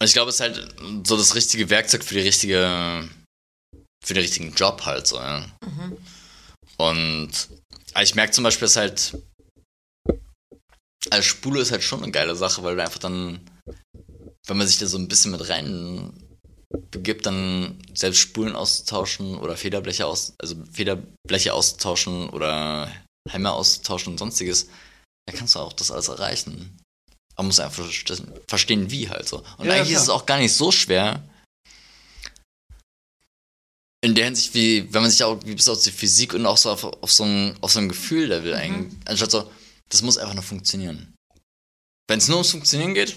ich glaube, es ist halt so das richtige Werkzeug für die richtige, für den richtigen Job halt so. Ja. Und aber ich merke zum Beispiel, dass halt als Spule ist halt schon eine geile Sache, weil du einfach dann, wenn man sich da so ein bisschen mit rein begibt, dann selbst Spulen auszutauschen oder Federbleche aus, also Federbleche auszutauschen oder Hämmer auszutauschen und sonstiges, dann kannst du auch das alles erreichen. Man muss einfach verstehen- wie halt so. Und Ja, eigentlich klar. ist es auch gar nicht so schwer. In der Hinsicht, wie, wenn man sich auch wie bis auf die Physik und auch so auf, auf so ein, auf so ein Gefühl-Level eigentlich, anstatt so, Das muss einfach nur funktionieren. Wenn es nur ums Funktionieren geht,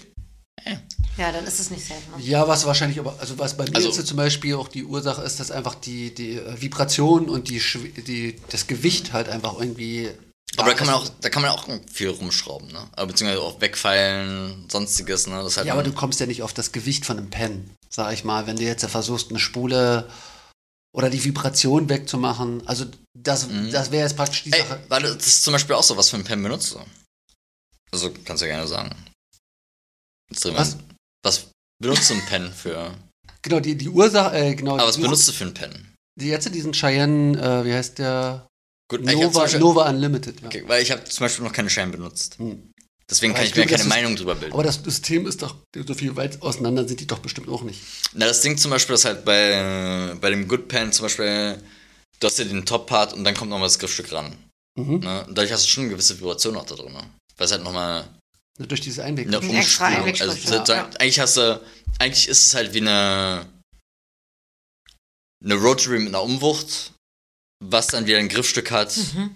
Ja, dann ist es nicht safe. Ne? Ja, was wahrscheinlich aber, also was bei mir Also- jetzt zum Beispiel auch die Ursache ist, dass einfach die, die äh, Vibration und die, die, das Gewicht halt einfach irgendwie. aber da kann man auch, da kann man auch viel rumschrauben, ne? Aber beziehungsweise auch wegfallen, sonstiges, ne? Halt Ja, aber du kommst ja nicht auf das Gewicht von einem Pen, sag ich mal, wenn du jetzt versuchst, eine Spule oder die Vibration wegzumachen. Also das, Mhm. das wäre jetzt praktisch die Ey, Sache. warte, das ist zum Beispiel auch so, was für ein Pen benutzt du? Also, kannst du ja gerne sagen. Jetzt drehen wir- Was? Was benutzt du ein Pen für? [LAUGHS] Genau, die, die Ursache, äh, genau. Aber was benutzt du für ein Pen? Die jetzt diesen Cheyenne, äh, wie heißt der? Gut, Nova, Beispiel, Nova Unlimited. Ja. okay, weil ich habe zum Beispiel noch keine Scheine benutzt. Hm. Deswegen Aber kann ich mir glaube, keine ist- Meinung drüber bilden. Aber das System ist doch, so viel weit auseinander sind die doch bestimmt auch nicht. Na, das Ding zum Beispiel ist halt bei, bei dem Good Pen zum Beispiel, du hast ja den Top-Part und dann kommt nochmal das Griffstück ran. Mhm. Ne? Und dadurch hast du schon eine gewisse Vibration auch da drin. Ne? Weil es halt nochmal Durch diese Einweg. eine Umspülung. Also, ja. da- eigentlich hast du, eigentlich ist es halt wie eine, eine Rotary mit einer Umwucht, was dann wieder ein Griffstück hat, Mhm.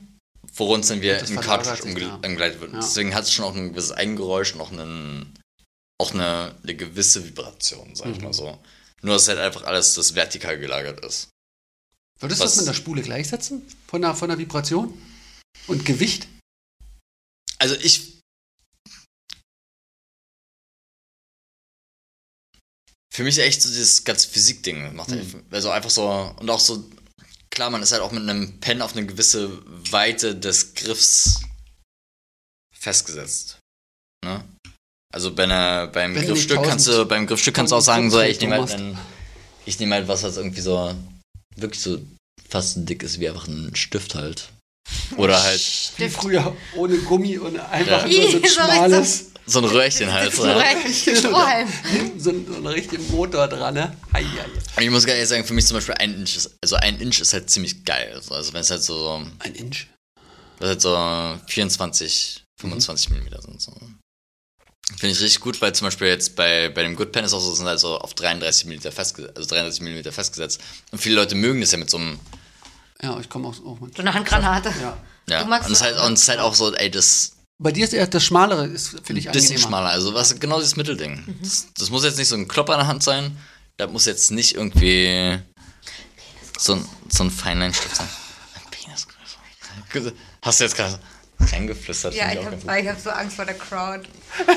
es dann wieder Das im Cartridge umge ja. umgeleitet wird. Ja. Deswegen hat es schon auch ein gewisses Eigengeräusch und auch, einen, auch eine, eine gewisse Vibration, sag ich Mhm. mal so. Nur, dass halt einfach alles das vertikal gelagert ist. Würdest du das mit der Spule gleichsetzen? Von der, von der Vibration? Und Gewicht? Also ich. Für mich echt so dieses ganze Physikding macht Mhm. also einfach so und auch so klar, man ist halt auch mit einem Pen auf eine gewisse Weite des Griffs festgesetzt. Ne? Also bei einer, beim Wenn Griffstück kannst du 1000 beim Griffstück kannst du auch sagen so, ey, ich nehme halt einen, ich nehme halt was was irgendwie so wirklich so fast so dick ist wie einfach ein Stift halt. Oder halt Wie früher, ohne Gummi und einfach Ja. nur so [LAUGHS] ein schmales, so ein Röhrchen [LAUGHS] halt. So, So ja. rein. Strohhalm. so, ein- so einen richtigen Motor dran, ne? Ei, ei, ei. Und ich muss gar nicht sagen, für mich zum Beispiel ein Inch ist, also ein Inch ist halt ziemlich geil. Also, Also wenn es halt so, Ein Inch. das halt so 24, 25 Millimeter sind. So. Finde ich richtig gut, weil zum Beispiel jetzt bei, bei dem Good Pen ist auch so, sind halt so auf 33 Millimeter festgesetzt, also 33 Millimeter festgesetzt. Und viele Leute mögen das ja mit so einem, Ja, ich komme auch, auch mit. So eine Handgranate. Ja. ja. Und es ist halt, und es ist halt auch so, ey, das Bei dir ist eher das Schmalere, ist, finde ich, ein bisschen angenehmer. schmaler. Also was genau dieses Mittelding. Mhm. Das, das muss jetzt nicht so ein Klopper in der Hand sein. Das muss jetzt nicht irgendwie so ein, so ein Feinleinstift sein. Ein Penisgröße. Hast du jetzt gerade reingeflüstert? Ja, Finde ich auch habe ganz ich hab so Angst vor der Crowd. [LAUGHS]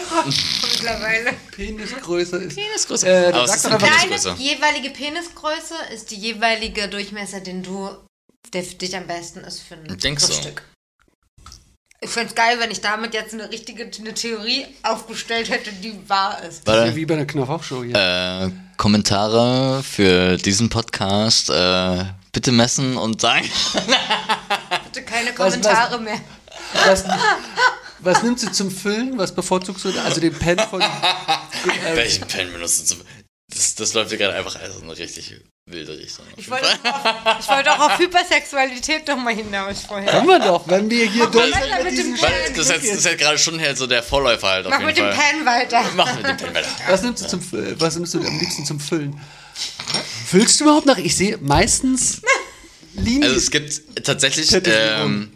Mittlerweile. Penisgröße ist. Penisgröße. Äh, Aber es ist eine einfach- Deine Penisgröße. jeweilige Penisgröße ist die jeweilige Durchmesser, den du, der für dich am besten ist für ein Denkst du? Griffstück. Ich fände es geil, wenn ich damit jetzt eine richtige eine Theorie aufgestellt hätte, die wahr ist. Ja, Warte. wie bei einer Knopf-Show hier. Äh, Kommentare für diesen Podcast äh, bitte messen und sagen. [LAUGHS] [LAUGHS] Bitte keine Was- Kommentare mehr. Was, was nimmst du zum Füllen? Was bevorzugst du? Also den Pen von. [LAUGHS] äh, Welchen Pen benutzt du? Das, das läuft hier gerade einfach alles richtig wilde Richtung. Ich wollte, auch auf, ich wollte auch auf Hypersexualität noch mal hinaus vorher. Können wir doch, wenn wir hier durch sind mit dem das ist jetzt, das ist jetzt gerade schon halt so der Vorläufer halt auf Mach jeden mit dem Fall. Pen weiter. Mach mit dem Pen weiter. Was nimmst du zum Füllen? Was nimmst du am liebsten zum Füllen? Füllst du überhaupt nach? Ich sehe meistens Linien. Also es gibt tatsächlich, ähm,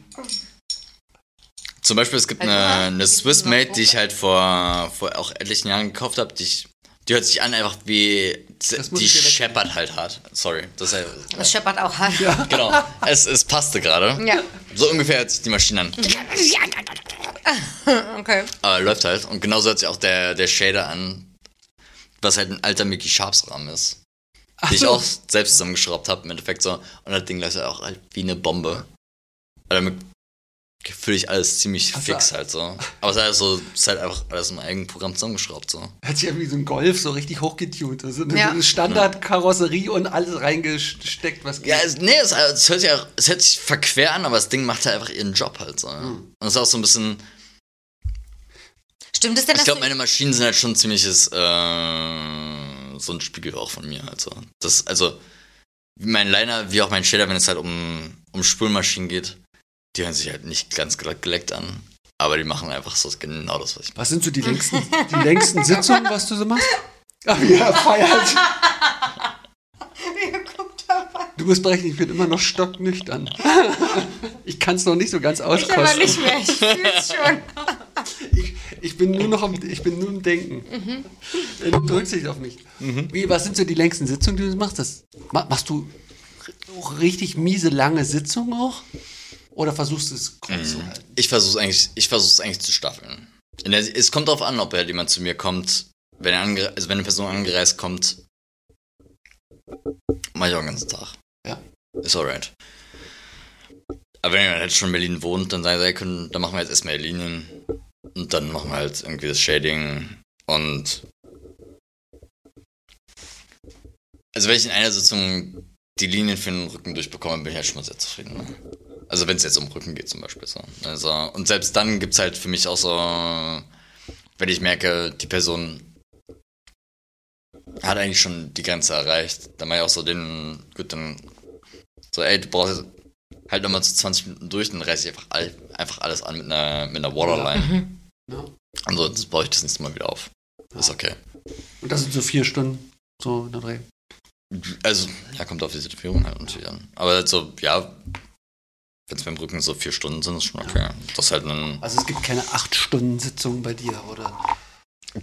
zum Beispiel es gibt Also, eine, eine die Swiss sind noch Made, die ich halt vor, vor auch etlichen Jahren gekauft habe, die ich, die hört sich an einfach wie, die scheppert halt hart. Sorry, das ist halt, Das scheppert auch hart. genau, es, es passte gerade. Ja. So ungefähr hört sich die Maschine an. [LAUGHS] Okay. Aber läuft halt. Und genauso hört sich auch der, der Shader an, was halt ein alter Mickey Sharps Rahmen ist. Ach die ich auch selbst zusammengeschraubt habe, im Endeffekt so. Und das Ding läuft halt auch halt wie eine Bombe. Also damit fühle ich alles ziemlich Ach so. fix halt so. Aber es ist halt, so, es ist halt einfach alles im eigenen Programm zusammengeschraubt so. Hört sich ja wie so ein Golf so richtig hochgetuned. Also eine, Ja. so eine Standardkarosserie und alles reingesteckt, was geht. Ja, es, nee, es, es, hört sich auch, es hört sich verquer an, aber das Ding macht halt einfach ihren Job halt so. Ja. Mhm. Und es ist auch so ein bisschen, Stimmt es denn, ich glaube, meine Maschinen sind halt schon ziemliches, äh, so ein Spiegel auch von mir halt so. Das, also, wie mein Liner, wie auch mein Shader, wenn es halt um, um Spulmaschinen geht, die hören sich halt nicht ganz gel- geleckt an. Aber die machen einfach so genau das, was ich mache. Was sind so die längsten, [LAUGHS] die längsten Sitzungen, was du so machst? Ach ja, feiert. Du musst berechnen, ich bin immer noch stocknüchtern. ich kann es noch nicht so ganz Ich aber auskosten. nicht mehr, ich fühl's schon. Ich, ich bin nur noch am, ich bin nur im Denken. Äh, Du drückst dich auf mich. Wie, was sind so die längsten Sitzungen, die du machst? Das, ma- machst du auch richtig miese lange Sitzungen auch? Oder versuchst du es kurz zu halten? Ich versuche es eigentlich, ich versuch's eigentlich zu staffeln. In der, es kommt darauf an, ob halt jemand zu mir kommt, wenn, er also wenn eine Person angereist kommt, mach ich auch den ganzen Tag. Ja. Ist alright. Aber wenn jemand halt schon in Berlin wohnt, dann sagen sie, können, dann machen wir jetzt erstmal die Linien. Und dann machen wir halt irgendwie das Shading. Und. Also, wenn ich in einer Sitzung die Linien für den Rücken durchbekomme, bin ich halt schon mal sehr zufrieden. Ne? Also, wenn es jetzt um Rücken geht, zum Beispiel. So. Also, und selbst dann gibt es halt für mich auch so, wenn ich merke, die Person hat eigentlich schon die Grenze erreicht, dann mache ich auch so den, gut, dann so, ey, du brauchst halt nochmal zu 20 Minuten durch, dann reiße ich einfach, all, einfach alles an mit einer, mit einer Waterline. Ja. Ansonsten baue ich das nächste Mal wieder auf. Ist okay. Und das sind so vier Stunden, so in der Dreh. Also, ja, kommt auf die Situation halt natürlich an. Aber halt so, ja, wenn es beim Rücken so vier Stunden sind, ist schon okay. Das ist halt ein, Also es gibt keine acht Stunden Sitzung bei dir, oder?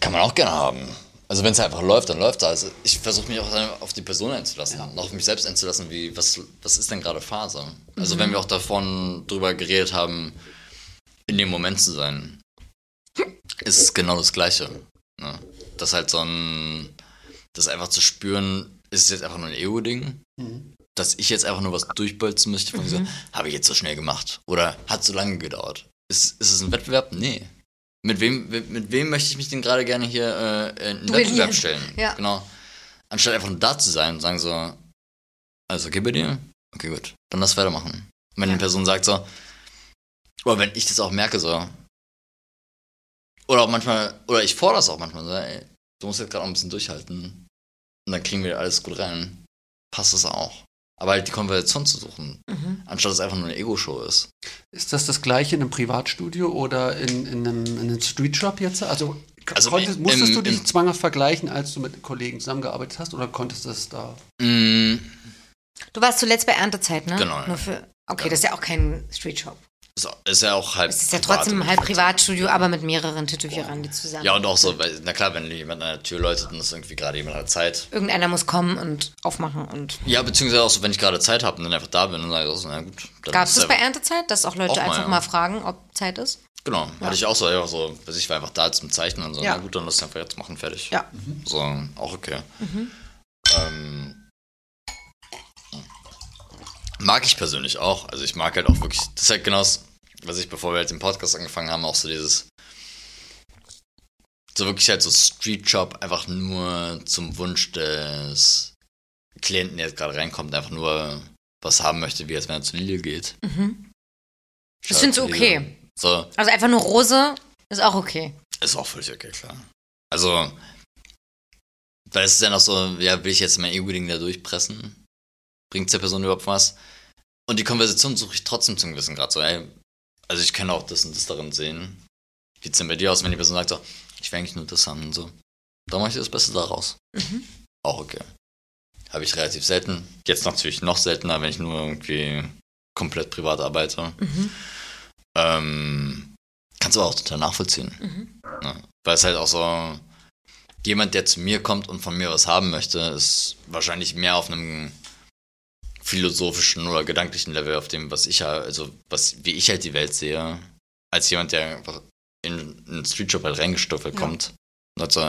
kann man auch gerne haben. Also wenn es einfach läuft, dann läuft es. Also ich versuche mich auch auf die Person einzulassen, Ja. auf mich selbst einzulassen, wie, was, was ist denn gerade Phase? Also wenn wir auch davon drüber geredet haben, in dem Moment zu sein, ist es genau das Gleiche. Ne? Das halt so ein, das einfach zu spüren, ist es jetzt einfach nur ein Ego-Ding, Mhm. Dass ich jetzt einfach nur was durchbolzen möchte, von so, habe ich jetzt so schnell gemacht? Oder hat so lange gedauert? Ist, ist es ein Wettbewerb? Nee. Mit wem, mit, wem möchte ich mich denn gerade gerne hier äh, in einen Duellieren. Wettbewerb stellen? Ja. Genau. Anstatt einfach nur da zu sein und sagen so, alles okay bei dir? Okay, gut. Dann lass weitermachen. Und wenn eine Person sagt so, oder wenn ich das auch merke so, oder auch manchmal, oder ich fordere es auch manchmal so, ey, du musst jetzt gerade auch ein bisschen durchhalten. Und dann kriegen wir alles gut rein. Passt das auch. Aber halt die Konversation zu suchen, Mhm. anstatt dass es einfach nur eine Ego-Show ist. Ist das das gleiche in einem Privatstudio oder in, in, einem, in einem Streetshop jetzt? Also, Also konntest, musstest im- du dich im- zwanghaft vergleichen, als du mit Kollegen zusammengearbeitet hast oder konntest du das da? Mm, Du warst zuletzt bei Erntezeit, ne? Genau, für, okay, Ja. das ist ja auch kein Streetshop. Ist, ist ja auch halb. Es ist ja trotzdem im halb. Privatstudio, aber mit mehreren Tätowierern, die zusammen. Ja, und auch so, weil, na klar, wenn jemand an der Tür läutet und ist irgendwie gerade jemand hat Zeit. Irgendeiner muss kommen und aufmachen und. Ja, beziehungsweise auch so, wenn ich gerade Zeit habe und dann einfach da bin und sage, so, na gut. Dann Gab es das bei Erntezeit, dass auch Leute Auch mal, einfach ja. mal fragen, ob Zeit ist? Genau, hatte ich auch so, ja, so, ich war einfach da zum Zeichnen und so, Ja. na gut, dann lass es einfach jetzt machen, fertig. Ja. So, auch okay. Ähm, mag ich persönlich auch. Also ich mag halt auch wirklich, das ist halt genau das, was ich, bevor wir halt den Podcast angefangen haben, auch so dieses, so wirklich halt so Street Shop einfach nur zum Wunsch des Klienten, der jetzt gerade reinkommt, einfach nur was haben möchte, wie als wenn er zu Lidl geht. Mhm. Das findest du okay. So, Also einfach nur Rose ist auch okay. ist auch völlig okay, klar. Also, weil es ist ja noch so, ja, will ich jetzt mein Ego-Ding da durchpressen? Bringt der Person überhaupt was? Und die Konversation suche ich trotzdem zum gewissen Grad so, ey, also ich kann auch das und das darin sehen. Wie sieht's denn bei dir aus, wenn die Person sagt so, ich will eigentlich nur das haben und so. Da mache ich das Beste daraus. Auch okay. Habe ich relativ selten. Jetzt natürlich noch seltener, wenn ich nur irgendwie komplett privat arbeite. Ähm, kannst du aber auch total nachvollziehen. Ne? Weil es halt auch so, jemand, der zu mir kommt und von mir was haben möchte, ist wahrscheinlich mehr auf einem philosophischen oder gedanklichen Level, auf dem, was ich halt, also was, wie ich halt die Welt sehe, als jemand, der einfach in einen Streetshop halt reingestoffelt Ja. kommt und sagt so,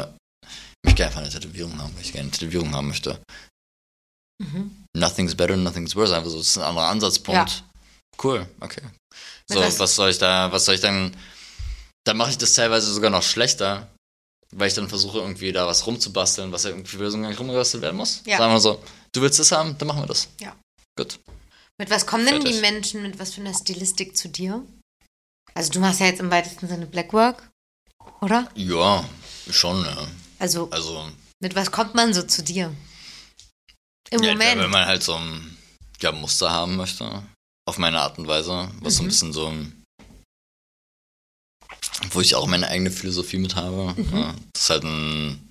ich möchte gerne einfach eine Tätowierung haben, weil ich gerne eine Tätowierung haben möchte. Mhm. Nothing's better, nothing's worse, einfach so, das ist ein anderer Ansatzpunkt. Ja. Cool, okay. So, was- soll ich da, was soll ich dann, dann mache ich das teilweise sogar noch schlechter, weil ich dann versuche irgendwie da was rumzubasteln, was ja irgendwie für rumgebastelt werden muss. Ja. Sagen wir so, du willst das haben, dann machen wir das. Ja. Gut. Mit was kommen denn die. Menschen mit was für einer Stilistik zu dir? Also du machst ja jetzt im weitesten Sinne Blackwork, oder? Ja, schon, ja. Also Also, mit was kommt man so zu dir? Im ja, Moment. wenn man halt so ein ja, Muster haben möchte, auf meine Art und Weise, was so ein Mhm. bisschen so, wo ich auch meine eigene Philosophie mit habe. Mhm. Ja, das ist halt ein,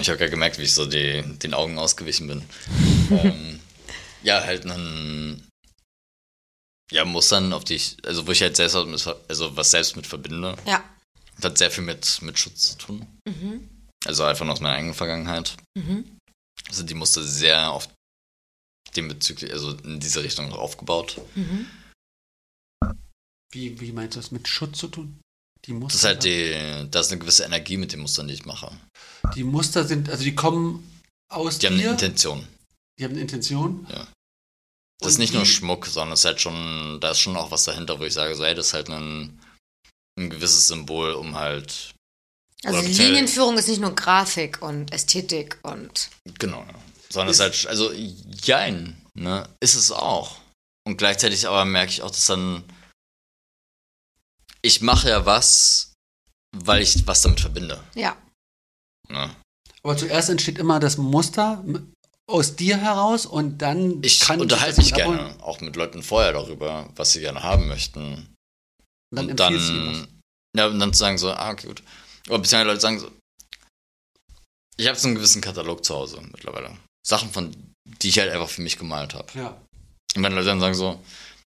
Ich habe gerade gemerkt, wie ich so die, den Augen ausgewichen bin. [LAUGHS] ähm, ja, halt ein ja, Mustern, auf die ich, also wo ich halt selbst, also was selbst mit verbinde. Ja. Das hat sehr viel mit, mit Schutz zu tun. Also einfach nur aus meiner eigenen Vergangenheit. Sind die Muster sehr auf dem bezüglich, also in diese Richtung aufgebaut. Wie, wie meinst du das mit Schutz zu tun? Die Muster, Das ist halt die, da ist eine gewisse Energie mit den Mustern, die ich mache. die Muster sind, also die kommen aus Die haben eine dir. Intention. die haben eine Intention. Das ist Und nicht nur die- Schmuck, sondern es ist halt schon, da ist schon auch was dahinter, wo ich sage, so, ey, das ist halt ein, ein gewisses Symbol, um halt, Also die Linienführung ist nicht nur Grafik und Ästhetik und genau, ja. sondern es ist halt, also, jein, ne, ist es auch. Und gleichzeitig aber merke ich auch, dass dann, ich mache ja was, weil ich was damit verbinde, ja. ne. Aber zuerst entsteht immer das Muster aus dir heraus und dann Ich kann unterhalte mich abholen gerne, auch mit Leuten vorher darüber, was sie gerne haben möchten. Und dann und dann, ja, und dann zu sagen so, ah, okay, gut. Oder beziehungsweise Leute sagen so, ich habe so einen gewissen Katalog zu Hause mittlerweile. Sachen, von die ich halt einfach für mich gemalt habe. Ja. Und wenn Leute dann sagen so,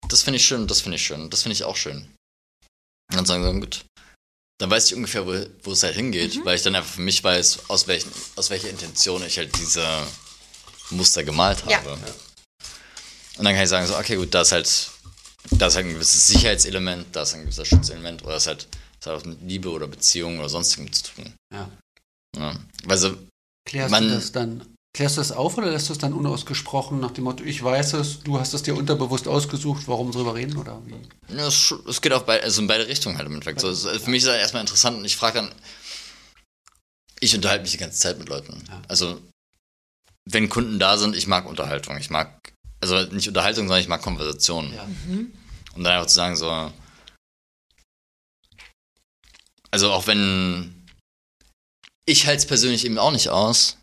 das finde ich schön, das finde ich schön, das finde ich auch schön. Und dann sagen sie, gut, dann weiß ich ungefähr, wo, wo es halt hingeht, weil ich dann einfach für mich weiß, aus, welchen, aus welcher Intention ich halt diese Muster gemalt habe. Ja. Und dann kann ich sagen so, okay, gut, da ist halt, da ist halt ein gewisses Sicherheitselement, da ist ein gewisser Schutzelement oder das halt, das hat was mit Liebe oder Beziehung oder sonstigem zu tun. Ja. Ja. Weil so, Klärst Man- du das dann? Klärst du das auf oder lässt du es dann unausgesprochen nach dem Motto, ich weiß es, du hast es dir unterbewusst ausgesucht, warum drüber reden oder wie? Ja, es, es geht auf beide, also in beide Richtungen halt im Endeffekt. So, für mich ist das erstmal interessant und ich frage dann, ich unterhalte mich die ganze Zeit mit Leuten. Ja. Also, wenn Kunden da sind, ich mag Unterhaltung. Ich mag, also nicht Unterhaltung, sondern ich mag Konversation. Ja. Und dann einfach zu sagen, so, also auch wenn, ich halte es persönlich eben auch nicht aus,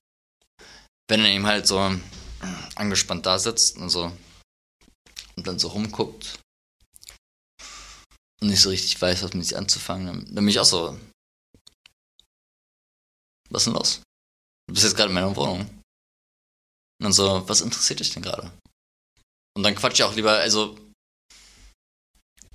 wenn er eben halt so angespannt da sitzt und so und dann so rumguckt und nicht so richtig weiß, was mit sich anzufangen, dann, dann bin ich auch so, was ist denn los? Du bist jetzt gerade in meiner Wohnung. Und dann so, was interessiert dich denn gerade? Und dann quatsch ich auch lieber, also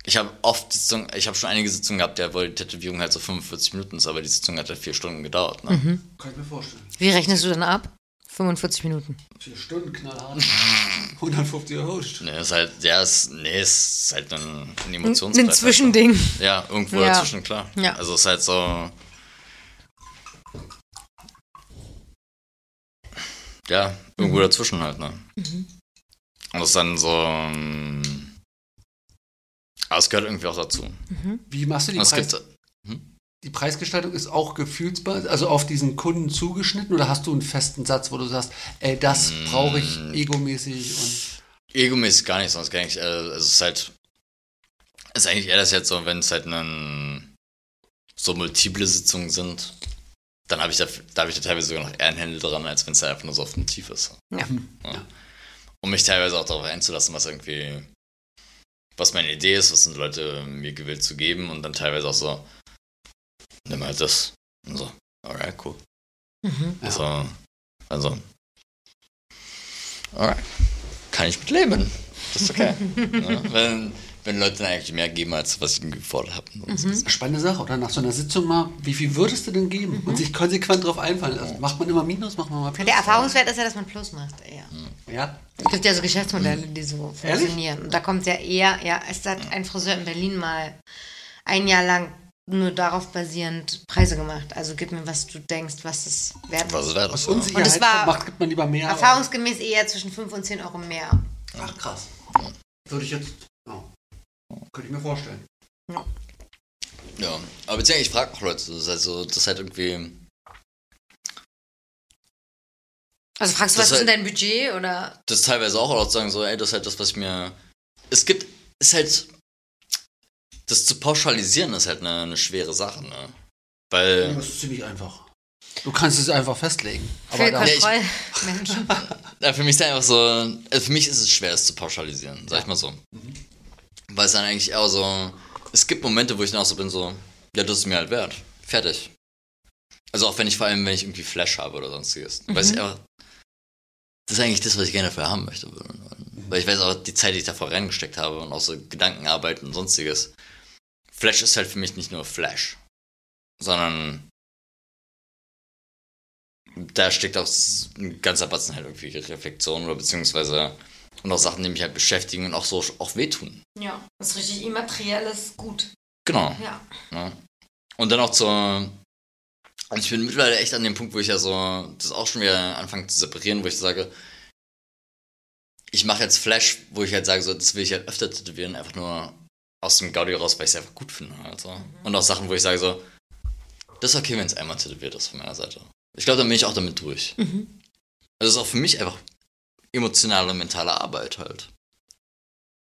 ich habe oft die Sitzung, ich habe schon einige Sitzungen gehabt, ja, wo die Tätowierung halt so 45 Minuten ist, aber die Sitzung hat halt vier Stunden gedauert. Ne? Kann ich mir vorstellen. Wie rechnest du dann ab? 45 Minuten. Vier Stunden knallhart. [LAUGHS] 150 Euro. Nee, ist halt, ja, ist, nee, ist halt ein, ein Ein, Emotionsbrett. ein Zwischending. Ja, irgendwo Ja. dazwischen, klar. Ja. Also es ist halt so. Ja, irgendwo dazwischen halt, ne? Und das ist dann so. ähm, Aber es gehört irgendwie auch dazu. Wie machst du die Und es Preis? Die Preisgestaltung ist auch gefühlsbar, also auf diesen Kunden zugeschnitten oder hast du einen festen Satz, wo du sagst, ey, das Mm. brauche ich egomäßig und Egomäßig gar nicht, sonst gar nicht. Äh, es ist halt. Es ist eigentlich eher das jetzt so, wenn es halt einen, so multiple Sitzungen sind, dann habe ich da, da habe ich da teilweise sogar noch eher ein Händel dran, als wenn es einfach nur so auf dem Tief ist. Ja. Ja. Um mich teilweise auch darauf einzulassen, was irgendwie, was meine Idee ist, was sind Leute mir gewillt zu geben und dann teilweise auch so, nimm halt das. Und so, alright, cool. Mhm. Ja. So, also, alright, kann ich mit leben. Das ist okay. [LAUGHS] ja, wenn, wenn Leute dann eigentlich mehr geben, als was ich ihnen gefordert habe. Mhm. Das ist eine spannende Sache. Oder nach so einer Sitzung mal, wie viel würdest du denn geben? Und sich konsequent darauf einfallen lassen. Macht man immer Minus, macht man mal Plus? Der Erfahrungswert ist ja, dass man Plus macht. eher. Ja. Es gibt ja so Geschäftsmodelle, die so Ehrlich? funktionieren. Und da kommt ja eher, ja, es hat ein Friseur in Berlin mal ein Jahr lang nur darauf basierend Preise gemacht. Also gib mir, was du denkst, was es wert Was ist. wäre das? Aus Ja. Unsicherheit Und es war- macht, gibt man lieber mehr. Erfahrungsgemäß eher zwischen 5 und 10 Euro mehr. Ach, krass. Würde ich jetzt, ja. könnte ich mir vorstellen. Ja, aber beziehungsweise ich frage auch Leute, das ist halt so, das ist halt irgendwie, Also fragst du, was ist halt- denn dein Budget oder? das teilweise auch, oder zu sagen so, ey, das ist halt das, was ich mir, es gibt, ist halt, das zu pauschalisieren ist halt eine, eine schwere Sache, ne? Weil, Das ist ziemlich einfach. Du kannst es einfach festlegen. Aber Für da, ich- Kontrollmenschen. [LAUGHS] Ja, für mich ist es einfach so, also für mich ist es schwer, es zu pauschalisieren, sag ich mal so. Weil es dann eigentlich eher so, es gibt Momente, wo ich dann auch so bin, so, ja, das ist mir halt wert. Fertig. Also auch wenn ich vor allem, wenn ich irgendwie Flash habe oder sonstiges. Weiß ich einfach, das ist eigentlich das, was ich gerne dafür haben möchte. Weil ich weiß auch die Zeit, die ich davor reingesteckt habe und auch so Gedankenarbeit und sonstiges. Flash ist halt für mich nicht nur Flash, sondern da steckt auch ein ganzer Batzen halt irgendwie Reflexion oder beziehungsweise und auch Sachen, die mich halt beschäftigen und auch so auch wehtun. Ja, das ist richtig immaterielles Gut. Genau. Ja. Ja. Und dann auch zur. Also ich bin mittlerweile echt an dem Punkt, wo ich ja so das auch schon wieder anfange zu separieren, wo ich sage, ich mache jetzt Flash, wo ich halt sage, so, das will ich halt öfter tätowieren, einfach nur aus dem Gaudi raus, weil ich es einfach gut finde. Also. Und auch Sachen, wo ich sage, so, das ist okay, wenn es einmal tätowiert ist von meiner Seite. Ich glaube, dann bin ich auch damit durch. Also das ist auch für mich einfach emotionale und mentale Arbeit halt.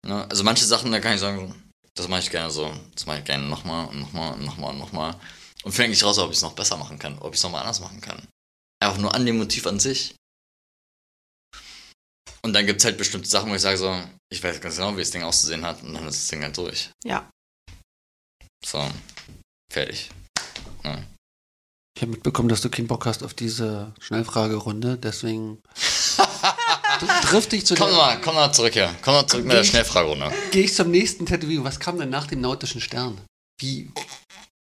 Ne? Also manche Sachen, da kann ich sagen, das mache ich gerne so, das mache ich gerne nochmal und nochmal und nochmal und nochmal. Und finde eigentlich raus, ob ich es noch besser machen kann, ob ich es nochmal anders machen kann. Einfach nur an dem Motiv an sich. Und dann gibt es halt bestimmte Sachen, wo ich sage so, ich weiß ganz genau, wie das Ding auszusehen hat und dann ist das Ding halt durch. Ja. So, fertig. Ja. Ich habe mitbekommen, dass du keinen Bock hast auf diese Schnellfragerunde, deswegen [LAUGHS] tr- trifft dich zu Komm der, mal, komm mal zurück hier. Komm mal zurück mit der Schnellfragerunde. gehe ich zum nächsten Tätowierung. Was kam denn nach dem nautischen Stern? Wie,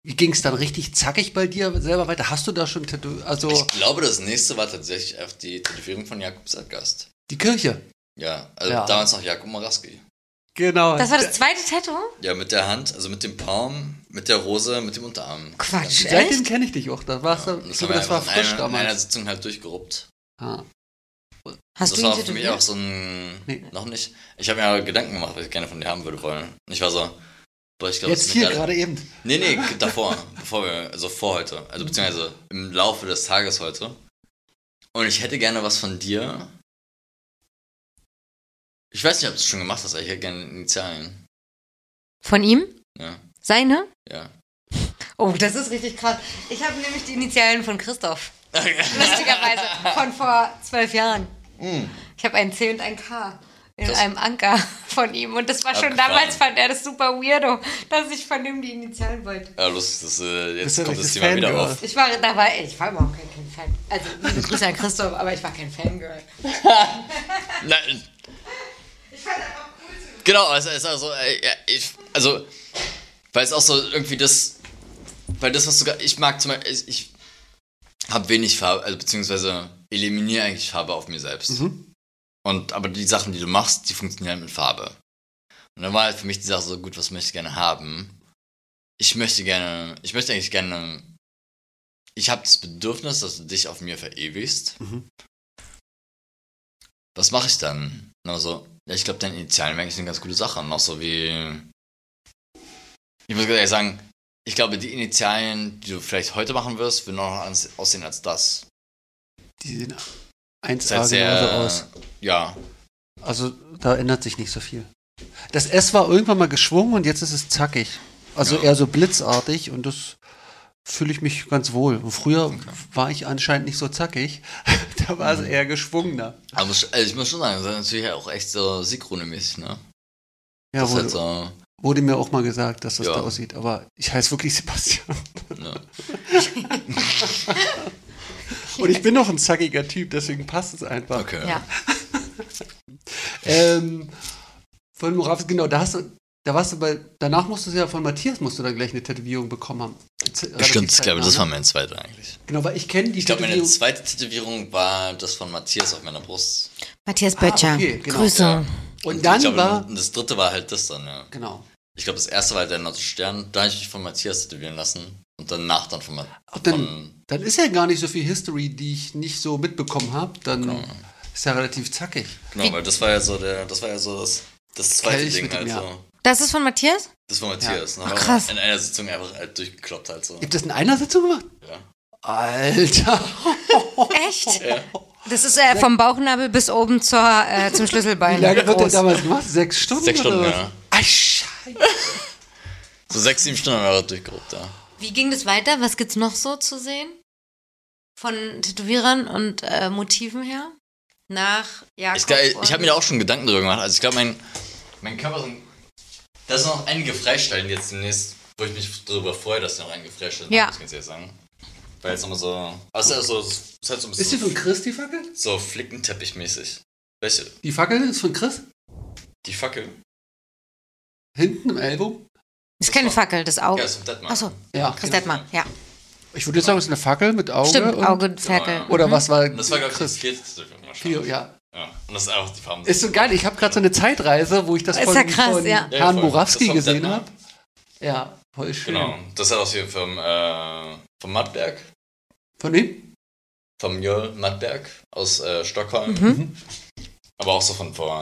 wie ging es dann richtig zackig bei dir selber weiter? Hast du da schon Tätow also Ich glaube, das nächste war tatsächlich auf die Tätowierung von Jakob Sattgast. Die Kirche? Ja, also Ja. damals noch Jakob Moraski. Genau. Das war das zweite Tattoo? Ja, mit der Hand, also mit dem Palm, mit der Rose, mit dem Unterarm. Quatsch, Seitdem echt? kenne ich dich auch. Da war's Ja, da, und ich haben glaube, das war einfach in frisch einer, in einer damals. Sitzung halt durchgeruppt. Ah. Hast das du war für mich auch so ein. Nee. Noch nicht. Ich habe mir aber Gedanken gemacht, was ich gerne von dir haben würde wollen. Ich war so. Boah, ich glaube, Jetzt hier gerade eben. Nee, nee, davor. bevor wir, also vor heute. Also beziehungsweise im Laufe des Tages heute. Und ich hätte gerne was von dir. Ich weiß nicht, ob du es schon gemacht hast, aber ich hätte gerne Initialien. Von ihm? Ja, Seine? ja. Oh, das ist richtig krass. Ich habe nämlich die Initialen von Christoph. Lustigerweise. Von vor zwölf Jahren. Ich habe ein C und ein K in Krass. einem Anker von ihm. Und das war schon Abgefahren. damals, fand er das super weirdo, dass ich von ihm die Initialen wollte. Ja, lustig, das, äh, jetzt du kommt das Thema wieder Fangirl? auf. Ich war, da war, ich war überhaupt kein, kein Fan. Also, liebe Grüße an Christoph, aber ich war kein Fangirl. [LAUGHS] Nein, Einfach cool Genau, es ist also, äh, ja, ich, also, weil es auch so irgendwie das, weil das, was ge- ich mag zum Beispiel, ich, ich habe wenig Farbe, also beziehungsweise eliminiere eigentlich Farbe auf mir selbst. Mhm. Und, aber die Sachen, die du machst, die funktionieren mit Farbe. Und dann war halt für mich die Sache so gut, was möchte ich gerne haben? Ich möchte gerne, ich möchte eigentlich gerne, ich habe das Bedürfnis, dass du dich auf mir verewigst. Mhm. Was mache ich dann? Also, ja, ich glaube, deine Initialen wären eigentlich eine ganz gute Sache. Auch so wie, ich muss ganz ehrlich sagen, ich glaube, die Initialien, die du vielleicht heute machen wirst, würden noch ans- aussehen als das. Die sehen Ist 1A halt genauso sehr, aus. ja, Also da ändert sich nicht so viel. Das S war irgendwann mal geschwungen und jetzt ist es zackig. Also Ja. eher so blitzartig und das fühle ich mich ganz wohl. Früher war ich anscheinend nicht so zackig. [LAUGHS] da war es eher geschwungener. aber ich- also ich muss schon sagen, das ist natürlich auch echt so Sigrune-mäßig, ne? Ja, das wurde, halt so, wurde mir auch mal gesagt, dass das Ja. da aussieht. Aber ich heiße wirklich Sebastian. ne? [LAUGHS] Und ich bin noch ein zackiger Typ, deswegen passt es einfach. Okay. Ja. [LAUGHS] Ähm, von Moravis, genau, da hast du, da warst du bei, danach musstest du ja von Matthias musst du dann gleich eine Tätowierung bekommen haben. Relativ Stimmt, ich glaube, das ne? war mein zweiter eigentlich. Genau, weil ich kenne die Ich glaube, meine zweite Tätowierung war das von Matthias auf meiner Brust. Matthias Ah, Böttcher. okay, genau. Grüße. Ja. Und dann ich glaube, war- und das dritte war halt das dann, ja. Genau. Ich glaube, das erste war der Nordische Stern, da habe ich mich von Matthias tätowieren lassen. Und danach dann von, Ma Ach, dann, dann ist ja gar nicht so viel History, die ich nicht so mitbekommen habe. Dann Genau. ist ja relativ zackig. Genau, weil das war ja so der, das war ja so das, das zweite Kelch Ding halt so. Das ist von Matthias? Das war Matthias. ne? Ach, krass. In einer Sitzung einfach halt durchgekloppt halt so. Ihr habt das in einer Sitzung gemacht? Ja. Alter. [LAUGHS] Echt? Ja. Das ist äh, vom Bauchnabel bis oben zur, äh, zum Wie Schlüsselbein. lange wird der damals gemacht? Sechs Stunden? Sechs Stunden, oder was? ja. Ah, Scheiße. [LAUGHS] So sechs, sieben Stunden haben wir durchgeruppt, ja. Wie ging das weiter? Was gibt's noch so zu sehen? Von Tätowierern und äh, Motiven her? Nach Jakob Ich, ich habe mir da auch schon Gedanken drüber gemacht. Also ich glaube, mein, mein Körper sind. Da sind noch einige Freistellen jetzt demnächst, wo ich mich darüber freue, dass sie noch einige Freistellen Ja. haben, muss ich ehrlich sagen. Weil jetzt nochmal so. Also, also, es ist halt so ein Ist die bisschen von Chris, die Fackel? so Flickenteppich-mäßig. Welche? Die Fackel ist von Chris? Die Fackel? Hinten im Ellbogen? Ist keine Fackel, das Auge. Ja, ist vom Deadman. Achso, Ja. Chris Detmar, ja. Ich würde jetzt sagen, es ist eine Fackel mit Auge. Stimmt, und, Auge, Ferkel. ja. Oder was war Und das war, glaube ich, das Chris? vierte Stück. wahrscheinlich. Kio, ja. Ja. Und das ist einfach die Farben. Ist so geil. Ich habe gerade so eine Zeitreise, wo ich das Ist von, ja krass, von ja. Ja, Herrn Das vom gesehen Deadman. habe. Ja, voll schön. Genau. Das hat auch hier vom, äh, vom Mattberg. Von wem? Vom Jörl Mattberg aus äh, Stockholm. Mhm. Aber auch so von vor.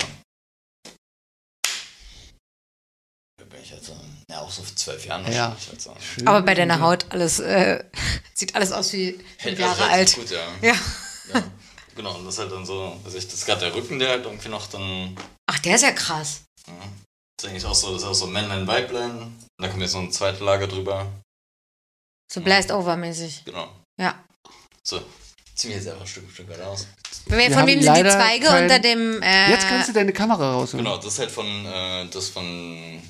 Wie bin ich jetzt? so? Ja, auch so vor zwölf Jahren Ja. wahrscheinlich. Halt so. Aber bei deiner Haut alles, äh, [LAUGHS] sieht alles aus wie fünf Hält- Jahre also alt. Gut, ja. Ja. ja. Genau, und das ist halt dann so, also ich, das ist gerade der Rücken, der halt irgendwie noch dann. Ach, der ist ja krass. Ja, das ist eigentlich auch so, das ist auch so Männlein, Weiblein. Und dann kommt jetzt noch ein zweites Lager drüber. So Blast Over mäßig. Genau. Ja. So, ziehen wir jetzt einfach Stück für Stück weiter aus. Von wem sind die Zweige kein- unter dem. Äh, Jetzt kannst du deine Kamera rausholen. Genau, das ist halt von, äh, das von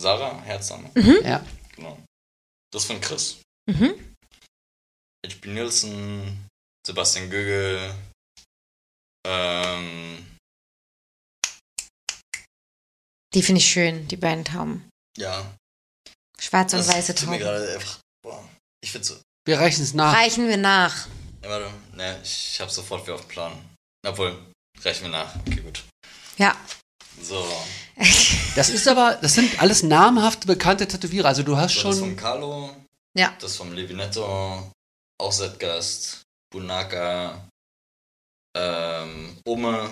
Sarah Herzamer. Ja. Genau. Das ist von Chris. Mhm. H.P. Nielsen, Sebastian Gögel, ähm, Die finde ich schön, die beiden Tauben. ja. Schwarze und das weiße mir Tauben. gerade einfach, boah, ich find's so, Wir reichen es nach. Reichen wir nach. ja, warte, ne, ich hab sofort wieder auf den Plan. Obwohl, reichen wir nach, okay, gut. Ja. So, [LAUGHS] Das ist aber, das sind alles namhafte, bekannte Tätowierer. Also du hast so das schon. vom Carlo, Ja. das vom Levinetto, auch Zetgast, Bunaka, ähm, Ome,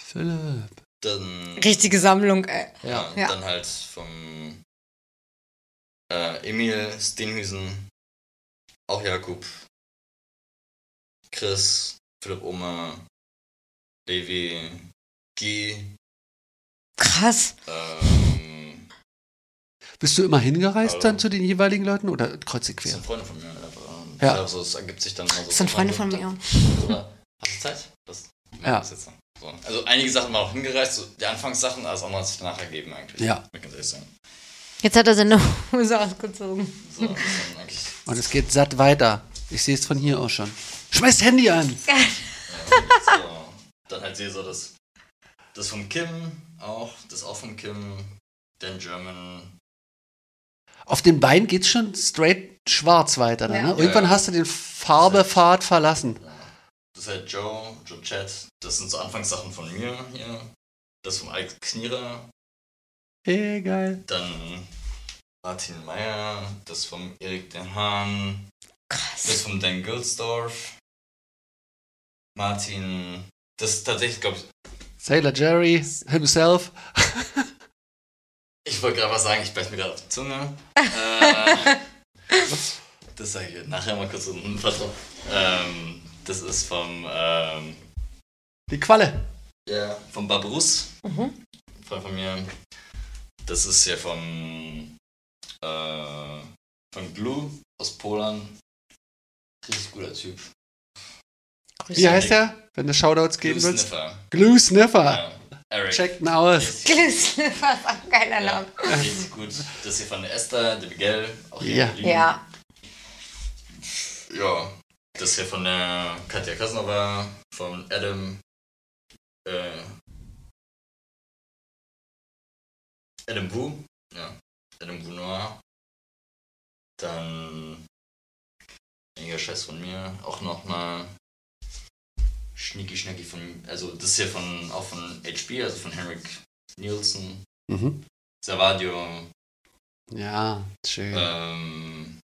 Philipp. dann Richtige Sammlung, ey. Ja. Ja, Ja. Dann halt vom äh, Emil Steenhüsen, auch Jakub, Chris, Philipp Oma, Levi, Guy, Krass. ähm, Bist du immer hingereist Hallo. dann zu den jeweiligen Leuten oder kreuz und das quer? sind Freunde von mir. Aber, Ja. Also es ergibt sich dann immer so. Das sind Freunde von mir. Hast du Zeit? Das, Ja. das jetzt so. Also einige Sachen waren auch hingereist, so die Anfangssachen, alles andere hat sich danach ergeben eigentlich. Ja. Jetzt hat er seine [LAUGHS] Hose ausgezogen. So, das ist dann eigentlich Und es geht satt weiter. Ich sehe es von hier aus schon. Schmeiß Handy an! So, dann halt sehe so das, das von Kim auch, das auch von Kim, Dan German. Auf den Beinen geht's schon straight schwarz weiter. Ja. ne? Ja, Irgendwann ja. hast du den Farbepfad verlassen. Das ist halt Joe, Joe Chat. Das sind so Anfangssachen von mir hier. Das vom Ike Knierer. Geil. Dann Martin Meyer. Das vom Erik Den Hahn. Krass. Das vom Dan Gilsdorf. Martin. Das ist tatsächlich, glaube ich, Sailor Jerry himself. Ich wollte gerade was sagen, ich beiß mir gerade auf die Zunge. [LAUGHS] äh, das sage ich nachher mal kurz unten. Ähm, das ist vom, ähm, Die Qualle. ja, vom Babrus, Mhm. Freund von mir. Das ist ja vom, äh, von Glue aus Polen. Richtig guter Typ. Grüße. Wie heißt der, wenn du Shoutouts Glue geben willst? Sniffer. Glue Sniffer. Ja, Eric. Checkt ihn aus. Richtig, Glücksniffer ist auch geiler ja, Name. richtig gut. Das hier von der Esther, der Miguel. Auch hier Ja. Ja. Ja, das hier von der Katja Kasnova, von Adam, äh, Adam Wu, ja, Adam Wu Noir. Dann weniger Scheiß von mir, auch noch mal Schnicki Schnacki von, also das hier von, auch von HB, also von Henrik Nielsen, Mhm. Savadio, Ja, schön. ähm,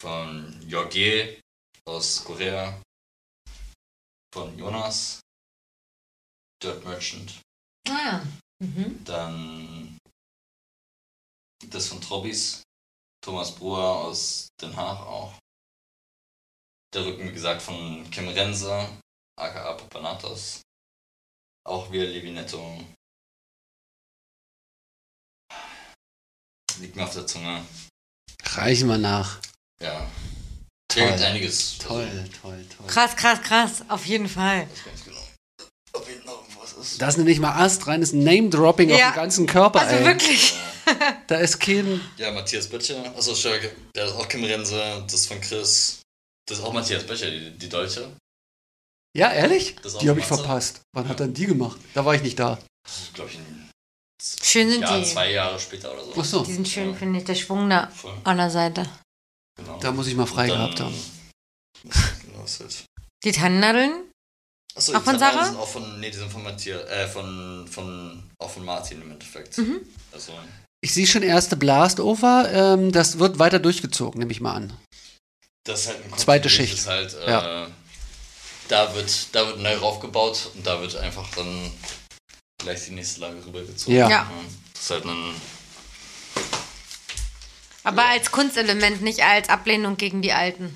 von Jorge aus Korea, von Jonas, Dirt Merchant, Ah. Mhm. dann das von Trobbys, Thomas Bruer aus Den Haag auch. Der Rücken, wie gesagt, von Kim Rense, aka Papanatos, auch wieder Levinetto. Liegt mir auf der Zunge. Reichen wir nach. Ja. Toll. Einiges. Toll, toll, toll. Krass, krass, krass. Auf jeden Fall. Ich weiß gar nicht genau. Ob hier noch was ist. Das ist nicht mal astreines Name-Dropping Ja. auf den ganzen Körper, Also ey. wirklich. [LAUGHS] Da ist kein. Ja, Matthias Böttcher. Achso, Stärke. Der ist auch Kim Rense. Das ist von Chris. Das ist auch Matthias Becher, die, die Deutsche. Ja, ehrlich? Das ist auch Die habe ich Matze? verpasst. Wann hat dann die gemacht? Da war ich nicht da. Das ist, glaube ich, ein Schön sind Jahr, die. zwei Jahre später oder so. Ach so, Die sind schön, finde ich. Der Schwung da Voll, an der Seite. Genau. da muss ich mal frei Dann- gehabt haben. Genau, ist halt. Die Tannennadeln? Achso, Auch die von Sarah? Sind auch von, nee, die sind von Matthias, äh, von, von, auch von Martin im Endeffekt. Mhm. Also, Ich sehe schon erste Blastover. Ähm, das wird weiter durchgezogen, nehme ich mal an. das ist halt ein Zweite Schicht. Halt, äh, Ja. da, wird, da wird neu raufgebaut und da wird einfach dann gleich die nächste Lage rübergezogen. Ja. Ja. Das ist halt ein. Aber Ja. als Kunstelement, nicht als Ablehnung gegen die Alten.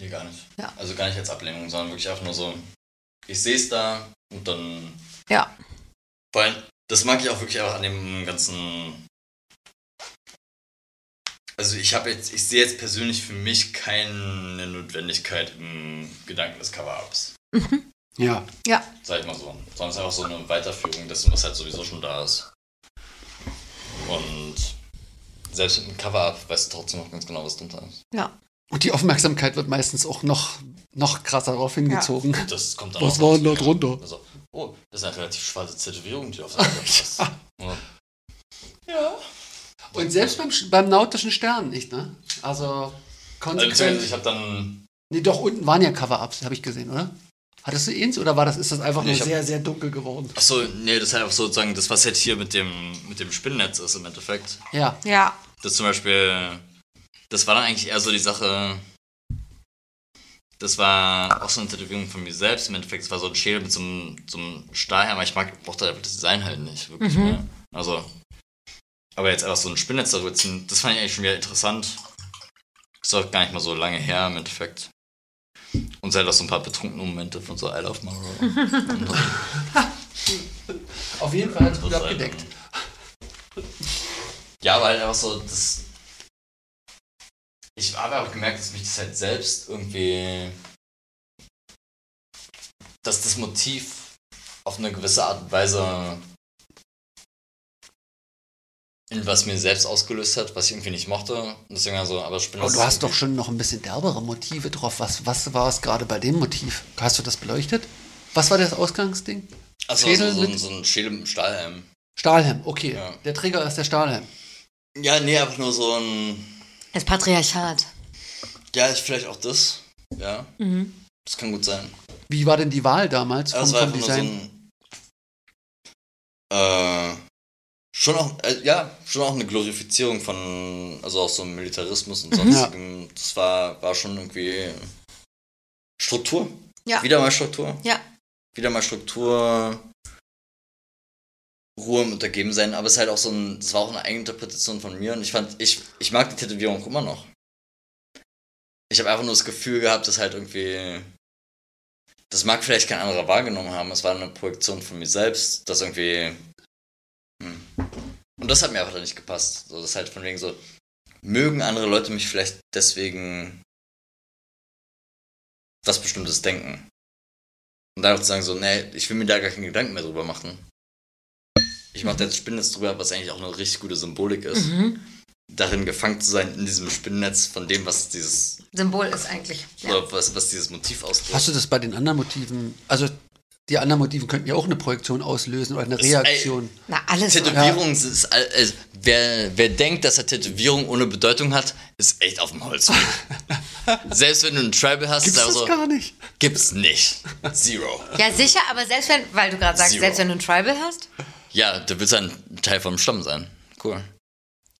Nee, gar nicht. Ja. Also gar nicht als Ablehnung, sondern wirklich einfach nur so, ich sehe es da und dann. Ja. Vor allem, das mag ich auch wirklich auch an dem ganzen. Also ich habe jetzt, ich sehe jetzt persönlich für mich keine Notwendigkeit im Gedanken des Cover-Ups. Ja. Ja. Sag ich mal so. Sondern es ist einfach so eine Weiterführung dessen, was halt sowieso schon da ist. Und selbst mit dem Cover-Up weißt du trotzdem noch ganz genau, was drunter ist. Ja. Und die Aufmerksamkeit wird meistens auch noch, noch krasser darauf hingezogen. Das kommt dann Was auch war noch denn da drunter? Also, oh, das ist eine relativ schwarze Tätowierung, die auf der [LAUGHS] Seite ist. Ja. ja. Und selbst beim, beim nautischen Stern nicht, ne? Also Also, konsequent. beziehungsweise ich habe dann. nee, doch, unten waren ja Cover-Ups, habe ich gesehen, oder? Hattest du eins oder war das, ist das einfach Nee, nur ich hab- sehr, sehr dunkel geworden? Achso, nee, das ist halt auch sozusagen das, was jetzt hier mit dem, mit dem Spinnnetz ist im Endeffekt. Ja. Ja. Das zum Beispiel. Das war dann eigentlich eher so die Sache. Das war auch so eine Tätowierung von mir selbst. Im Endeffekt, es war so ein Schädel mit so einem, so einem Stahlhammer. Ich mag, mochte einfach das Design halt nicht, wirklich Mhm. mehr. Also. Aber jetzt einfach so ein Spinnnetz darüber ziehen, das fand ich eigentlich schon wieder interessant. Ist auch gar nicht mal so lange her im Endeffekt. Und hat auch so ein paar betrunkene Momente von so I Love so. [LAUGHS] Auf jeden Fall hat es gut Das abgedeckt. Ja, halt einfach so, das. Ich habe auch gemerkt, dass mich das halt selbst irgendwie. Dass das Motiv auf eine gewisse Art und Weise was mir selbst ausgelöst hat, was ich irgendwie nicht mochte. Und deswegen also, aber ich bin Aber das du hast doch schon noch ein bisschen derbere Motive drauf. Was, was war es gerade bei dem Motiv? Hast du das beleuchtet? Was war das Ausgangsding? Also Schädel so, so, ein- so ein Schädel Stahlhelm. Stahlhelm, okay. Ja. Der Trigger ist der Stahlhelm. Ja, nee, einfach nur so ein. Das Patriarchat. Ja, ist vielleicht auch das. Ja, Mhm. das kann gut sein. Wie war denn die Wahl damals Ja, vom, es war vom nur so Design? ein. Äh, schon auch, äh, ja, schon auch eine Glorifizierung von, also auch so Militarismus und sonstigem. Das war, war schon irgendwie Struktur. Ja. Wieder mal Struktur. Ja. Wieder mal Struktur. Ruhe im Untergebensein, aber es ist halt auch so ein, das war auch eine Eigeninterpretation von mir und ich fand, ich, ich mag die Tätowierung immer noch. Ich habe einfach nur das Gefühl gehabt, dass halt irgendwie, das mag vielleicht kein anderer wahrgenommen haben, es war eine Projektion von mir selbst, das irgendwie. Und das hat mir einfach nicht gepasst. So, das ist halt von wegen so, mögen andere Leute mich vielleicht deswegen was Bestimmtes denken. Und dann auch zu sagen so, nee, ich will mir da gar keinen Gedanken mehr drüber machen. Ich mache da jetzt Spinnnetz drüber, was eigentlich auch eine richtig gute Symbolik ist. Mhm. Darin gefangen zu sein in diesem Spinnennetz von dem, was dieses, Symbol ist eigentlich. Ja. oder was, was dieses Motiv ausdrückt. Hast du das bei den anderen Motiven? Also, die anderen Motiven könnten ja auch eine Projektion auslösen oder eine Das- ey, Reaktion. Na, alles. Tätowierung ist, all- also, wer, wer denkt, dass er Tätowierung ohne Bedeutung hat, ist echt auf dem Holz. [LAUGHS] Selbst wenn du ein Tribal hast, Gibt's ist einfach das so, gar nicht? gibt's nicht. Zero. Ja, sicher, aber selbst wenn, weil du gerade sagst, Zero. selbst wenn du ein Tribal hast. Ja, du willst ein Teil vom Stamm sein. Cool.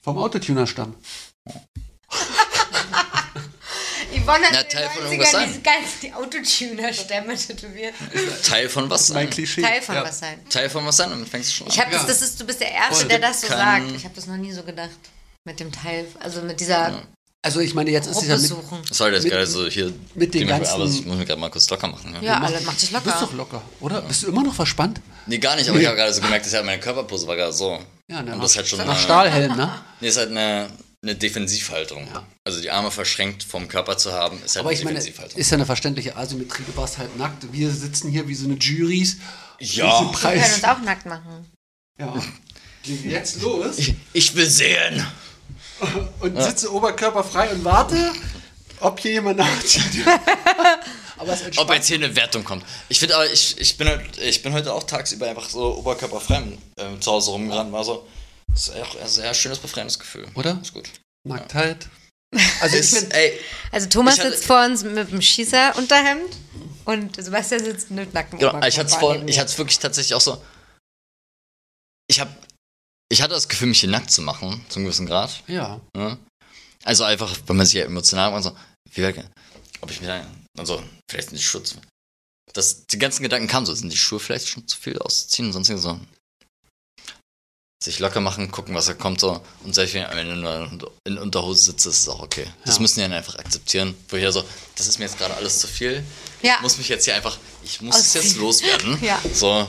Vom Autotuner-Stamm. [LAUGHS] Yvonne hat Na, in den Teil von 90ern irgendwas sein. diese ganzen die Autotuner-Stämme tätowiert. [LAUGHS] Teil von was Mein sein. Klischee. Teil von ja. was sein. Teil von was sein, damit fängst du schon an. Ich habe Ja. das, das ist, du bist der Erste, Voll. der das so Kann- sagt. Ich habe das noch nie so gedacht. Mit dem Teil, also mit dieser Ja. Also, ich meine, jetzt ist es ja Gruppe mit, suchen. Sorry, das ist Mit- gerade so hier. mit den dementsprechend, Aber ganzen- ich muss mich gerade mal kurz locker machen. Ja. Ja, alle, mach dich Du bist doch locker. locker, oder? Bist du immer noch verspannt? Nee, gar nicht, aber ich habe gerade so gemerkt, dass ja meine Körperpose war gerade so. Ja, ne, Und das ist halt schon nach Stahlhelm, ne? Nee, ist halt eine, eine Defensivhaltung. Ja. Also die Arme verschränkt vom Körper zu haben, ist halt Aber eine ich meine, Defensivhaltung. ist ja eine verständliche Asymmetrie. Du warst halt nackt. Wir sitzen hier wie so eine Juries. ja. Wir können uns auch nackt machen. Ja. Jetzt los Ich, ich will sehen. und sitze oberkörperfrei und warte. ob hier jemand nachzieht. [LAUGHS] aber es Ob jetzt hier eine Wertung kommt. Ich finde aber, ich, ich, bin, halt- ich bin heute auch tagsüber einfach so oberkörperfrei äh, zu Hause rumgerannt. War so, das ist auch ein sehr schönes, befreiendes Gefühl. Oder? Ist gut. Nacktheit. Also ich [LAUGHS] Ist, finde, ey, Also Thomas Ich hatte- sitzt vor uns mit dem Schießerunterhemd und Sebastian sitzt mit nacktem Genau, ich hatte es Oberkörper vorhin, neben ich mir. hatte es wirklich tatsächlich auch so. Ich habe, ich hatte das Gefühl, mich hier nackt zu machen, zum gewissen Grad. ja. Ne? Also einfach, wenn man sich ja emotional und so, wie wär- ob ich mir da, also vielleicht sind die Schuhe zu, das, die ganzen Gedanken kamen so, sind die Schuhe vielleicht schon zu viel auszuziehen und sonstiges so. Sich locker machen, gucken, was da kommt so und selbst wenn nur in Unterhose sitze, ist es auch okay. Das Ja. müssen die dann einfach akzeptieren. Wo ich ja so, das ist mir jetzt gerade alles zu viel. Ja. Ich muss mich jetzt hier einfach, ich muss es jetzt loswerden. [LAUGHS] Ja. So,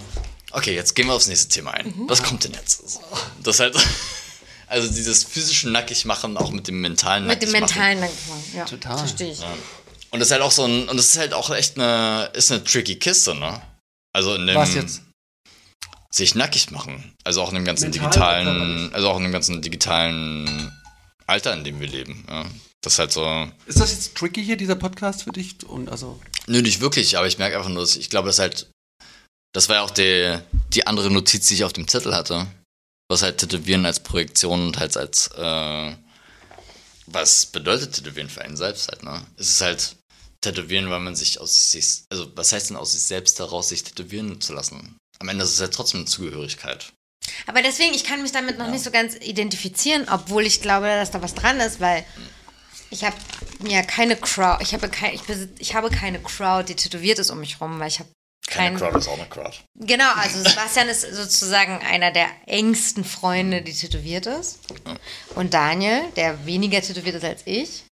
okay, jetzt gehen wir aufs nächste Thema ein. Was kommt denn jetzt? So, Das halt, [LAUGHS] also dieses physische Nackig machen, auch mit dem mentalen mit dem Nackig machen. mentalen Nackigmachen. Ja, Total. verstehe ich. Und das ist halt auch so ein, und das ist halt auch echt eine, ist eine tricky Kiste, ne? Also in dem, Was jetzt? Sich nackig machen. Also auch in dem ganzen Mental digitalen, also auch in dem ganzen digitalen Alter, in dem wir leben. Ja. Das ist halt so, Ist das jetzt tricky hier, dieser Podcast für dich? Und also, nö, nicht wirklich, aber ich merke einfach nur, dass ich glaube, das halt, das war ja auch die, die andere Notiz, die ich auf dem Zettel hatte. Was halt Tätowieren als Projektion und halt als, äh, was bedeutet Tätowieren für einen selbst halt, ne? Es ist halt Tätowieren, weil man sich aus sich, also was heißt denn aus sich selbst heraus, sich tätowieren zu lassen? Am Ende ist es ja trotzdem eine Zugehörigkeit. Aber deswegen, ich kann mich damit noch nicht so ganz identifizieren, obwohl ich glaube, dass da was dran ist, weil ich habe mir keine Crowd, ich habe, kein, ich, besitz, ich habe keine Crowd, die tätowiert ist um mich rum, weil ich habe Keine kein, Crowd ist auch eine Crowd. Genau, also Sebastian ist sozusagen einer der engsten Freunde, die tätowiert ist. Und Daniel, der weniger tätowiert ist als ich.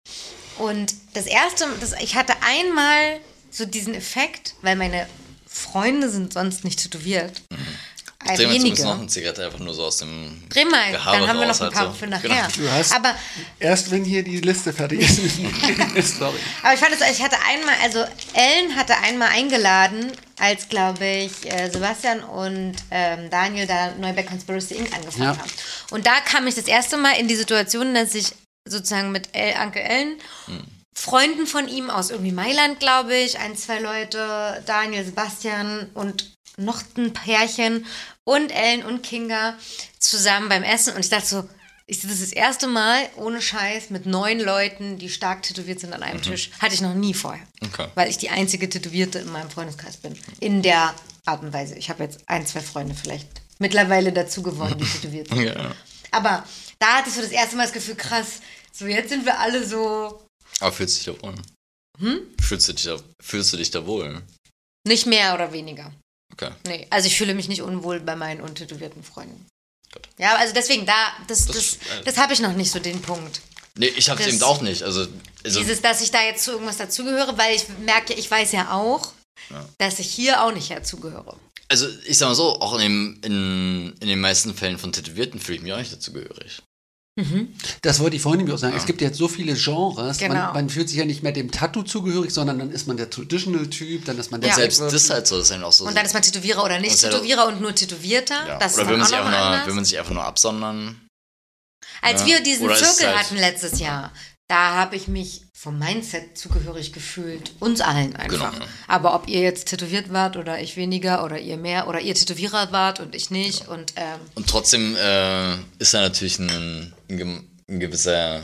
Und das erste, das, ich hatte einmal so diesen Effekt, weil meine Freunde sind sonst nicht tätowiert. Äh, Drehen wir jetzt wenige. noch eine Zigarette einfach nur so aus dem Dreh mal, Gehabe dann haben wir noch ein paar halt so. für nachher. Genau. Du hast- Aber erst wenn hier die Liste fertig ist. [LAUGHS] Sorry. Aber ich fand es, ich hatte einmal, also Ellen hatte einmal eingeladen, als glaube ich äh, Sebastian und ähm, Daniel da neu bei Conspiracy Inc. angefangen Ja. haben. Und da kam ich das erste Mal in die Situation, dass ich sozusagen mit El, Anke Ellen, Freunden von ihm aus irgendwie Mailand, glaube ich, ein, zwei Leute, Daniel, Sebastian und noch ein Pärchen und Ellen und Kinga zusammen beim Essen. Und ich dachte so, ich das ist das erste Mal ohne Scheiß mit neun Leuten, die stark tätowiert sind an einem Tisch. Hatte ich noch nie vorher. Okay. Weil ich die einzige Tätowierte in meinem Freundeskreis bin. In der Art und Weise. Ich habe jetzt ein, zwei Freunde vielleicht mittlerweile dazu gewonnen, die tätowiert [LAUGHS] sind. Ja. Aber da hatte ich so das erste Mal das Gefühl, krass, so jetzt sind wir alle so Aber fühlst du dich da wohl? Hm? Fühlst du dich da, fühlst du dich da wohl? nicht mehr oder weniger. Okay. Nee, also ich fühle mich nicht unwohl bei meinen untätowierten Freunden. Gut. Ja, also deswegen, da, das, Das- das, äh, das habe ich noch nicht so den Punkt. Nee, ich hab's Das- eben auch nicht. Also, also Dieses, dass ich da jetzt zu irgendwas dazugehöre, weil ich merke, ich weiß ja auch, dass ich hier auch nicht dazugehöre. Also ich sag mal so, auch in, dem, in, in den meisten Fällen von Tätowierten fühle ich mich auch nicht dazugehörig. Das wollte ich vorhin nämlich auch sagen. Es gibt jetzt so viele Genres. Genau. Man, man fühlt sich ja nicht mehr dem Tattoo zugehörig, sondern dann ist man der Traditional-Typ, dann ist man der Ja. Selbst das ist halt so, das ist auch so. Und dann ist man Tätowierer oder nicht ja Tätowierer und nur Tätowierter. ja. Das Oder ist will man, auch sich einfach nur, will man sich einfach nur absondern. Als Ja. wir diesen Oder Zirkel halt- hatten letztes Jahr, da habe ich mich vom Mindset zugehörig gefühlt. Uns allen einfach. Genau. Aber ob ihr jetzt tätowiert wart oder ich weniger oder ihr mehr oder ihr Tätowierer wart und ich nicht und ähm, Und trotzdem äh, ist da natürlich ein, ein gewisser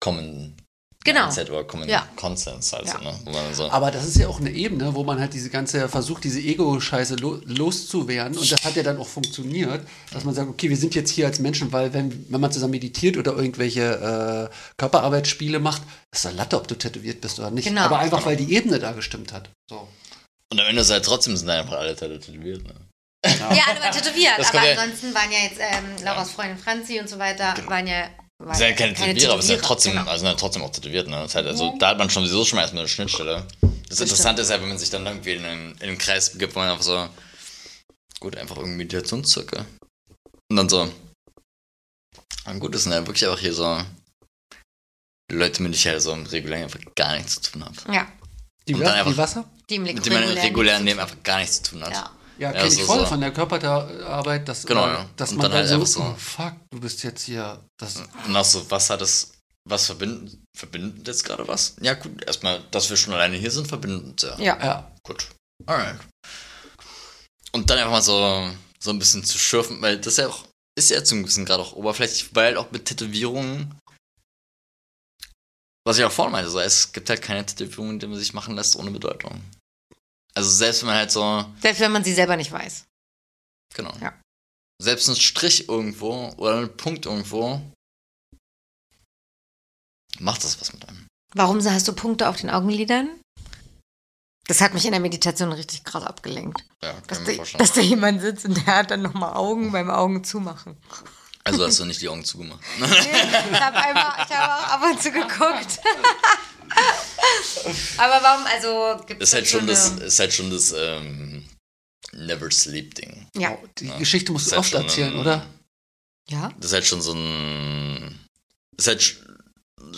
Common Genau. Mindset oder Common Ja. Consens halt Ja. ne? Wo man so, Aber das ist ja auch eine Ebene, wo man halt diese ganze versucht, diese Ego-Scheiße lo loszuwerden. Und das hat ja dann auch funktioniert, dass man sagt, okay, wir sind jetzt hier als Menschen, weil wenn, wenn man zusammen meditiert oder irgendwelche äh, Körperarbeitsspiele macht, ist da Latte, ob du tätowiert bist oder nicht. Genau. Aber einfach, weil die Ebene da gestimmt hat. So. und am Ende ist halt trotzdem sind einfach alle tätowiert. Ne? ja, alle waren tätowiert. Das aber kommt ja- ansonsten waren ja jetzt ähm, Lauras Freundin Franzi und so weiter, waren ja. Waren Sind ja keine Tätowierer, aber sind ja trotzdem, Genau. also sind ja trotzdem auch tätowiert. Ne? Das ist halt, also, Da hat man schon sowieso schon mal erstmal eine Schnittstelle. Das, Interessante ist ja, wenn man sich dann irgendwie in einen, in einen Kreis begibt, wo man einfach so, gut, einfach irgendwie Meditationszirkel. Und dann so, ah, gut, das sind ja wirklich einfach hier so Leute, mit denen ich halt so im regulären einfach gar nichts zu tun habe. Ja, Die, Und dann einfach- die Wasser? die im Mit denen man im regulären- regulären Leben einfach gar nichts zu tun hat. Ja. Ja, Ja, kenne ich so- voll so. von der Körperarbeit, dass, Genau, ja. dass Und man dann dann, halt so, so- oh, fuck, du bist jetzt hier. Das, Und auch so, was hat das, was verbindet, verbindet jetzt gerade was? Ja, gut, erstmal, dass wir schon alleine hier sind, verbindet uns ja. Ja. Ja. Gut. Alright. Und dann einfach mal so, so ein bisschen zu schürfen, weil das ja auch, ist ja zum gewissen Grad auch oberflächlich, weil halt auch mit Tätowierungen, was ich auch vorhin meinte, so, es gibt halt keine Tätowierungen, die man sich machen lässt ohne Bedeutung. Also selbst wenn man halt so, Selbst wenn man sie selber nicht weiß. genau. Ja. Selbst ein Strich irgendwo oder ein Punkt irgendwo, macht das was mit einem. Warum hast du Punkte auf den Augenlidern? Das hat mich in der Meditation richtig krass abgelenkt. Ja, Dass, kann ich mir da, dass da jemand sitzt und der hat dann nochmal Augen beim Augen zumachen. Also hast du nicht die Augen zugemacht. Ich habe einfach, ich habe auch ab und zu geguckt. [LAUGHS] Aber warum, also gibt ist halt so schon das, ist halt schon das ähm, Never Sleep Ding. Ja. Die Ja. Geschichte musst du halt oft schon erzählen, ein- oder? Ja? Das ist halt schon so ein. Ist halt sch-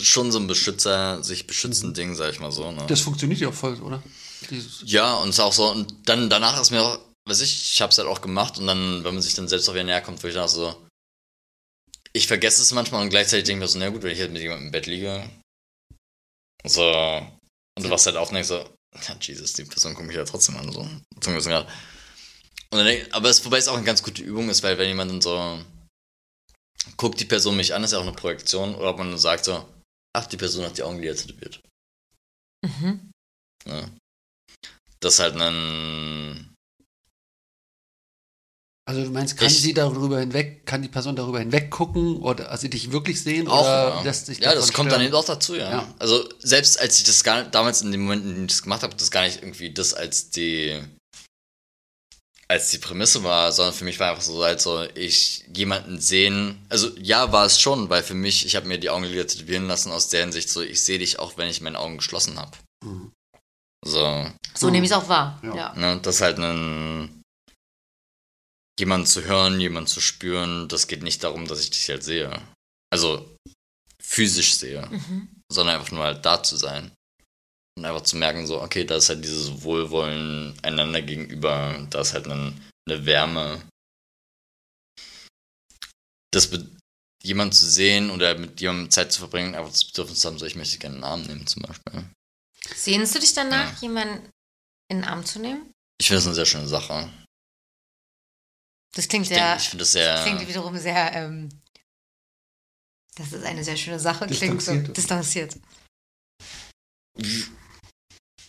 schon so ein Beschützer, sich beschützen Ding, sag ich mal so. Ne? Das funktioniert ja auch voll, oder? Dieses, ja, und es ist auch so, und dann danach ist mir auch, weiß ich, ich hab's halt auch gemacht und dann, wenn man sich dann selbst auch wieder näher kommt, wo ich dann auch so. Ich vergesse es manchmal und gleichzeitig denke ich mir so, na gut, wenn ich halt mit jemandem im Bett liege. So. Und du wachst halt und denkst so, ja, Jesus, die Person guckt mich ja trotzdem an, so. Zum Grad. Und dann aber es, wobei es auch eine ganz gute Übung ist, weil wenn jemand dann so guckt die Person mich an, ist ja auch eine Projektion, oder ob man dann sagt so, ach, die Person hat die Augenlider tätowiert. Mhm. Ja. Das ist halt ein. Also du meinst, kann Ich- sie darüber hinweg, kann die Person darüber hinweg gucken oder also dich wirklich sehen Auch, oder ja. lässt sich ja, das kommt dann stören? eben auch dazu, ja. Ja. Also selbst als ich das gar damals in dem Moment, in dem ich das gemacht habe, das gar nicht irgendwie das als die als die Prämisse war, sondern für mich war einfach so halt so, ich jemanden sehen, also ja war es schon, weil für mich, ich habe mir die Augenlider tätowieren lassen aus der Hinsicht so, ich sehe dich auch, wenn ich meine Augen geschlossen habe. Mhm. So, So nehme ich es auch wahr. Ja. Ja. Ne, das ist halt ein. Jemanden zu hören, jemanden zu spüren, das geht nicht darum, dass ich dich halt sehe. Also physisch sehe, Mhm. sondern einfach nur halt da zu sein. Und einfach zu merken, so, okay, da ist halt dieses Wohlwollen einander gegenüber, da ist halt eine, eine Wärme. Das jemanden zu sehen oder mit jemandem Zeit zu verbringen, einfach das Bedürfnis zu haben, so, ich möchte dich gerne in den Arm nehmen, zum Beispiel. Sehnst du dich danach, Ja. jemanden in den Arm zu nehmen? Ich finde das eine sehr schöne Sache. Das klingt Ich, sehr, denk, ich finde das sehr. klingt wiederum sehr, ähm, das ist eine sehr schöne Sache, klingt so Distanziert.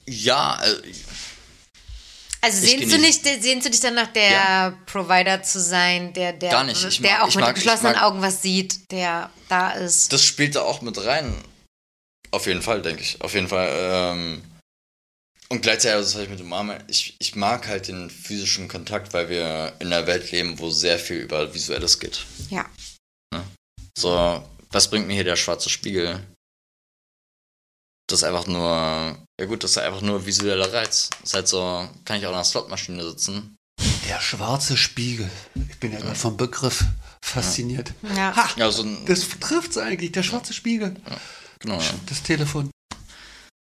Ja, äh, Also Ich sehnst du, nicht, sehnst du dich danach, der Ja. Provider zu sein, der, der, Gar nicht. Ich der mag- auch ich mit mag- geschlossenen mag- Augen was sieht, der da ist? das spielt da auch mit rein. Auf jeden Fall, denke ich. Auf jeden Fall. Ähm, und gleichzeitig, also das habe ich mit dem Arm, ich, ich mag halt den physischen Kontakt, weil wir in einer Welt leben, wo sehr viel über Visuelles geht. Ja. So, was bringt mir hier der schwarze Spiegel? Das ist einfach nur, ja gut, das ist einfach nur visueller Reiz. Das ist halt so, kann ich auch in einer Slotmaschine sitzen. Der schwarze Spiegel. Ich bin ja gerade vom Begriff fasziniert. Ja. Ha, Ja, so ein, das trifft's eigentlich, der schwarze Spiegel. genau, ja. Das Telefon.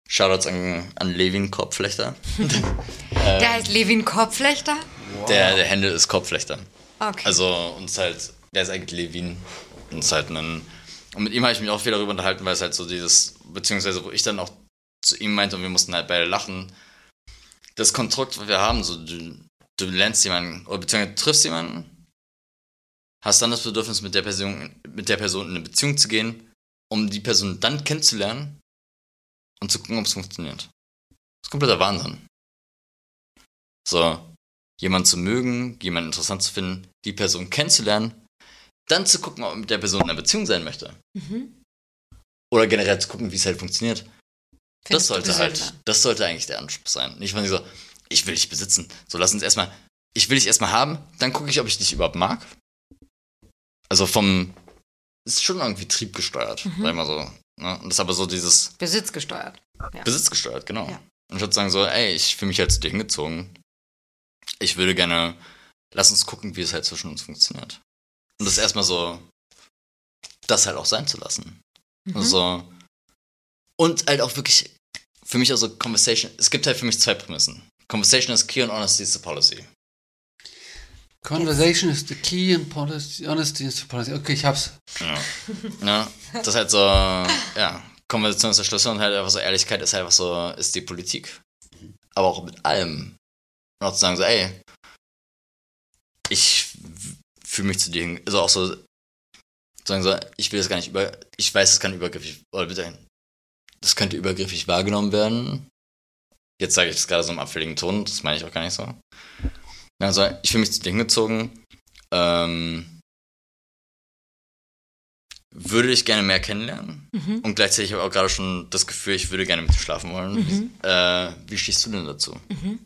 Shoutouts an, an Levin Korbflechter. [LAUGHS] Der heißt Levin Korbflechter? Der, der Händel ist Korbflechter. Okay. Also uns halt, der ist eigentlich Levin. Und ist halt ein. Und mit ihm habe ich mich auch viel darüber unterhalten, weil es halt so dieses, beziehungsweise wo ich dann auch zu ihm meinte und wir mussten halt beide lachen. Das Konstrukt, was wir haben, so du, du lernst jemanden, oder beziehungsweise du triffst jemanden, hast dann das Bedürfnis, mit der Person, mit der Person in eine Beziehung zu gehen, um die Person dann kennenzulernen und zu gucken, ob es funktioniert. Das ist kompletter Wahnsinn. So, jemanden zu mögen, jemanden interessant zu finden, die Person kennenzulernen, dann zu gucken, ob man mit der Person in einer Beziehung sein möchte. Mhm. Oder generell zu gucken, wie es halt funktioniert. Findest das sollte halt, das sollte eigentlich der Anspruch sein. Nicht von so, ich will dich besitzen. So, lass uns erstmal, ich will dich erstmal haben, dann gucke ich, ob ich dich überhaupt mag. Also vom, ist schon irgendwie triebgesteuert, Mhm. sag ich mal so. Ne? Und das ist aber so dieses Besitzgesteuert. Ja. Besitzgesteuert, genau. Ja. Und ich würde sagen so, ey, ich fühle mich halt zu dir hingezogen. Ich würde gerne, lass uns gucken, wie es halt zwischen uns funktioniert. Und das erstmal so, das halt auch sein zu lassen. Mhm. Also, und halt auch wirklich, für mich also Conversation, es gibt halt für mich zwei Prämissen. Conversation is key and honesty is the policy. Conversation is the key and policy, honesty is the policy. Okay, ich hab's. Ja. ja. Das ist halt so, ja, Konversation ist der Schlüssel und halt einfach so, Ehrlichkeit ist halt einfach so, ist die Politik. Aber auch mit allem. Und auch zu sagen so, ey, ich fühle mich zu dir also auch so, sagen so, ich will das gar nicht über, ich weiß, es kann übergriffig, oder bitte, das könnte übergriffig wahrgenommen werden. Jetzt sage ich das gerade so im abfälligen Ton, das meine ich auch gar nicht so. Also, ich fühle mich zu dir hingezogen, ähm, würde ich gerne mehr kennenlernen Mhm. und gleichzeitig habe ich auch gerade schon das Gefühl, ich würde gerne mit dir schlafen wollen. Mhm. Äh, wie stehst du denn dazu? Mhm.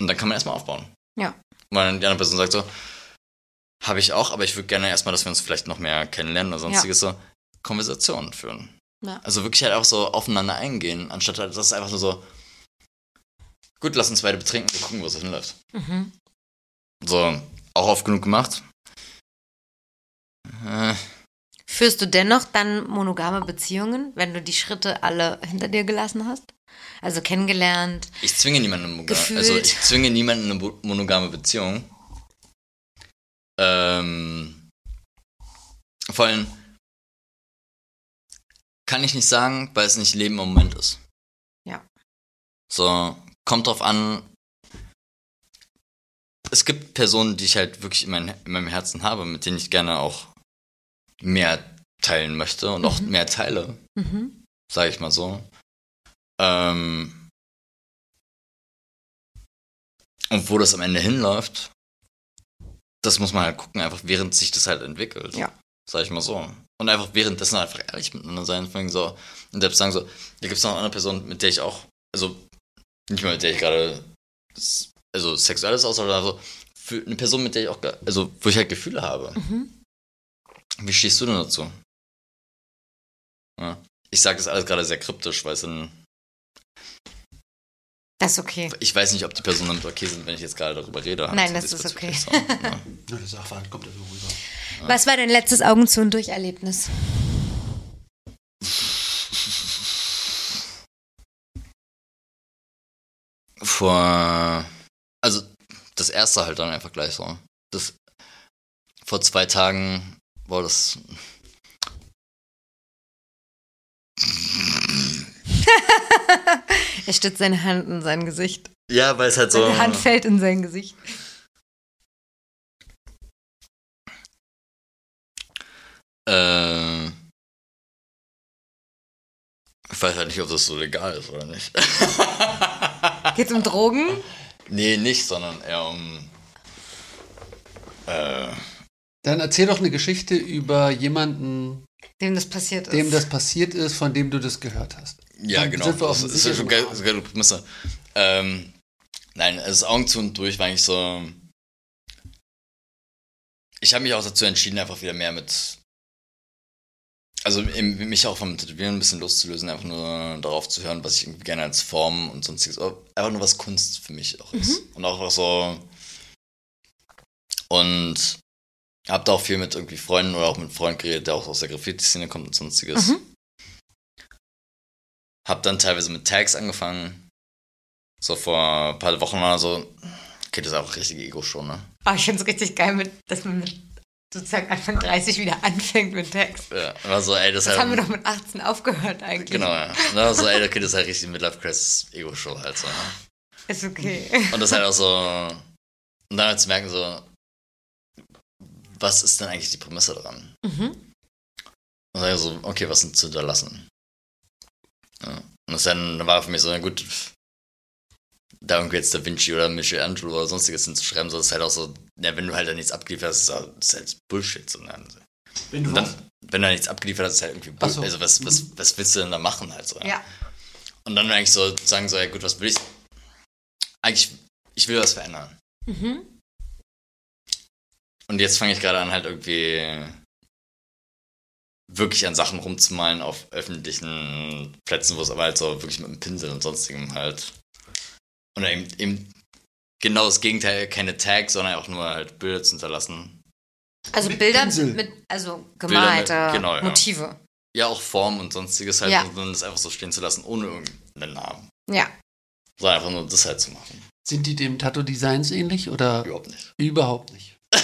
Und dann kann man erstmal aufbauen. Ja. Weil dann die andere Person sagt so, habe ich auch, aber ich würde gerne erstmal, dass wir uns vielleicht noch mehr kennenlernen oder sonstiges so Konversationen führen. Ja. Also wirklich halt auch so aufeinander eingehen, anstatt halt, das ist einfach nur so, gut, lass uns beide betrinken, wir gucken, wo es hinläuft. Mhm. So, auch oft genug gemacht. Äh, Führst du dennoch dann monogame Beziehungen, wenn du die Schritte alle hinter dir gelassen hast? Also kennengelernt. ich zwinge niemanden in Gefühlt. also ich zwinge niemanden in eine mo- monogame Beziehung. Ähm, vor allem kann ich nicht sagen, weil es nicht Leben im Moment ist. Ja. So, kommt drauf an. Es gibt Personen, die ich halt wirklich in, mein, in meinem Herzen habe, mit denen ich gerne auch mehr teilen möchte und auch Mhm. mehr teile, Mhm. sage ich mal so. Ähm, und wo das am Ende hinläuft, das muss man halt gucken, einfach während sich das halt entwickelt. Ja. Sag ich mal so. Und einfach währenddessen einfach ehrlich miteinander sein. Von so, und selbst sagen so, da gibt es noch eine andere Person, mit der ich auch, also nicht mal mit der ich gerade, also sexuelles aus, oder so, für eine Person, mit der ich auch, also wo ich halt Gefühle habe. Mhm. Wie stehst du denn dazu? Ja. Ich sage das alles gerade sehr kryptisch, weil es dann, Das ist okay. ich weiß nicht, ob die Personen damit okay sind, wenn ich jetzt gerade darüber rede. Nein, das ist okay. So, [LAUGHS] ja. Nur der Sachverhalt kommt ja so rüber. Was war dein letztes Augen zu und durch Erlebnis? [LAUGHS] Vor, also das erste halt dann einfach gleich so. Das, vor zwei Tagen war das. [LAUGHS] Er stützt seine Hand in sein Gesicht. Ja, weil es halt so. Seine Hand fällt in sein Gesicht. Äh, ich weiß halt nicht, ob das so legal ist oder nicht. [LAUGHS] Geht's um Drogen? nee, nicht, sondern eher um. Äh, Dann erzähl doch eine Geschichte über jemanden, Dem das passiert ist. dem das passiert ist, von dem du das gehört hast. Ja, Dann genau. sind wir auf das dem ist ja schon sicheren geil, ist geile Prämisse. Ähm, nein, also Augen zu und durch war eigentlich so. Ich habe mich auch dazu entschieden, einfach wieder mehr mit. Also eben mich auch vom Tätowieren ein bisschen loszulösen, einfach nur darauf zu hören, was ich irgendwie gerne als Form und sonstiges. Einfach nur was Kunst für mich auch ist. Und auch so. Und hab da auch viel mit irgendwie Freunden oder auch mit Freunden geredet, der auch aus der Graffiti-Szene kommt und sonstiges. Mhm. Hab dann teilweise mit Tags angefangen. So vor ein paar Wochen oder so. Okay, das ist auch richtige Ego-Show, ne? Oh, ich finde es richtig geil, mit, dass man mit sozusagen Anfang 30 wieder anfängt mit Text. Ja, war so, ey, das, Das halt, haben wir doch mit 18 aufgehört eigentlich. Genau, ja. War so, ey, okay, das ist halt richtig Midlife Crisis Ego-Show halt so. Ne? Ist okay. Und das halt auch so. Und dann halt zu merken, so, was ist denn eigentlich die Prämisse daran? Mhm. Und dann so, okay, was sind zu hinterlassen? Ja. Und das dann war für mich so, na gut, da irgendwie jetzt Da Vinci oder Michelangelo oder sonstiges hinzuschreiben, so das ist halt auch so, ja, wenn du halt da nichts abgeliefert hast, ist halt- das halt Bullshit. So, ne? Wenn Und dann, wenn du da nichts abgeliefert hast, ist halt irgendwie Bullshit. so. Also was, was, was willst du denn da machen halt so? Ja. Und dann eigentlich so sagen so, ja gut, was will ich? Eigentlich, ich will was verändern. Mhm. Und jetzt fange ich gerade an, halt irgendwie wirklich an Sachen rumzumalen auf öffentlichen Plätzen, wo es aber halt so wirklich mit einem Pinsel und sonstigem halt. Und eben, eben genau das Gegenteil, keine Tags, sondern auch nur halt Bilder zu hinterlassen. Also Mit Bilder Pinsel. mit, also mit- gemalte genau, ja. Motive. Ja, auch Form und sonstiges halt, Ja. und dann das einfach so stehen zu lassen, ohne irgendeinen Namen. Ja. Sondern einfach nur das halt zu machen. Sind die dem Tattoo-Designs ähnlich oder Überhaupt nicht. überhaupt nicht? [LAUGHS]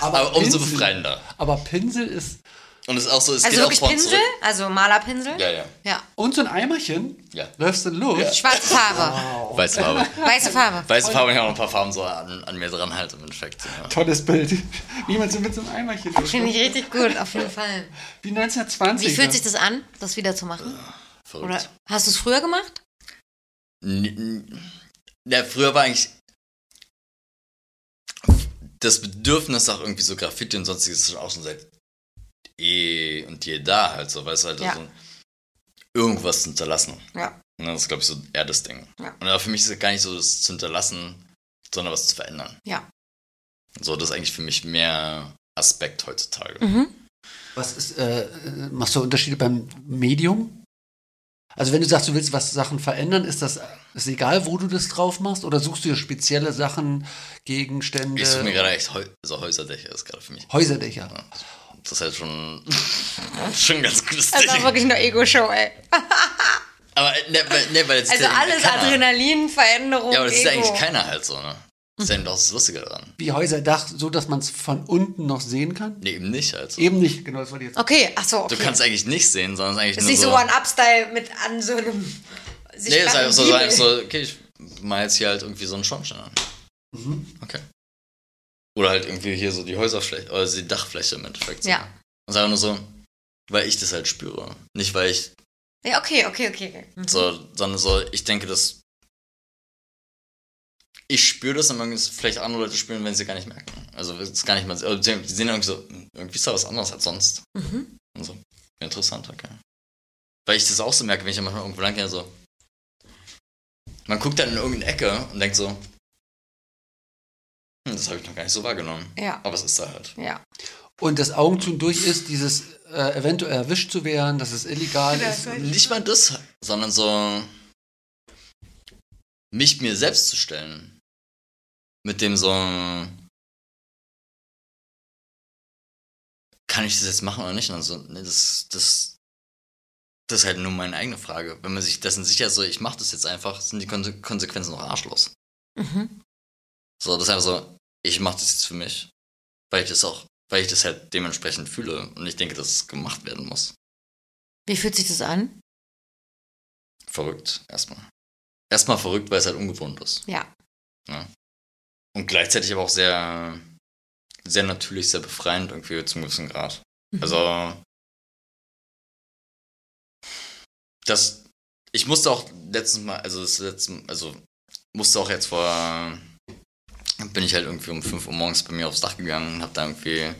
Aber, umso Pinsel- befreiender. Aber Pinsel ist. Und es ist auch so, es Also geht auch wirklich vor Pinsel? zurück. Also Malerpinsel? Ja, ja. Ja. Und so ein Eimerchen. Ja. Läufst du los? Ja. Schwarze Farbe. Weiße Farbe. Weiße Farbe. Weiße Farbe, ich habe auch ein paar Farben so an, an mir dran halt im Endeffekt. Ja. Tolles Bild. Wie man so mit so einem Eimerchen Finde ich richtig gut, auf jeden Fall. Wie 1920. Wie fühlt sich das an, das wieder zu machen? Verrückt. Oder hast du es früher gemacht? N- n- Ja, früher war eigentlich das Bedürfnis auch irgendwie so Graffiti und sonstiges ist auch schon seit eh und je da halt so, weißt du, halt Ja. so irgendwas zu hinterlassen. Ja. Und das ist, glaube ich, so eher das Ding. Ja. Und aber für mich ist es gar nicht so das zu hinterlassen, sondern was zu verändern. Ja. So, das ist eigentlich für mich mehr Aspekt heutzutage. Mhm. Was ist, äh, machst du Unterschiede beim Medium? Also wenn du sagst, du willst was Sachen verändern, ist das ist egal, wo du das drauf machst? Oder suchst du dir spezielle Sachen, Gegenstände, Ich suche mir gerade echt Heu also Häuserdächer, ist gerade für mich. Häuserdächer? Das ist halt schon, [LAUGHS] schon ein ganz gutes Das war wirklich eine Ego-Show, ey. [LAUGHS] Aber ne, weil- ne, weil jetzt Also ist ja alles keiner. Adrenalin, Veränderung, Ja, aber das ist ja Ego. eigentlich keiner halt so, ne? Das ist ja eben auch das Lustige daran. Wie Häuserdach, so dass man es von unten noch sehen kann? Nee, eben nicht halt so. Eben nicht, genau, das wollte ich jetzt. Okay, ach so, okay. Du kannst eigentlich nicht sehen, sondern es ist eigentlich ist nur nicht so One-Up-Style mit an so einem sich Nee, es ist einfach so, so, okay, ich mal jetzt hier halt irgendwie so einen Schornstein an. Mhm. Okay. Oder halt irgendwie hier so die Häuserfläche, oder die Dachfläche im Endeffekt. So. Ja. Und einfach nur so, weil ich das halt spüre. Nicht, weil ich Ja, okay, okay, okay. okay. Mhm. so, sondern so, ich denke, dass ich spüre das und man vielleicht andere Leute spüren, wenn sie gar nicht merken. Also es gar nicht mal, also die sehen irgendwie so, irgendwie ist da was anderes als sonst. Mhm. Und so. Interessant, okay. Weil ich das auch so merke, wenn ich dann manchmal irgendwo lang gehe, so. Man guckt dann in irgendeine Ecke und denkt so, das habe ich noch gar nicht so wahrgenommen. Ja, Aber es ist da halt. ja. Und das Augentun durch ist, dieses äh, eventuell erwischt zu werden, dass es illegal Ja, ist. Nicht mal das, sondern so mich mir selbst zu stellen. Mit dem so, kann ich das jetzt machen oder nicht? Und so, nee, das, das, das ist halt nur meine eigene Frage. Wenn man sich dessen sicher ist, so, ich mache das jetzt einfach, sind die Konse Konsequenzen noch arschlos. Mhm. So, das ist einfach so, ich mache das jetzt für mich, weil ich das auch, weil ich das halt dementsprechend fühle und ich denke, dass es gemacht werden muss. Wie fühlt sich das an? Verrückt, erstmal. Erstmal verrückt, weil es halt ungewohnt ist. Ja. Und gleichzeitig aber auch sehr, sehr natürlich, sehr befreiend irgendwie zum gewissen Grad. Mhm. Also, das, ich musste auch letztens mal, also das letzte, also musste auch jetzt vor, bin ich halt irgendwie um 5 Uhr morgens bei mir aufs Dach gegangen und hab da irgendwie,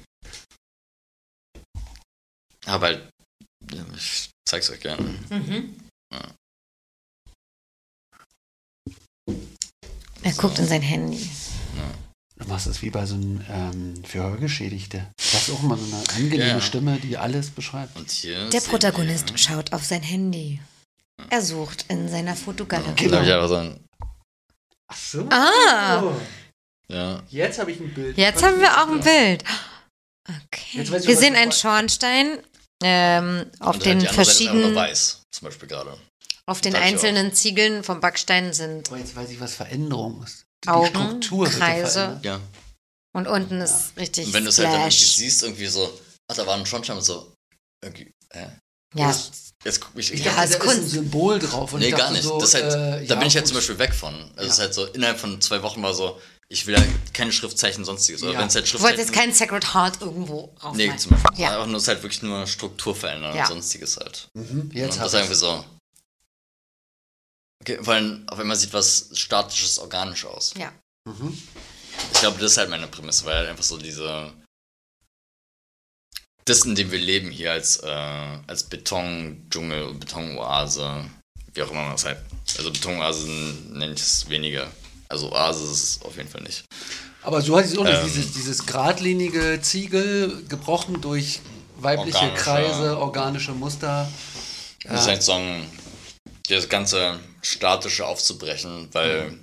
hab halt, ja, ich zeig's euch gerne. Mhm. Ja. Er guckt in sein Handy. Du machst es wie bei so einem ähm, für Hörgeschädigte. Du hast auch immer so eine angenehme Ja. Stimme, die alles beschreibt. Und hier Der Protagonist ihr- schaut auf sein Handy. Er sucht in seiner Fotogalerie. Genau. Da hab ich einfach so ein, Ach so. Ah. Ja. Jetzt habe ich ein Bild. Jetzt haben wir auch ein Bild. Okay. Ich, Wir sehen einen. Schornstein ähm, auf Und den halt verschiedenen, weiß, zum Beispiel gerade. auf den einzelnen Ziegeln vom Backstein sind Aber jetzt weiß ich, was Veränderung ist. Die Augen, Struktur wird ja Kreise. verändert. Ja. und unten ist richtig Und wenn du es halt dann irgendwie siehst, irgendwie so, ach, da war ein Schornstein und so, irgendwie, hä? Ja, Jetzt, jetzt guck mich Ich Ja, dachte, ist da ist ein Kunst. Symbol drauf. Und Nee, ich dachte gar nicht. So, das halt, äh, da ja, bin ich halt gut. zum Beispiel weg von. Also es Ja. ist halt so, innerhalb von zwei Wochen war so, ich will halt keine Schriftzeichen, sonstiges. Oder Ja. wenn es halt du wolltest jetzt Schriftzeichen... kein Sacred Heart irgendwo raufmalen. Nee, zum Beispiel. Ja. Einfach nur, es ist halt wirklich nur Struktur verändern Ja. und sonstiges halt. Mhm, jetzt und das ist irgendwie ich's. so. Okay, vor allem, auf einmal sieht was Statisches organisch aus. Ja. Mhm. Ich glaube, das ist halt meine Prämisse, weil halt einfach so diese. Das, in dem wir leben hier als, äh, als Betondschungel, Betonoase, wie auch immer man das halt. Also Betonoase nenne ich es weniger. Also Oase ist es auf jeden Fall nicht. Aber so hat es auch nicht Ähm. dieses, dieses geradlinige Ziegel gebrochen durch weibliche Organische. Kreise, organische Muster. Das ist halt so ein, das ganze Statische aufzubrechen, weil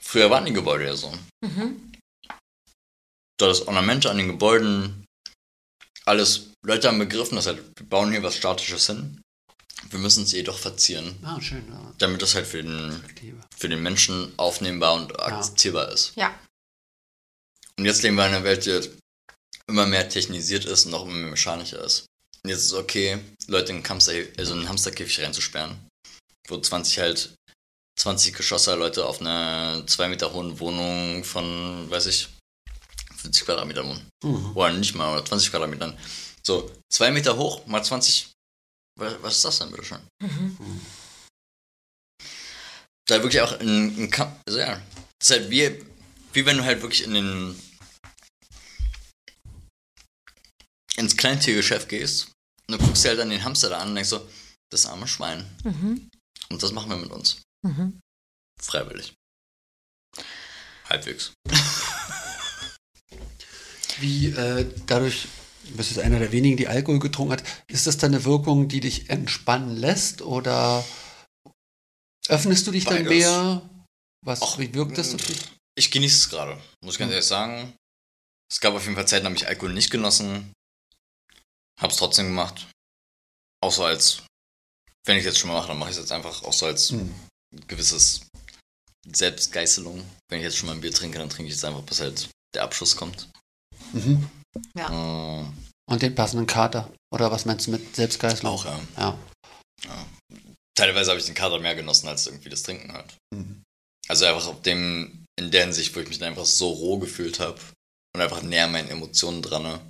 früher waren die Gebäude ja so. Mhm. Da das Ornamente an den Gebäuden, alles, Leute haben begriffen, dass halt, wir bauen hier was Statisches hin. Wir müssen es jedoch verzieren, Ah, schön. Ja. damit das halt für den, für den Menschen aufnehmbar und akzeptierbar ist. Ja. Und jetzt leben wir in einer Welt, die immer mehr technisiert ist und auch immer mehr mechanischer ist. Und jetzt ist es okay, Leute in einen, Hamster, also in einen Hamsterkäfig reinzusperren, wo 20 halt 20 Geschosser Leute auf einer 2 Meter hohen Wohnung von, weiß ich, 50 Quadratmeter wohnen. Mhm. Oder nicht mal, oder 20 Quadratmetern. So, 2 Meter hoch mal 20. Was, ist das denn, bitteschön? Da wirklich auch ein, ein Kampf, also ja, das ist halt wie, wie wenn du halt wirklich in den ins Kleintiergeschäft gehst und du guckst dir halt dann den Hamster da an und denkst so, das arme Schwein. Mhm. Und das machen wir mit uns. Mhm. Freiwillig. Halbwegs. Wie äh, dadurch, du bist jetzt einer der wenigen, die Alkohol getrunken hat, ist das dann eine Wirkung, die dich entspannen lässt oder öffnest du dich dann Beides. mehr? Was, Ach, wie wirkt das dich? Ich genieße es gerade, muss ich ganz ehrlich sagen. Es gab auf jeden Fall Zeiten, da habe ich Alkohol nicht genossen. Hab's trotzdem gemacht. Auch so als, wenn ich jetzt schon mal mache, dann mache ich es jetzt einfach auch so als Hm. gewisses Selbstgeißelung. Wenn ich jetzt schon mal ein Bier trinke, dann trinke ich es einfach, bis halt der Abschuss kommt. Mhm. Mm, Und den passenden Kater. Oder was meinst du mit Selbstgeißelung? auch, ja. Ja. Teilweise habe ich den Kater mehr genossen als irgendwie das Trinken halt. Mhm. Also einfach auf dem, in der Hinsicht, wo ich mich dann einfach so roh gefühlt habe und einfach näher an meinen Emotionen dran, ne?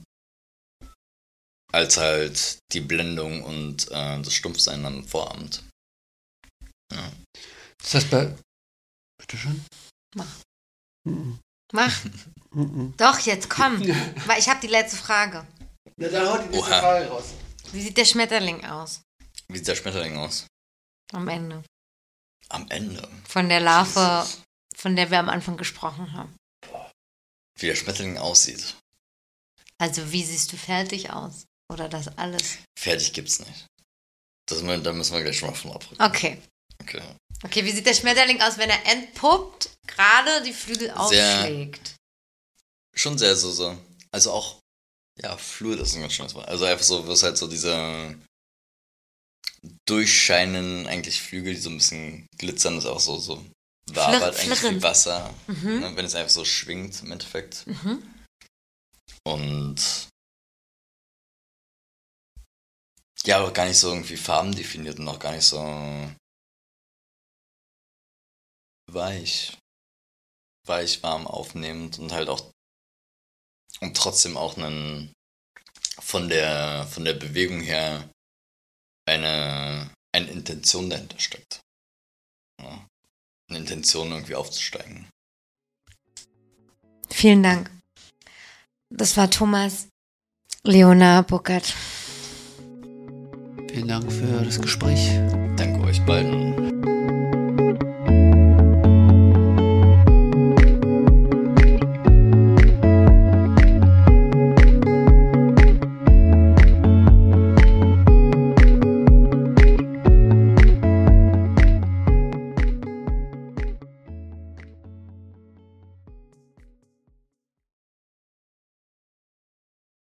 als halt die Blendung und äh, das Stumpfsein am Vorabend. Ja. Ist das bei. Bitteschön? Mach. Mhm. Mach. Doch, jetzt komm. [LAUGHS] Weil ich habe die letzte Frage. Na, dann haut die nächste Oha. Frage raus. Wie sieht der Schmetterling aus Wie sieht der Schmetterling aus? am Ende? Am Ende. Von der Larve, von der wir am Anfang gesprochen haben. Wie der Schmetterling aussieht. Also wie siehst du fertig aus? Oder das alles? Fertig gibt's nicht. Das, da müssen wir gleich schon mal von abrücken. Okay. Okay. Okay, wie sieht der Schmetterling aus, wenn er entpuppt, gerade die Flügel Sehr- ausschlägt? Schon sehr so, so. Also auch, ja, fluid ist ein ganz schönes Wort. Also einfach so, was halt so diese durchscheinen eigentlich Flügel, die so ein bisschen glitzern, ist auch so, so wabert eigentlich flirrend. wie Wasser, Mhm. ne, wenn es einfach so schwingt im Endeffekt. Mhm. Und ja, aber gar nicht so irgendwie Farben definiert und auch gar nicht so weich. Weich, warm, aufnehmend und halt auch und trotzdem auch einen von der von der Bewegung her eine, eine Intention dahinter steckt. Ja. Eine Intention irgendwie aufzusteigen. Vielen Dank. Das war Thomas Leona Buckert. Vielen Dank für das Gespräch. Danke euch beiden.